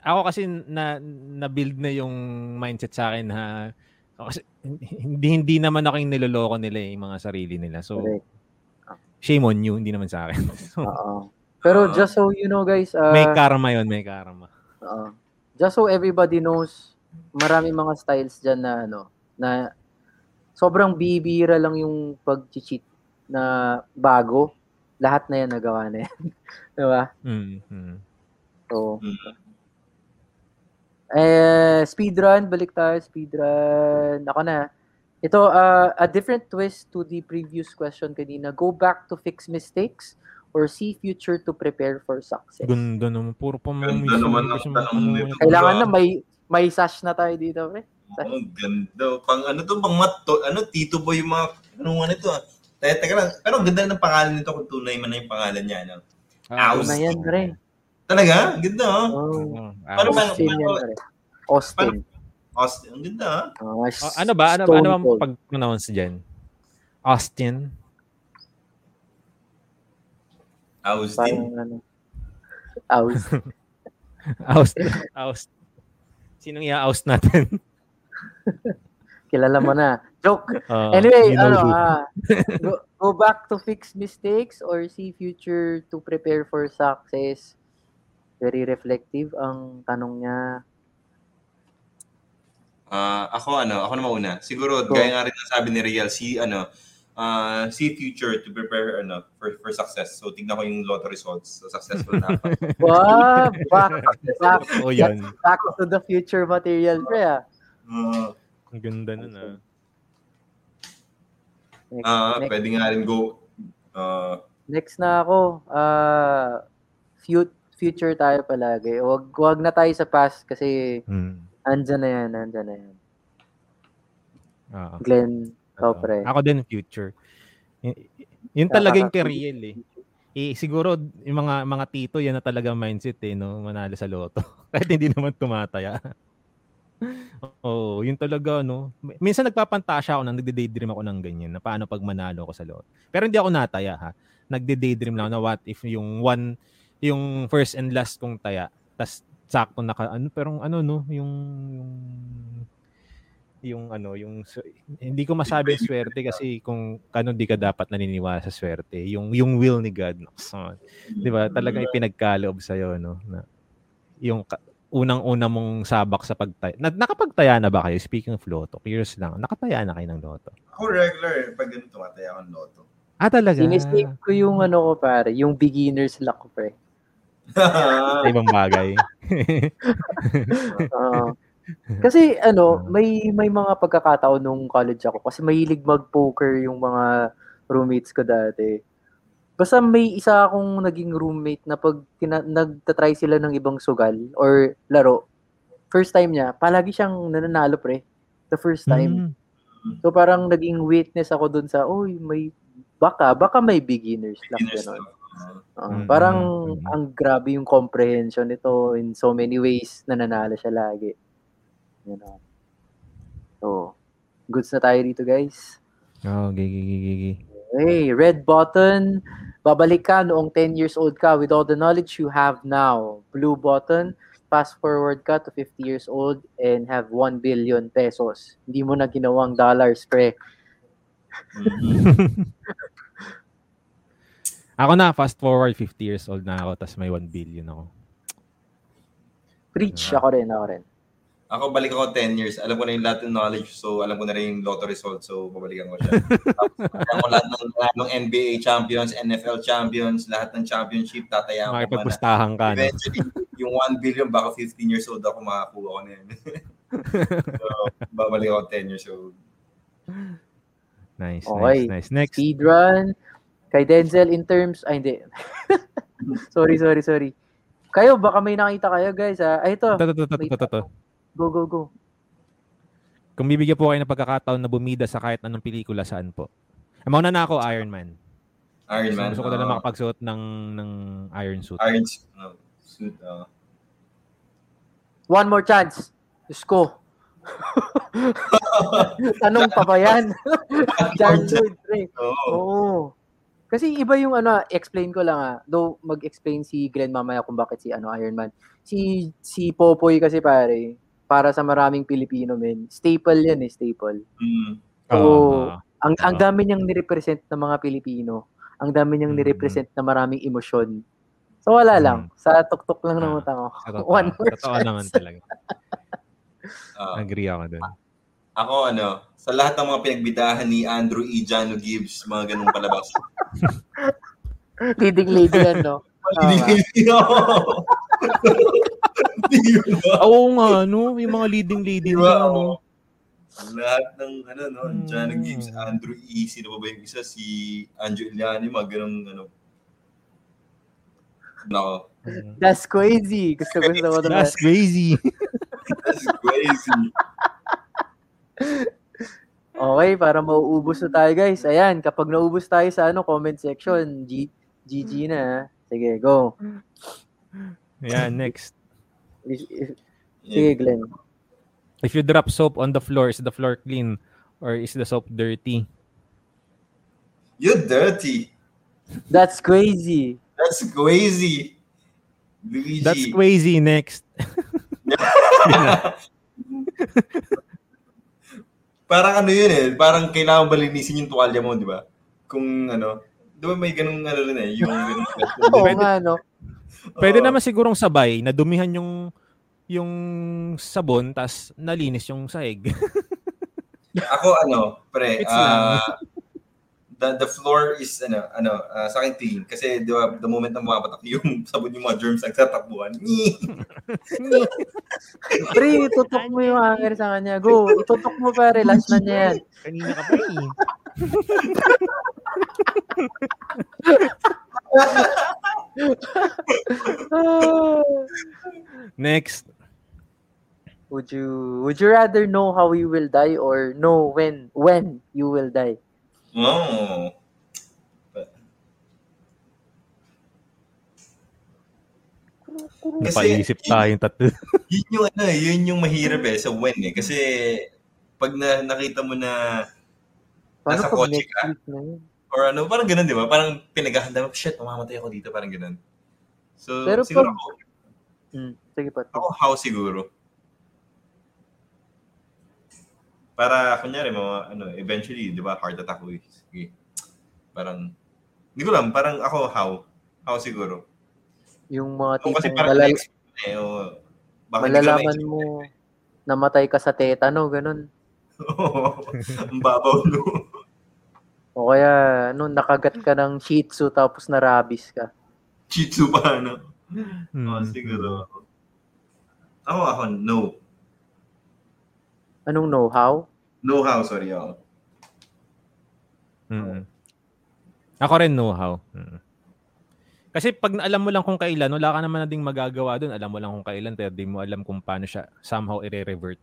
ako kasi na na-build na yung mindset sa akin na kasi hindi hindi naman ako yung niloloko nila eh, yung mga sarili nila. So Correct. shame on you, hindi naman sa akin. [laughs] So, Oo. Pero Ah. just so you know guys, ah, may karma yon, may karma. oo. just so everybody knows, marami mga styles dyan na, ano, na sobrang bibira lang yung pag-cheat na bago. Lahat na yan nagawa na yan. [laughs] Di ba? Mm, mm. So, Mm. Eh, speedrun, balik tayo, speedrun. Ako na. Ito, uh, a different twist to the previous question kanina. Go back to fix mistakes or see future to prepare for success. Ganda naman, puro pa mga Ganda naman mga ang tanong nito. Kailangan na may may sash na tayo dito, pre. Oh, ganda. Pang ano to, pang matto, ano, Tito Boy yung mga, ano nga nito ah. Teka, teka lang. Pero ang ganda ng pangalan nito kung tunay man na yung pangalan niya. Ano? Ah, Ano na yan, pre? Talaga? Ang Ganda ah. Oh, Oo. Ah, Paano ba- Austin yan, pre. Austin. Austin. Ang ganda ah. Ah, ano ba? Ano, Stone ano ang pag-pronounce dyan? Austin? Austin. Parang ano. Austin. [laughs] Aust. Aust. Sinong i-oust natin? [laughs] Kilala mo na. Joke. Uh, Anyway, you know ano, ah, [laughs] go, go back to fix mistakes or see future to prepare for success. Very reflective ang tanong niya. Ah, ako ano, ako na mauna. Siguro Go. gaya nga rin ng sabi ni Real, si ano, ah, see future to prepare ano for for success. So tignan ko yung lotto results. So successful na ako. [laughs] Wow, back, [laughs] back, oh, yan. back to the future material, pre, ah. Ah, Ang ganda nun ah. Next, ah, next, pwede nga rin go ah, next na ako. Ah, fu- future tayo palagi. Wag, wag na tayo sa past kasi Hmm. andyan na yan, andyan na yan. Oo. Glenn. Oh, pre. Ako din future. Y- Yun talaga yung real eh. Eh, siguro yung mga mga tito yan na talaga mindset eh no? Manalo sa loto. [laughs] Kahit hindi naman tumataya. [laughs] Oo, yun talaga no? Minsan nagpapantasya ako nang nagde-daydream ako ng ganyan na paano pag manalo ako sa loto. Pero hindi ako nataya ha? Nagde-daydream lang na what if yung one yung first and last kong taya tas sakto naka ano pero ano no? Yung yung yung ano yung hindi ko masabi yung swerte kasi kung ano di ka dapat naniniwala sa swerte yung yung will ni God no? so, di ba talagang ipinagkaloob sa no na yung unang-una mong sabak sa pagtaya na, nakapagtaya na ba kayo speaking of loto curious lang nakataya na kayo ng loto ako regular eh. Pag ganito, tumataya ako ng loto. ah talaga Sinisave ko yung ano ko, pare, yung beginner's luck ko, pre. [laughs] ibang bagay [laughs] Oo. [laughs] kasi ano, may may mga pagkakataon nung college ako kasi mahilig mag-poker yung mga roommates ko dati. Basta may isa akong naging roommate na pag tina- nagtatry sila ng ibang sugal or laro, first time niya, palagi siyang nananalo pre. The first time. Mm. So parang naging witness ako dun sa, uy, may baka, baka may beginner's luck. Beginners Ganun. lang. Oo, Mm, parang mm, mm. ang grabe yung comprehension nito in so many ways na nanalo siya lagi. You know. So, goods na tayo dito guys. oh gigi gigi gigi Hey, red button. Babalik ka noong 10 years old ka with all the knowledge you have now. Blue button. fast forward ka to 50 years old and have 1 billion pesos. Hindi mo na ginawang dollars, pre. [laughs] Ako na, fast forward, 50 years old na ako, tapos may 1 billion ako. Preach. Yeah. Ako rin, ako rin. Ako, balik ako 10 years. Alam ko na yung lahat ng knowledge. So, alam ko na rin yung lotto result. So, babalikan ko siya. Tapos, alam ko lahat ng, lahat ng NBA champions, NFL champions, lahat ng championship, tatayaan ko. Makipagpustahan ka? Eventually, yung 1 billion, baka 15 years old ako, makakuha ko na yan. [laughs] so, babalik ako 10 years old. Nice, Okay. nice, nice. Next. Speedrun. Kay Denzel in terms, ay hindi. [laughs] sorry, sorry, sorry. Kayo, baka may nakita kayo, guys. Ito. Ito, ito, ito, ito, ito, ito. Go, go, go. Kung bibigyan po kayo ng pagkakataon na bumida sa kahit anong pelikula, saan po? Mauna na ako, Iron Man. Iron Man. Gusto ko na lang uh, makapagsuot ng, ng Iron Suit. Iron uh, suit. Uh, One more chance. Diyos ko. [laughs] Tanong pa ba yan? Jan Lloyd. Oo. Oo. Kasi iba yung ano, explain ko lang ah. Though mag-explain si Glenn mamaya kung bakit si ano Iron Man. Si si Popoy kasi pare, para sa maraming Pilipino men, staple yan eh, staple. Mm. Oo. Ah, Ang ang dami niyang nirepresent ng mga Pilipino. Ang dami niyang Mm. nirepresent na maraming emosyon. So wala Mm. lang. Sa tuktok lang ng Ah, utang ko. sa totoo. One Totoo naman talaga. [laughs] Ah, Agree ako dun. ako, ano, sa lahat ng mga pinagbidahan ni Andrew E. Jano Gibbs, mga ganung palabas. [laughs] Leading lady yan, no? Hindi [laughs] Hindi ba? Oo nga, no? Yung mga leading lady Di na, ba? no? Lahat ng, ano, no, Jano Mm. Gibbs, Andrew E. Sino pa ba yung isa? Si Anjo Iliani, mga ganung, ano. Nako, That's crazy. Gusto ko naman. That's crazy. that's crazy. [laughs] Okay, para mauubos na tayo guys. Ayan, kapag naubos tayo sa ano comment section, G GG na. Ha? Sige, go. yeah, next. Is- is- Sige, Glenn. If you drop soap on the floor, is the floor clean? Or is the soap dirty? You're dirty. That's crazy. That's crazy. Luigi. That's crazy. Next. [laughs] parang ano yun eh, parang kailangan balinisin yung tuwalya mo, di ba? Kung ano, di ba may ganung ano rin eh, yung [laughs] ganung Oo Pwede- nga, no? Pwede naman sigurong sabay na dumihan yung yung sabon tas nalinis yung sahig. [laughs] Ako ano, pre, It's lang. [laughs] the the floor is ano, ano, ah, sa akin clean kasi di ba the moment na bumabatak yung [laughs] sabon yung mga germs nagtatakbuhan. [laughs] Pre, tutok mo yung hanger sa kanya. Go, itutok mo pare, last na niya yan. Kanina ka pa eh. [laughs] Next. would you would you rather know how you will die or know when when you will die? Oh. Kasi Napaisip tayong tatlo. [laughs] yun yung ano, yun yung mahirap eh sa when eh kasi pag na, nakita mo na Paano Nasa kotse ka? or ano, parang ganun, di ba? Parang pinaghahanda mo, shit, mamamatay ako dito, parang ganun. So, Pero siguro pag- ako, Hmm, sige pa. ako how siguro. Para, kunyari, mga, ano, eventually, di ba, heart attack eh. sige. Parang, hindi ko lang, parang ako how. How siguro. Yung mga Kung kasi tipong parang malal- eh, o, malalaman na-expect. mo namatay ka sa tetano, ganun. Oo. [laughs] Ang babaw, no? O kaya, ano, nakagat ka ng shih tzu tapos narabis ka. Chitsu pa, no? Hmm. Oo, siguro. Ako, ako, no. Anong know-how? No how, sorry, ako. Mm. Ako rin know-how. Mm. Kasi pag alam mo lang kung kailan, wala ka naman na ding magagawa doon. Alam mo lang kung kailan, pero di mo alam kung paano siya somehow i-revert.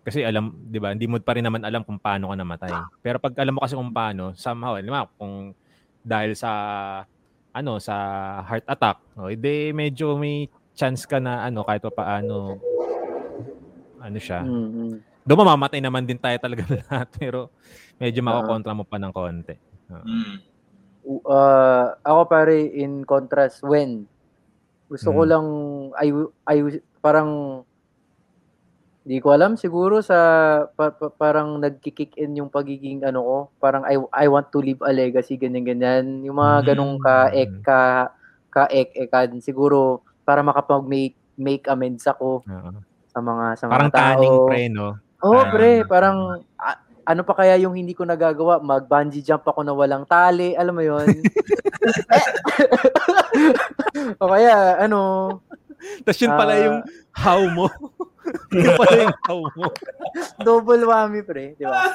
Kasi alam, di ba, hindi mo pa rin naman alam kung paano ka namatay. Pero pag alam mo kasi kung paano, somehow, di ba, kung dahil sa, ano, sa heart attack, o, edi medyo may chance ka na, ano, kahit pa paano, ano siya, Mm-hmm. doon mamamatay naman din tayo talaga [laughs] lahat, pero medyo Ah. makokontra mo pa ng konti. Mm. Uh, ako pare, in contrast, when? Gusto ko Mm. lang, I, I, parang, di ko alam, siguro sa, pa, pa- parang nagkikick in yung pagiging, ano ko, parang I, I want to leave a legacy, ganyan-ganyan. Yung mga ganong ka, Mm. ek, ka, ka, ek, ekan, siguro, para makapag-make, make amends ako Oo. Sa mga, sa mga Parang tao. kaning pre, no? Oo, Ah. pre, parang a- ano pa kaya yung hindi ko nagagawa? Mag-bungee jump ako na walang tali, alam mo 'yon. [laughs] [laughs] o kaya ano, Tapos yun pala Ah. yung how mo. [laughs] yun pala yung how mo. double whammy pre, di ba?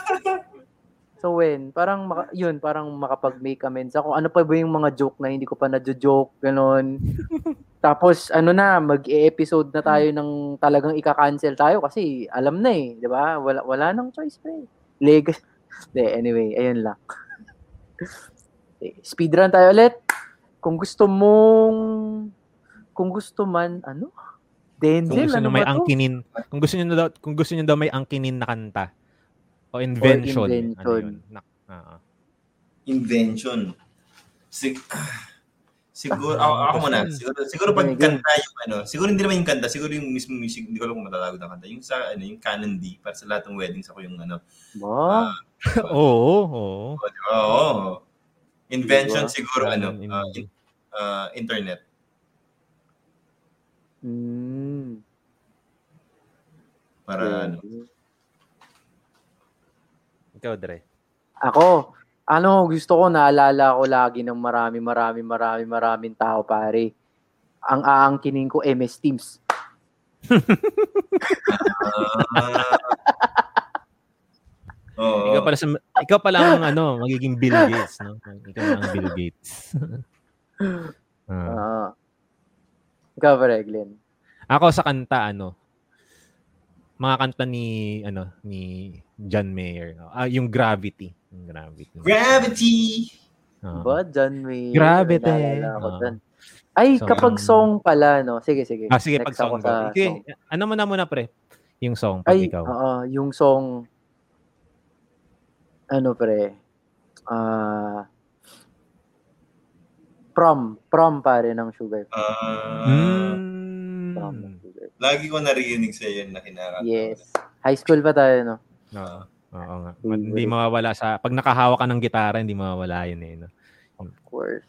So when, parang maka, yun, parang makapag-make amends ako. Ano pa ba yung mga joke na hindi ko pa na-joke, ganon. Tapos ano na, mag-episode na tayo ng talagang ika-cancel tayo kasi alam na eh, di ba? Wala, wala nang choice pre. Leg. [laughs] De, anyway, ayun lang. Okay, Speedrun tayo ulit. Kung gusto mong kung gusto man, ano? Kung Denzel, gusto ano may to? angkinin, kung gusto niyo daw, kung gusto niyo daw may angkinin na kanta o invention, invention. ano yun? Na, ah, Invention. Sig siguro, ako, ako muna. Siguro, siguro pag kanta yung ano, siguro hindi naman yung kanta, siguro yung mismo music, hindi ko alam kung matatawag na kanta. Yung sa, ano, yung Canon D, para sa lahat ng weddings ako yung ano. Ba? [laughs] Oo, oo. Oh, di ba? Oo. Invention Diba? siguro, ano, ah, D. in- ah, internet. Mm. Para, ano, Ikaw, Dre. Ako, ano, gusto ko, naalala ko lagi ng marami, marami, marami, maraming tao, pare. Ang aangkinin ko, MS Teams. [laughs] Oo. Ikaw pala sa, ikaw pala ang ano, magiging Bill Gates, no? Ikaw ang Bill Gates. [laughs] Ah. Ah. Ikaw, pare, Glenn. Ako sa kanta ano, mga kanta ni ano ni John Mayer. Ah, yung Gravity, yung Gravity. Gravity! Ah. Ba, John May. Grabe, te. Naalala ko Ah. dun. Ay, So, kapag um, song pala, no? Sige, sige. Ah, sige, Next pag song sa song. ano mo na muna pre? Yung song pag Ay, ikaw. oo, yung song, ano pre, ah, prom, prom pare ng Sugar. Ah, Mm. Prom Sugar. Lagi ko naririnig sa iyo na kinakanta. Yes. High school pa tayo, no? Oo. Oo nga. Hindi mawawala sa pag nakahawak ka ng gitara, hindi mawawala yun eh, no? Of course.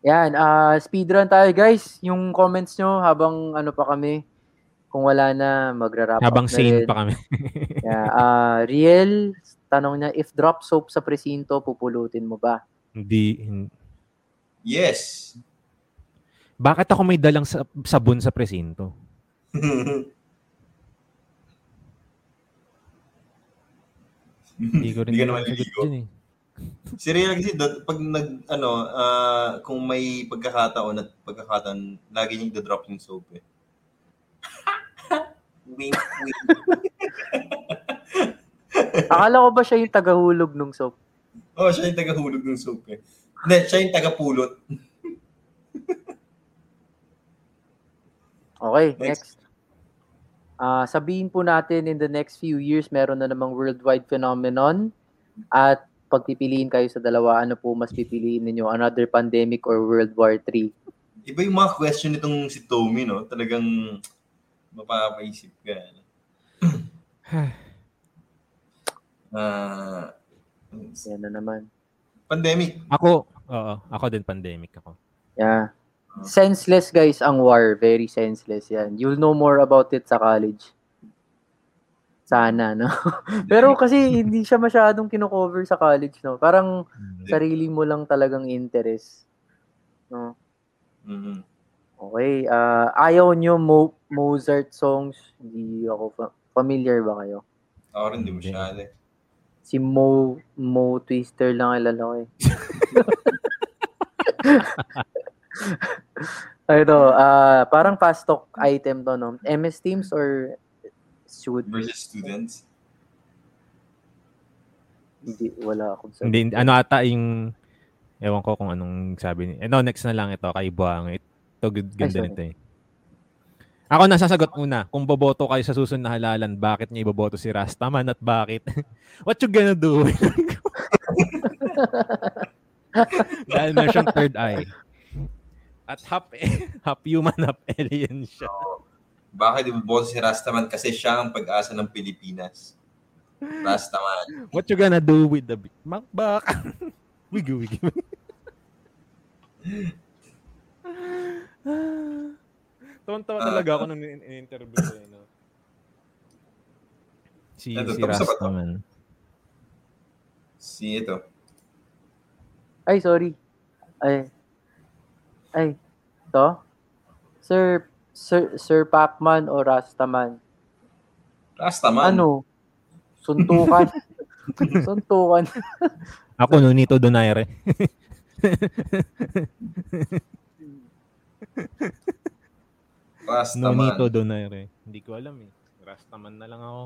Yan, ah speedrun tayo guys. Yung comments nyo habang ano pa kami, kung wala na, magra-wrap Habang up na sane pa kami. [laughs] Yeah, ah Riel, tanong niya, if drop soap sa presinto, pupulutin mo ba? hindi hin- Yes. Bakit ako may dalang sa, sabon sa presinto? Hindi ko rin Hindi ka naman dyan eh. Si Rhea kasi do- pag nag ano ah, kung may pagkakataon at pagkakataon lagi niya i-drop yung soap eh. [laughs] wink, wink. [laughs] Akala ko ba siya yung tagahulog nung soap? Oh, siya yung tagahulog ng soap eh. Hindi, siya yung tagapulot. Okay, Next. next. Ah, sabihin po natin in the next few years meron na namang worldwide phenomenon at pagpipiliin kayo sa dalawa, ano po mas pipiliin ninyo? Another pandemic or World War III? Iba yung mga question nitong si Tommy, no? Talagang mapapaisip ka. ano? [sighs] Ah, Yan na naman. pandemic. Ako, oo, ako din pandemic ako. Yeah. Senseless guys ang war. Very senseless yan. You'll know more about it sa college. Sana, no? [laughs] Pero kasi hindi siya masyadong kino-cover sa college, no? Parang sarili mo lang talagang interest. No? Mhm. Okay. ah ayaw nyo Mo- Mozart songs. Hindi ako fa- familiar ba kayo? Ako rin, di masyado. eh. Si Mo Mo Twister lang alala ko eh. [laughs] [laughs] Ito, ah parang fast talk item to, no? MS Teams or shoot? Versus students. Hindi, wala akong sabi. Hindi, ano ata yung, ewan ko kung anong sabi ni, eh, no, next na lang ito, kay Buang. Ito, good, ganda sorry. nito eh. Ako nasasagot muna, kung boboto kayo sa susunod na halalan, bakit niya iboboto si Rastaman at bakit? [laughs] What you gonna do? [laughs] Dahil meron siyang third eye. At half, [laughs] half human, half alien siya. Bakit iboboto si Rastaman? Kasi siya ang pag-asa ng Pilipinas. Rastaman. What you gonna do with the big makbak? [laughs] wigi, wigi. [laughs] Tawan-tawa talaga ako nung in- in-interview ko yun. No? Si, Ito, si? Rastaman. Si ito. Ay, sorry. Ay. Ay. To? Sir, Sir, Sir Pacman o Rastaman? Rastaman. Ano? Suntukan. [laughs] Suntukan. Ako, Nunito Donaire. Rastaman. Nunito Donaire. Hindi ko alam eh. Rastaman na lang ako.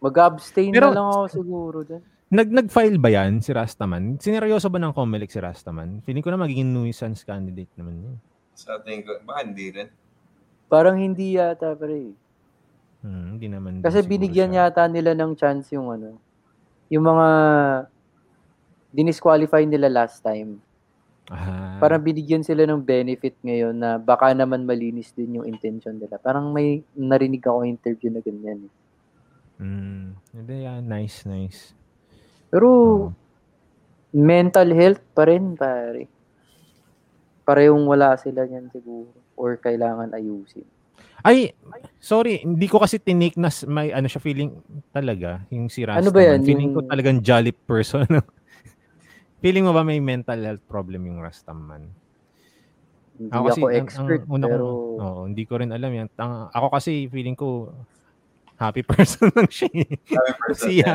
Mag-abstain Pero- na lang ako siguro dun. Nag nag-file ba yan si Rastaman? Sineryoso ba ng Comelec si Rastaman? Feeling ko na magiging nuisance candidate naman yun. Sa tingin ko, baka hindi rin. Parang hindi yata, pre. Hmm, hindi naman. Kasi binigyan siya. yata nila ng chance yung ano, yung mga dinisqualify nila last time. Ah, Parang binigyan sila ng benefit ngayon na baka naman malinis din yung intention nila. Parang may narinig ako interview na ganyan. mm, hindi yan. Nice, nice. Pero Oo. mental health pa rin, pare. Parehong wala sila niyan siguro. Or kailangan ayusin. Ay, sorry, hindi ko kasi tinake na may ano siya feeling talaga, yung si Rastaman. Ano ba yan? Feeling ko Yung- talagang jolly person. [laughs] feeling mo ba may mental health problem yung Rastaman? Hindi Ako kasi, ako ang- expert, ang una pero kong- oo, hindi ko rin alam yan. Ang- ako kasi feeling ko happy [laughs] person lang siya. eh. Sabi person. Masiya,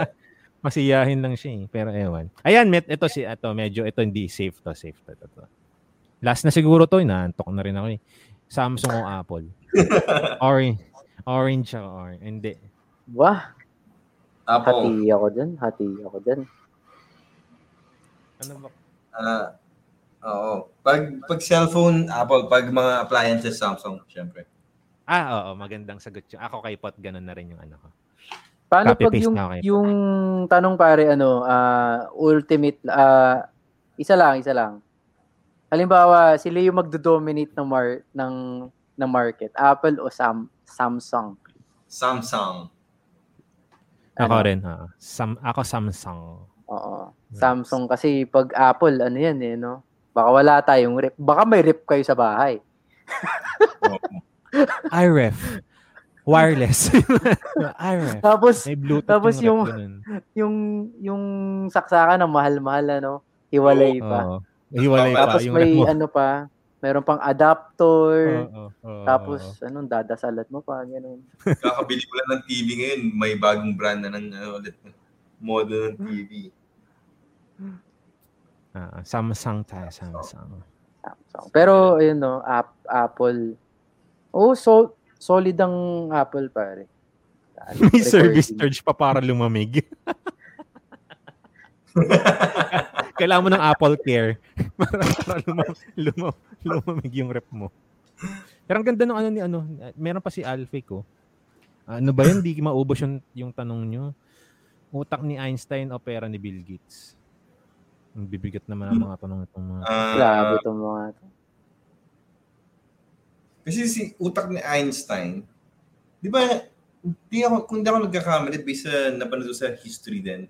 masiyahin lang siya eh. Pero ewan. Ayan, met, ito si, ito, medyo, ito hindi safe to, safe to, ito, to. Last na siguro to, inaantok na rin ako eh. Samsung o Apple. [laughs] orange. Orange ako, orange. Hindi. wah, Apple. hati ako dyan. Hati ako dyan. Ano ba? Ah, oo. Pag, pag cellphone, Apple. Pag mga appliances, Samsung, syempre. Ah, oo, magandang sagot yun. Ako kay Pot, ganun na rin yung ano ko. Paano Copy pag yung, ako eh. yung tanong pare, ano, ah, ultimate, ah, isa lang, isa lang. Halimbawa, sila yung magdo-dominate ng, mar- ng, ng market. Apple o Sam, Samsung. Samsung. Ako Ano? rin, oo. Sam, ako Samsung. Oo. Yes. Samsung kasi pag Apple, ano yan eh, no? Baka wala tayong rep. Baka may rep kayo sa bahay. iRef. [laughs] Wireless. [laughs] iRef. Tapos, May Bluetooth Tapos yung, yung- yung, yung saksakan ng mahal-mahal, ano? Hiwalay pa. Oo. Hiwalay pa. Tapos yung may mo. ano pa, meron pang adapter. Oo, oo, Tapos, oo. anong dadasalat mo pa, ganun. [laughs] Kakabili ko lang ng TV ngayon. May bagong brand na ng ano, ulit. Model ng TV. Ah, Samsung tayo, Samsung. Samsung. Pero, ayun no, app, Apple. Oh, so, solid ang Apple, pare. Ano, [laughs] May service charge pa para lumamig. [laughs] Kailangan mo ng Apple Care [laughs] para, para lumam, lumam, lumamig yung rep mo. Pero ang ganda ng ano ni ano, meron pa si Alfie ko. Ano ba yun? Di maubos yung, yung tanong nyo. Utak ni Einstein o pera ni Bill Gates? Ang bibigat naman ang mga tanong itong mga... Ah, Grabe itong mga. Kasi si utak ni Einstein, di ba, di ako, kung di ako nagkakamali based sa napanood sa history din,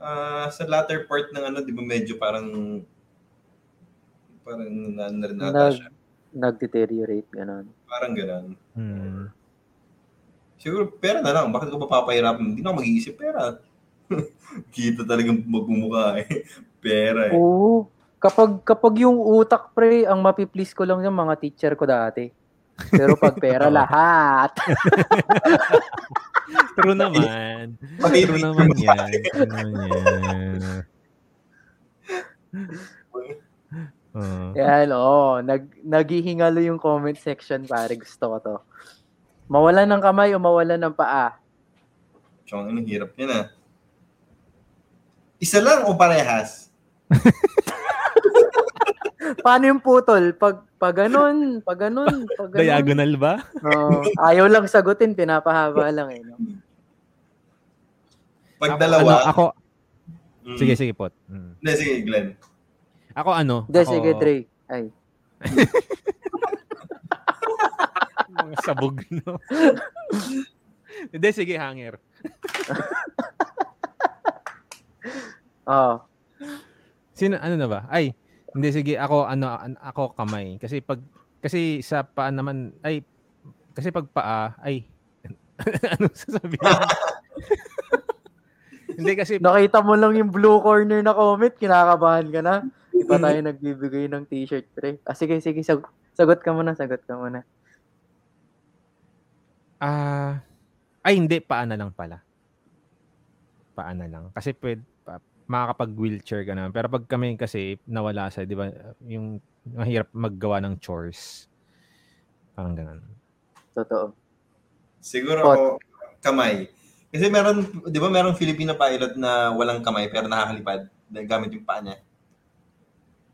ah sa latter part ng ano, di ba medyo parang parang na, na rin ata Nag, siya. nag-deteriorate, ganun. Parang gano'n. Hmm. Siguro, pera na lang. Bakit ko papapahirapan? Hindi na ako mag-iisip pera. [laughs] Kita talagang magmumukha eh. [laughs] Pera eh. Oo. Kapag, kapag yung utak, pre, ang mapiplease ko lang yung mga teacher ko dati. Pero pag pera, lahat. [laughs] True naman. True naman yan. True naman yan. Oo. Yan, oo. Nag, naghihingalo yung comment section, pare. Gusto ko to. Mawalan ng kamay o mawalan ng paa? Chong, ano, hirap yan ah. Isa lang o parehas? [laughs] Paano yung putol? Pag, pag ganun, pag ganun, pag ganun. Diagonal ba? Oo. ayaw lang sagutin, pinapahaba lang eh. No? Pag Ako- dalawa, Ano, ako, mm, sige, sige, pot. Mm. Hindi, sige, Glenn. Ako ano? Hindi, ako, sige, Dre. Ay. [laughs] Mga sabog, no? Hindi, sige, hanger. [laughs] Oo. Sino, ano na ba? Ay, hindi, sige, ako, ano, an- ako kamay. Kasi pag, kasi sa paa naman, ay, kasi pag paa, ay, [laughs] ano sasabihin? [laughs] hindi kasi, Nakita mo lang yung blue corner na comment, kinakabahan ka na. Di pa tayo nagbibigay ng t-shirt, pre. Ah, sige, sige, sag- sagot ka muna, sagot ka muna. ah, ay, hindi, paa na lang pala. Paa na lang. Kasi pwede, pa, makakapag-wheelchair ka naman. Pero pag kami kasi nawala sa, di ba, yung mahirap maggawa ng chores. Parang ganun. Totoo. Siguro Pot. ako, kamay. Kasi meron, di ba meron Filipino pilot na walang kamay pero nakakalipad dahil gamit yung paa niya.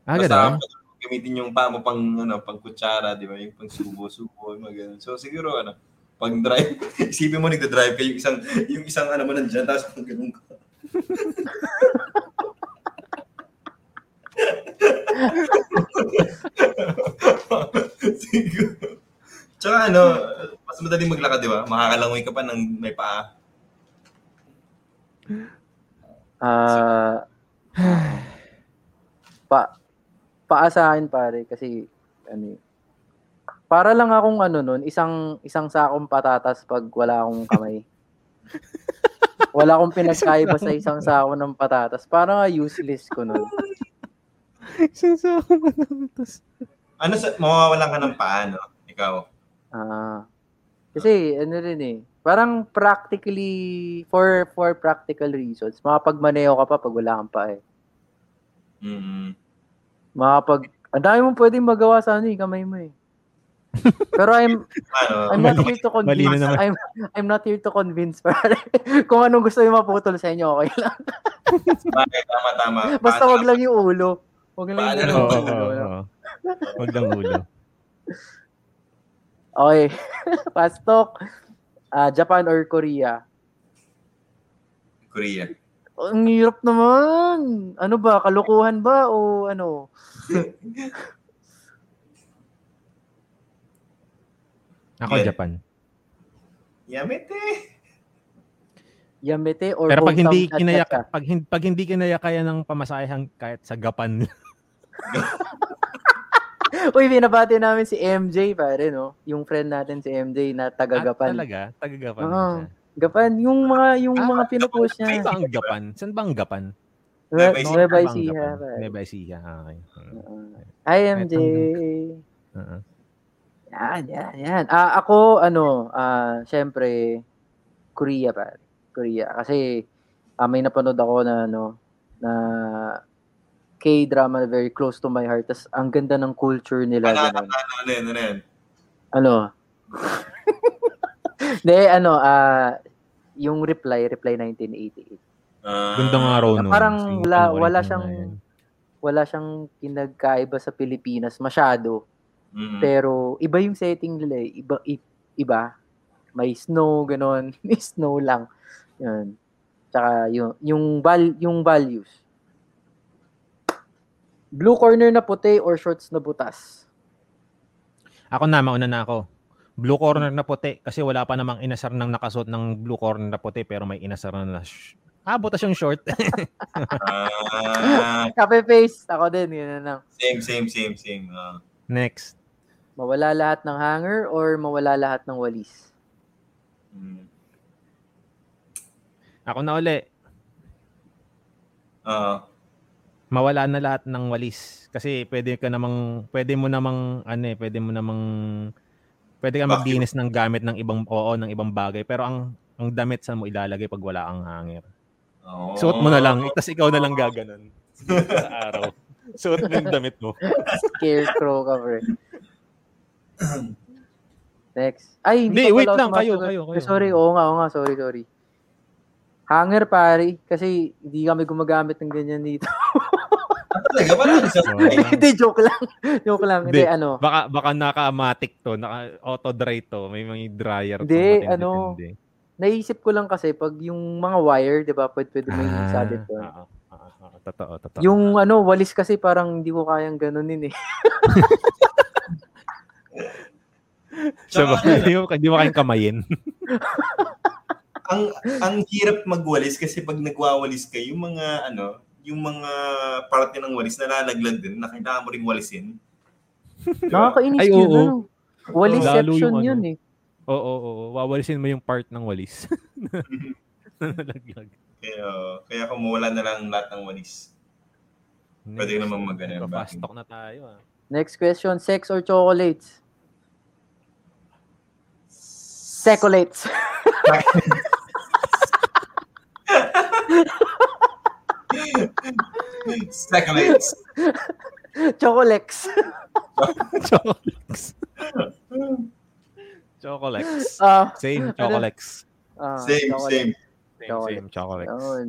Ah, Basta gamitin yung paa mo pang, ano, pang kutsara, di ba? Yung pang subo-subo, yung mga ganun. So siguro, ano, pag drive, [laughs] isipin mo nagda-drive ka yung isang, yung isang ano mo nandiyan, tapos pang ganun ka. Siguro. Tsaka ano, mas madaling maglakad, di ba? Makakalangoy ka pa ng may paa. Ah, pa paa sa akin pare kasi ano eh, para lang akong ano nun, isang isang sakong patatas pag wala akong kamay. [laughs] wala akong pinagkaiba [laughs] sa isang sako ng patatas. Parang nga useless ko nun. [laughs] Ano sa, mawawalan ka ng paa, no? Ikaw. Ah. Kasi ano rin eh, parang practically for for practical reasons, makapagmaneho ka pa pag wala kang pa eh. mm Makapag ang dami mong pwedeng magawa sa ano eh, kamay mo eh. Pero I'm Ano? I'm not Mali- here to convince. I'm I'm not here to convince pare. [laughs] Kung anong gusto niyo maputol sa inyo, okay lang. Bakit? Tama, tama. Basta wag lang yung ulo. Wag lang yung ulo. oo, oo. Huwag lang ulo. Okay. [laughs] Fast talk. Ah, Japan or Korea? Korea. Ang hirap naman. Ano ba? Kalukuhan ba o ano? [laughs] Ako, Yeah. Japan. Yamete. Yamete or Pero pag hindi kinaya cha-cha-cha? pag, hin- pag hindi kinaya kaya ng pamasahe kahit sa Gapan. [laughs] Uy, binabati namin si MJ pare, no? Yung friend natin si MJ na taga Ah, Gapan. talaga? Taga Gapan. Oo. siya. Gapan, yung mga yung Ah, mga pinupost Ay, niya. ba ang Gapan? Saan ba ang Gapan? Nueva Ecija. Saan ba ang Ecija, Gapan? pare. Nueva Ecija. Ah. Hi, MJ. Oo. Yan, yan, yan. Ah, ako, ano, ah, syempre, Korea pa. Korea. Kasi, ah, may napanood ako na, ano, na K-drama na very close to my heart. Tas ang ganda ng culture nila. Ano, ano, ano, ano, ano? Ano? [laughs] De, ano, ah, yung reply, reply 1988. Ah, Ganda nga raw nun. Parang wala- wala siyang-. Wala siyang pinagkaiba sa Pilipinas masyado. Mm. Pero iba yung setting nila, eh. iba iba. May snow ganon, [laughs] may snow lang. 'Yun. Tsaka yung yung val yung values. Blue corner na puti or shorts na butas. Ako na, mauna na ako. Blue corner na puti kasi wala pa namang inasar ng nakasuot ng blue corner na puti pero may inasar na sh- Ah, butas yung short. [laughs] Ah, Cafe face, ako din, yun na lang. same, same, same, same. Ah. Next. Mawala lahat ng hanger or mawala lahat ng walis. Mm. Ako na uli. Ah, Mawala na lahat ng walis. Kasi pwede ka namang, pwede mo namang, ano eh, pwede mo namang, pwede ka Vacuum. maglinis ng gamit ng ibang, oo, ng ibang bagay. Pero ang, ang damit saan mo ilalagay pag wala kang hanger? oh. Suot mo na lang, tapos ikaw na lang gaganon. [laughs] sa araw. Suot mo yung damit mo. Scarecrow ka, pre. [clears throat] Next. Ay, Hindi, hindi, wait lang, kayo, kayo, kayo. Sorry, oo nga, oo nga, sorry, sorry. Hanger, pare. Kasi hindi kami gumagamit ng ganyan dito. Talaga, parang isa. Hindi, joke lang. [laughs] joke lang. Hindi, Hindi. ano. Baka baka naka-matic to, naka auto dry to, may mga dryer to. Hindi, ano, tindi. Naisip ko lang kasi pag yung mga wire, di ba, pwede, pwede may Ah, doon. oo, oo, oo. totoo, totoo. Yung ano, walis kasi parang hindi ko kayang ganunin eh. [laughs] so, Tsaka, hindi mo, [laughs] hindi mo kayang kamayin. [laughs] ang ang hirap magwalis kasi pag nagwawalis ka, yung mga ano, yung mga parte ng walis nalalaglag din na kailangan mo ring walisin. Diba? Nakakainis Ay, yun. oo. Ano? Yung ano. yun eh. Oo, oo, oo. Wawalisin mo yung part ng walis. [laughs] Nalaglag. Kaya, kaya kung mawala na lang lahat ng walis. Pwede naman mag-ano, Fast talk na tayo ah. Next question, sex or chocolates? Secolates. Seculates. Chocolates. Chocolates. Chocolates. Ah, Same chocolates. ah, Same, chocolate. same. Same, Chocolate. same chocolates. Yun.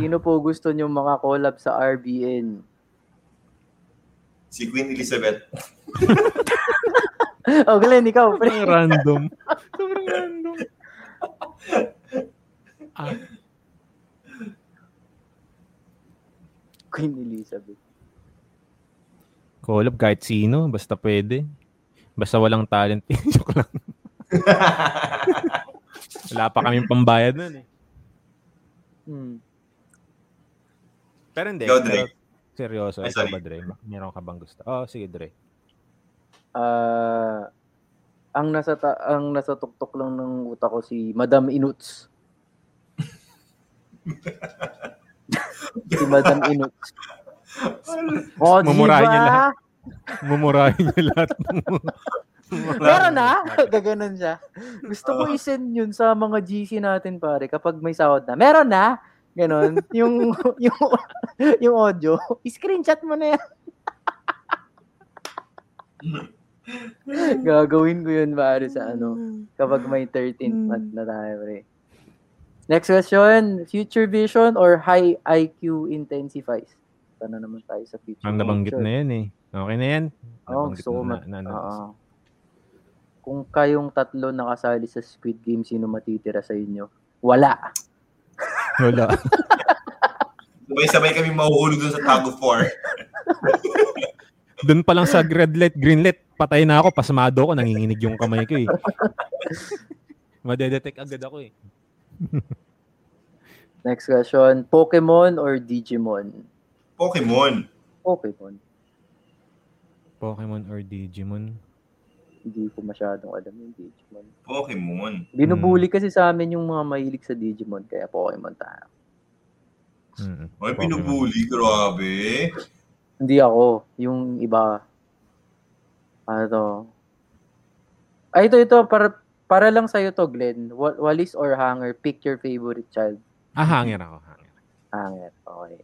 Sino po gusto nyo makakollab sa RBN? Si Queen Elizabeth. [laughs] [laughs] Oh, Glenn, ikaw. Sobrang random. [laughs] Sobrang random. [laughs] Ah, Queen Elizabeth. collab kahit sino, basta pwede. Basta walang talent. Joke lang. Wala pa kaming pambayad nun eh. Hmm. Pero hindi. Go, Dre. seryoso. Ay, Ikaw sorry. ba, Dre? Meron ka bang gusto? Oh, sige, Dre. Ah, ang nasa ta- ang nasa tuktok lang ng utak ko si Madam Inuts. si Madam Inuts. Oh, Mumurahin niya lahat. Mumurahin niya lahat. Meron na. Gaganon siya. Gusto ko i-send yun sa mga GC natin pare kapag may sahod na. Meron na. Ganon. Yung, [laughs] yung, yung audio. I-screenshot mo na yan. [laughs] [laughs] Gagawin ko yun pare sa ano. Kapag may 13th month na tayo pre. Next question. Future vision or high IQ intensifies? Ito na naman tayo sa future Ang nabanggit na yan eh. Okay na yan. Oo, Nabanggit gusto ko na, mat- na, na. Kung kayong tatlo nakasali sa Squid Game, sino matitira sa inyo? Wala. [laughs] Wala. Sabay-sabay kami mahuhulog dun sa tag of war. Doon pa lang sa red light, green light, patay na ako, pasmado ako, nanginginig yung kamay ko eh. [laughs] Madedetect agad ako eh. Next question. Pokemon or Digimon? Pokemon. Pokemon. Pokemon or Digimon? Hindi ko masyadong alam yung Digimon. Pokemon. Binubuli kasi sa amin yung mga mahilig sa Digimon, kaya Pokemon tayo. Mm-mm. Ay, Pokemon. pinubuli. Grabe. Hindi ako. Yung iba. Ano? Ay, ito, ito. Para, para lang sa'yo to, Glenn. Wa- Walis or hanger, pick your favorite child. Ah, hanger ako. Hanger. Hanger. Okay.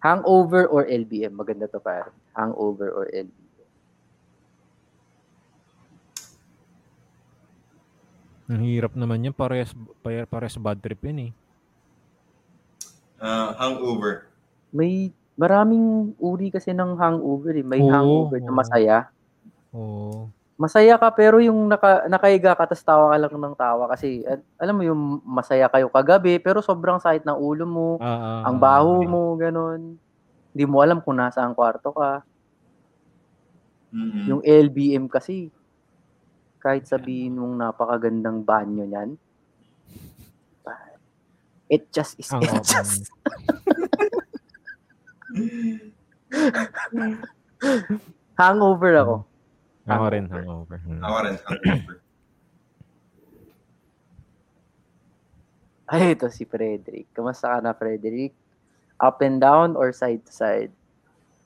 Hangover or LBM? Maganda to pare. Hangover or LBM? Ang hirap naman yan. Pares, pare- pares bad trip yan eh. Ah, hangover. May maraming uri kasi ng hangover eh. May Oo, hangover na oo. masaya. Oo. Masaya ka pero yung naka, nakahiga ka tapos tawa ka lang ng tawa kasi at- alam mo yung masaya kayo kagabi pero sobrang sakit ng ulo mo, ah, ang ah, baho ah. mo, ganun. Hindi mo alam kung nasaan kwarto ka. Mm-mm. Yung LBM kasi, kahit sabihin mong napakagandang banyo niyan, it just is Ang it open. just. [laughs] [laughs] Hangover ako. Ako rin, hangover. Hmm. Ako rin, hangover. [clears throat] Ay, ito si Frederick. Kamusta ka na, Frederick? Up and down or side to side?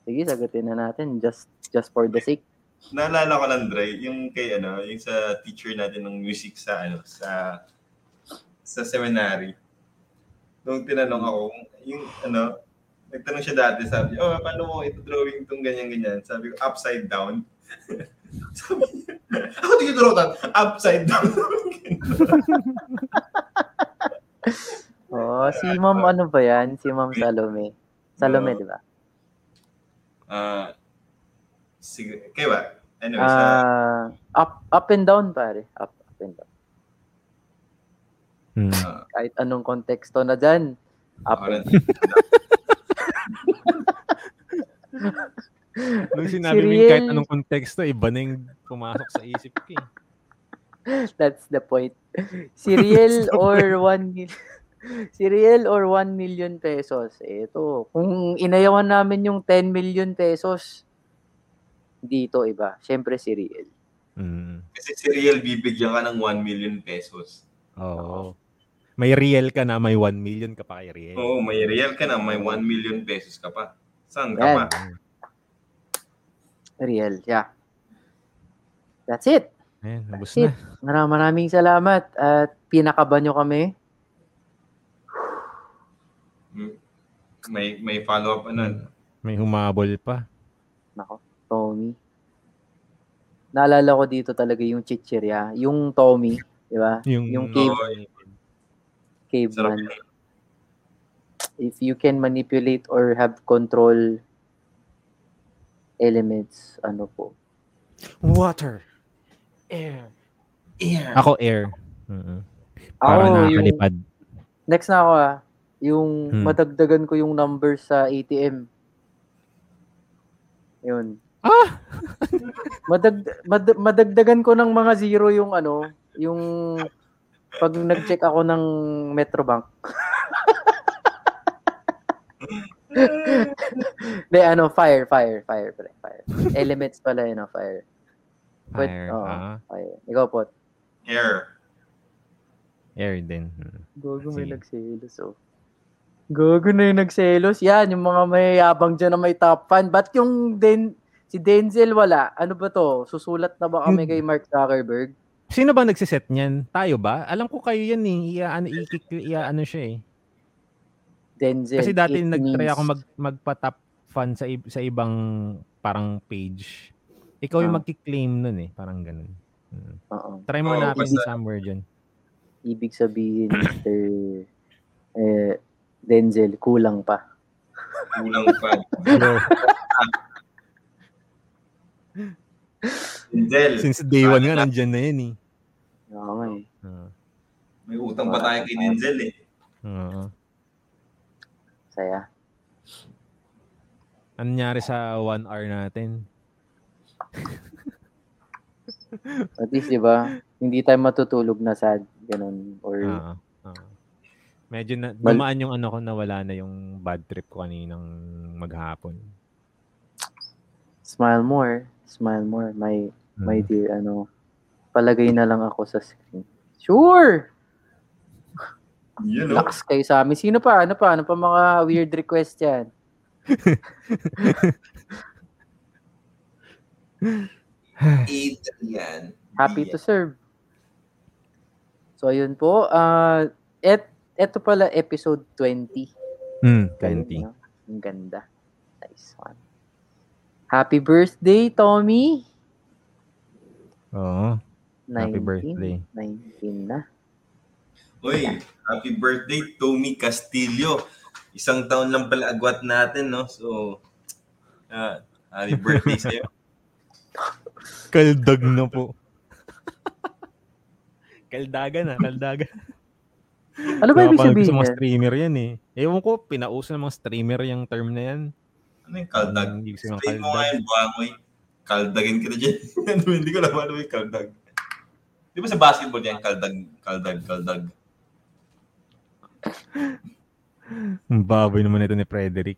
Sige, sagutin na natin. Just just for the sake. Naalala ko lang, Dre, yung kay ano, yung sa teacher natin ng music sa ano, sa sa seminary. Nung tinanong ako, yung ano, nagtanong siya dati, sabi, oh, paano mo ito drawing itong ganyan-ganyan? Sabi ko, upside down. [laughs] sabi niya, ako di ko draw that, upside down. [laughs] Oh, si Ma'am ano ba yan? Si Ma'am Salome. Salome, Oo. di ba? Ah, sige, kaya ba? Anyway, sa, Ah, up up and down pare. Up, up and down. Hmm. Ah, Kahit anong konteksto na dyan. Apple. parang- [laughs] Nung [laughs] sinabi mo yung kahit anong konteksto, iba na yung pumasok sa isip ko eh. [laughs] That's the point. Cereal [laughs] or 1 million Cereal or 1 million pesos. Ito, kung inayawan namin yung 10 million pesos, dito iba. Siyempre cereal. Mm. Kasi si Real bibigyan ka ng 1 million pesos. Oo. May real ka na, may 1 million ka pa kay real. Oo, may real ka na, may 1 million pesos ka pa. Saan ka Yan. pa? Real, yeah. That's it. Ayan, nabos That's it. na. Maraming maraming salamat at pinakaba nyo kami. May may follow-up ano. May humabol pa. Nako, Tommy. Naalala ko dito talaga yung chichirya. Yung Tommy, di ba? Yung, Yung cave, Oo, sarap caveman. yun. If you can manipulate or have control elements, ano po. Water. Air. Yeah. Ako air. Ako, Para yung, nakakalipad. next na ako ah, yung Hmm. madagdagan ko yung number sa ATM. Yun. Ah! [laughs] Madag, mad- madagdagan ko ng mga zero yung ano, yung pag nag-check ako ng Metrobank. [laughs] De, ano, fire, fire, fire, pre, fire. Elements pala yun, no, fire. But, Fire. oo, ah, fire. Ikaw po. Air. air din. Mm. Gogo may nagselos, oh. Gogo na yung nagselos. Yan, yung mga may yabang dyan na may top fan. Ba't yung Den si Denzel wala? Ano ba to? Susulat na ba kami Hmm. kay Mark Zuckerberg? Sino ba nagsiset niyan? Tayo ba? Alam ko kayo yan eh. Ia, ano, ikik, ia, ano siya eh. Denzel. Kasi dati nag-try means- ako mag, magpa-top fan sa, ib- sa ibang parang page. Ikaw yung Ah. magki-claim nun eh. Parang ganun. Mm. Oo. Try mo Oo, hanapin basta- somewhere dyan. Ibig sabihin, Mr. eh, Denzel, kulang pa. Kulang pa. [laughs] Denzel. since day one nga, nandyan na yan eh. Oo nga eh. Oo. May utang pa tayo kay Denzel eh. Oo. Saya. Ano nangyari sa one hour natin? [laughs] At least, di ba, hindi tayo matutulog na sad. Ganun. Or, Oo. Oo. Medyo na, gumaan yung ano ko na wala na yung bad trip ko kaninang maghapon. smile more. Smile more. My, my Mm. dear, ano, palagay na lang ako sa screen. Sure! You know. Lakas kayo sa amin. Sino pa? Ano pa? Ano pa mga weird request yan? [laughs] Adrian. Happy to serve. So, ayun po. Uh, et, eto pala, episode 20. Mm, Galing, 20. no? Ang ganda. Nice one. Happy birthday, Tommy! Oo. 19, Happy birthday. 19 na. Uy, happy birthday, Tommy Castillo. Isang taon lang pala agwat natin, no? So, ah, happy birthday sa'yo. [laughs] Kaldag na po. [laughs] kaldagan na, kaldagan. Ano ba ibig sabihin sa mga streamer yan eh. Ewan ko, pinauso ng mga streamer yung term na yan. Ano yung kaldag? Ang ibig sabihin mo nga yung bangoy. Kaldagin kita dyan. Ano, [laughs] Hindi ko alam ano yung kaldag. Di ba sa basketball yan, kaldag, kaldag, kaldag. Ang baboy naman ito ni Frederick.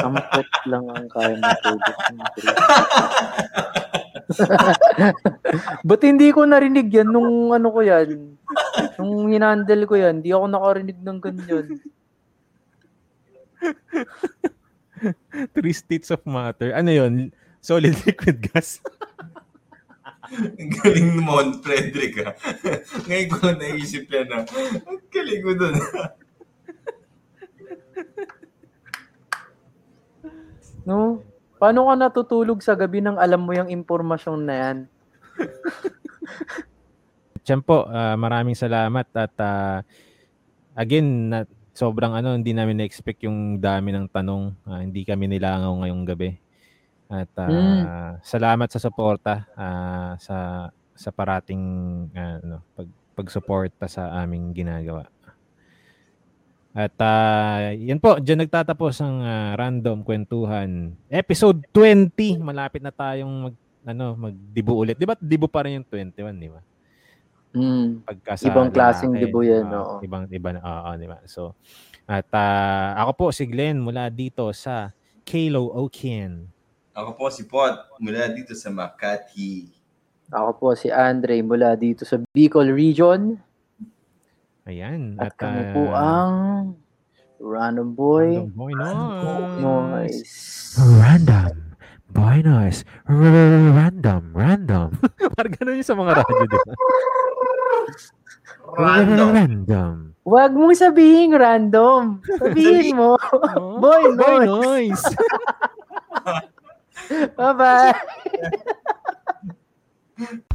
Ampet lang ang kaya ng Chris. [laughs] Ba't hindi ko narinig yan nung ano ko yan? Nung hinandle ko yan, di ako nakarinig ng ganyan. Three states of matter. Ano yon Solid liquid gas. Ang galing mo, Frederick, ha? [laughs] Ngayon ko lang naisip yan, ha? Ang galing mo dun. No? Paano ka natutulog sa gabi nang alam mo yung impormasyon na yan? [laughs] Diyan po, ah, maraming salamat at ah, again, na, sobrang ano, hindi namin na-expect yung dami ng tanong. Ah, hindi kami nilangaw ngayong gabi. At ah, Mm. salamat sa suporta ah, sa sa parating ah, ano, pag pagsuporta sa aming ginagawa. At uh, yan po, dyan nagtatapos ang uh, random kwentuhan. Episode 20, malapit na tayong mag, ano, magdibo ulit. Di ba dibo pa rin yung 21, di ba? Mm. Pagka Ibang klaseng lalaki, dibo yan, ah, oo. Ibang, iba na, oo, di ba? So, at uh, ako po si Glenn mula dito sa Kalo Okin. Ako po si Pot mula dito sa Makati. Ako po si Andre mula dito sa Bicol Region. Ayan. At, At, kami ah, po ang Random Boy. Random Boy Noise. Noise. Random. Boy Noise. Random. Random. [laughs] Parang ganun yung sa mga radyo, di ba? Random. Random. Huwag mong sabihin random. [laughs] Sabihin mo. Boy Boy Noise. Noise. [laughs] Bye-bye. [laughs]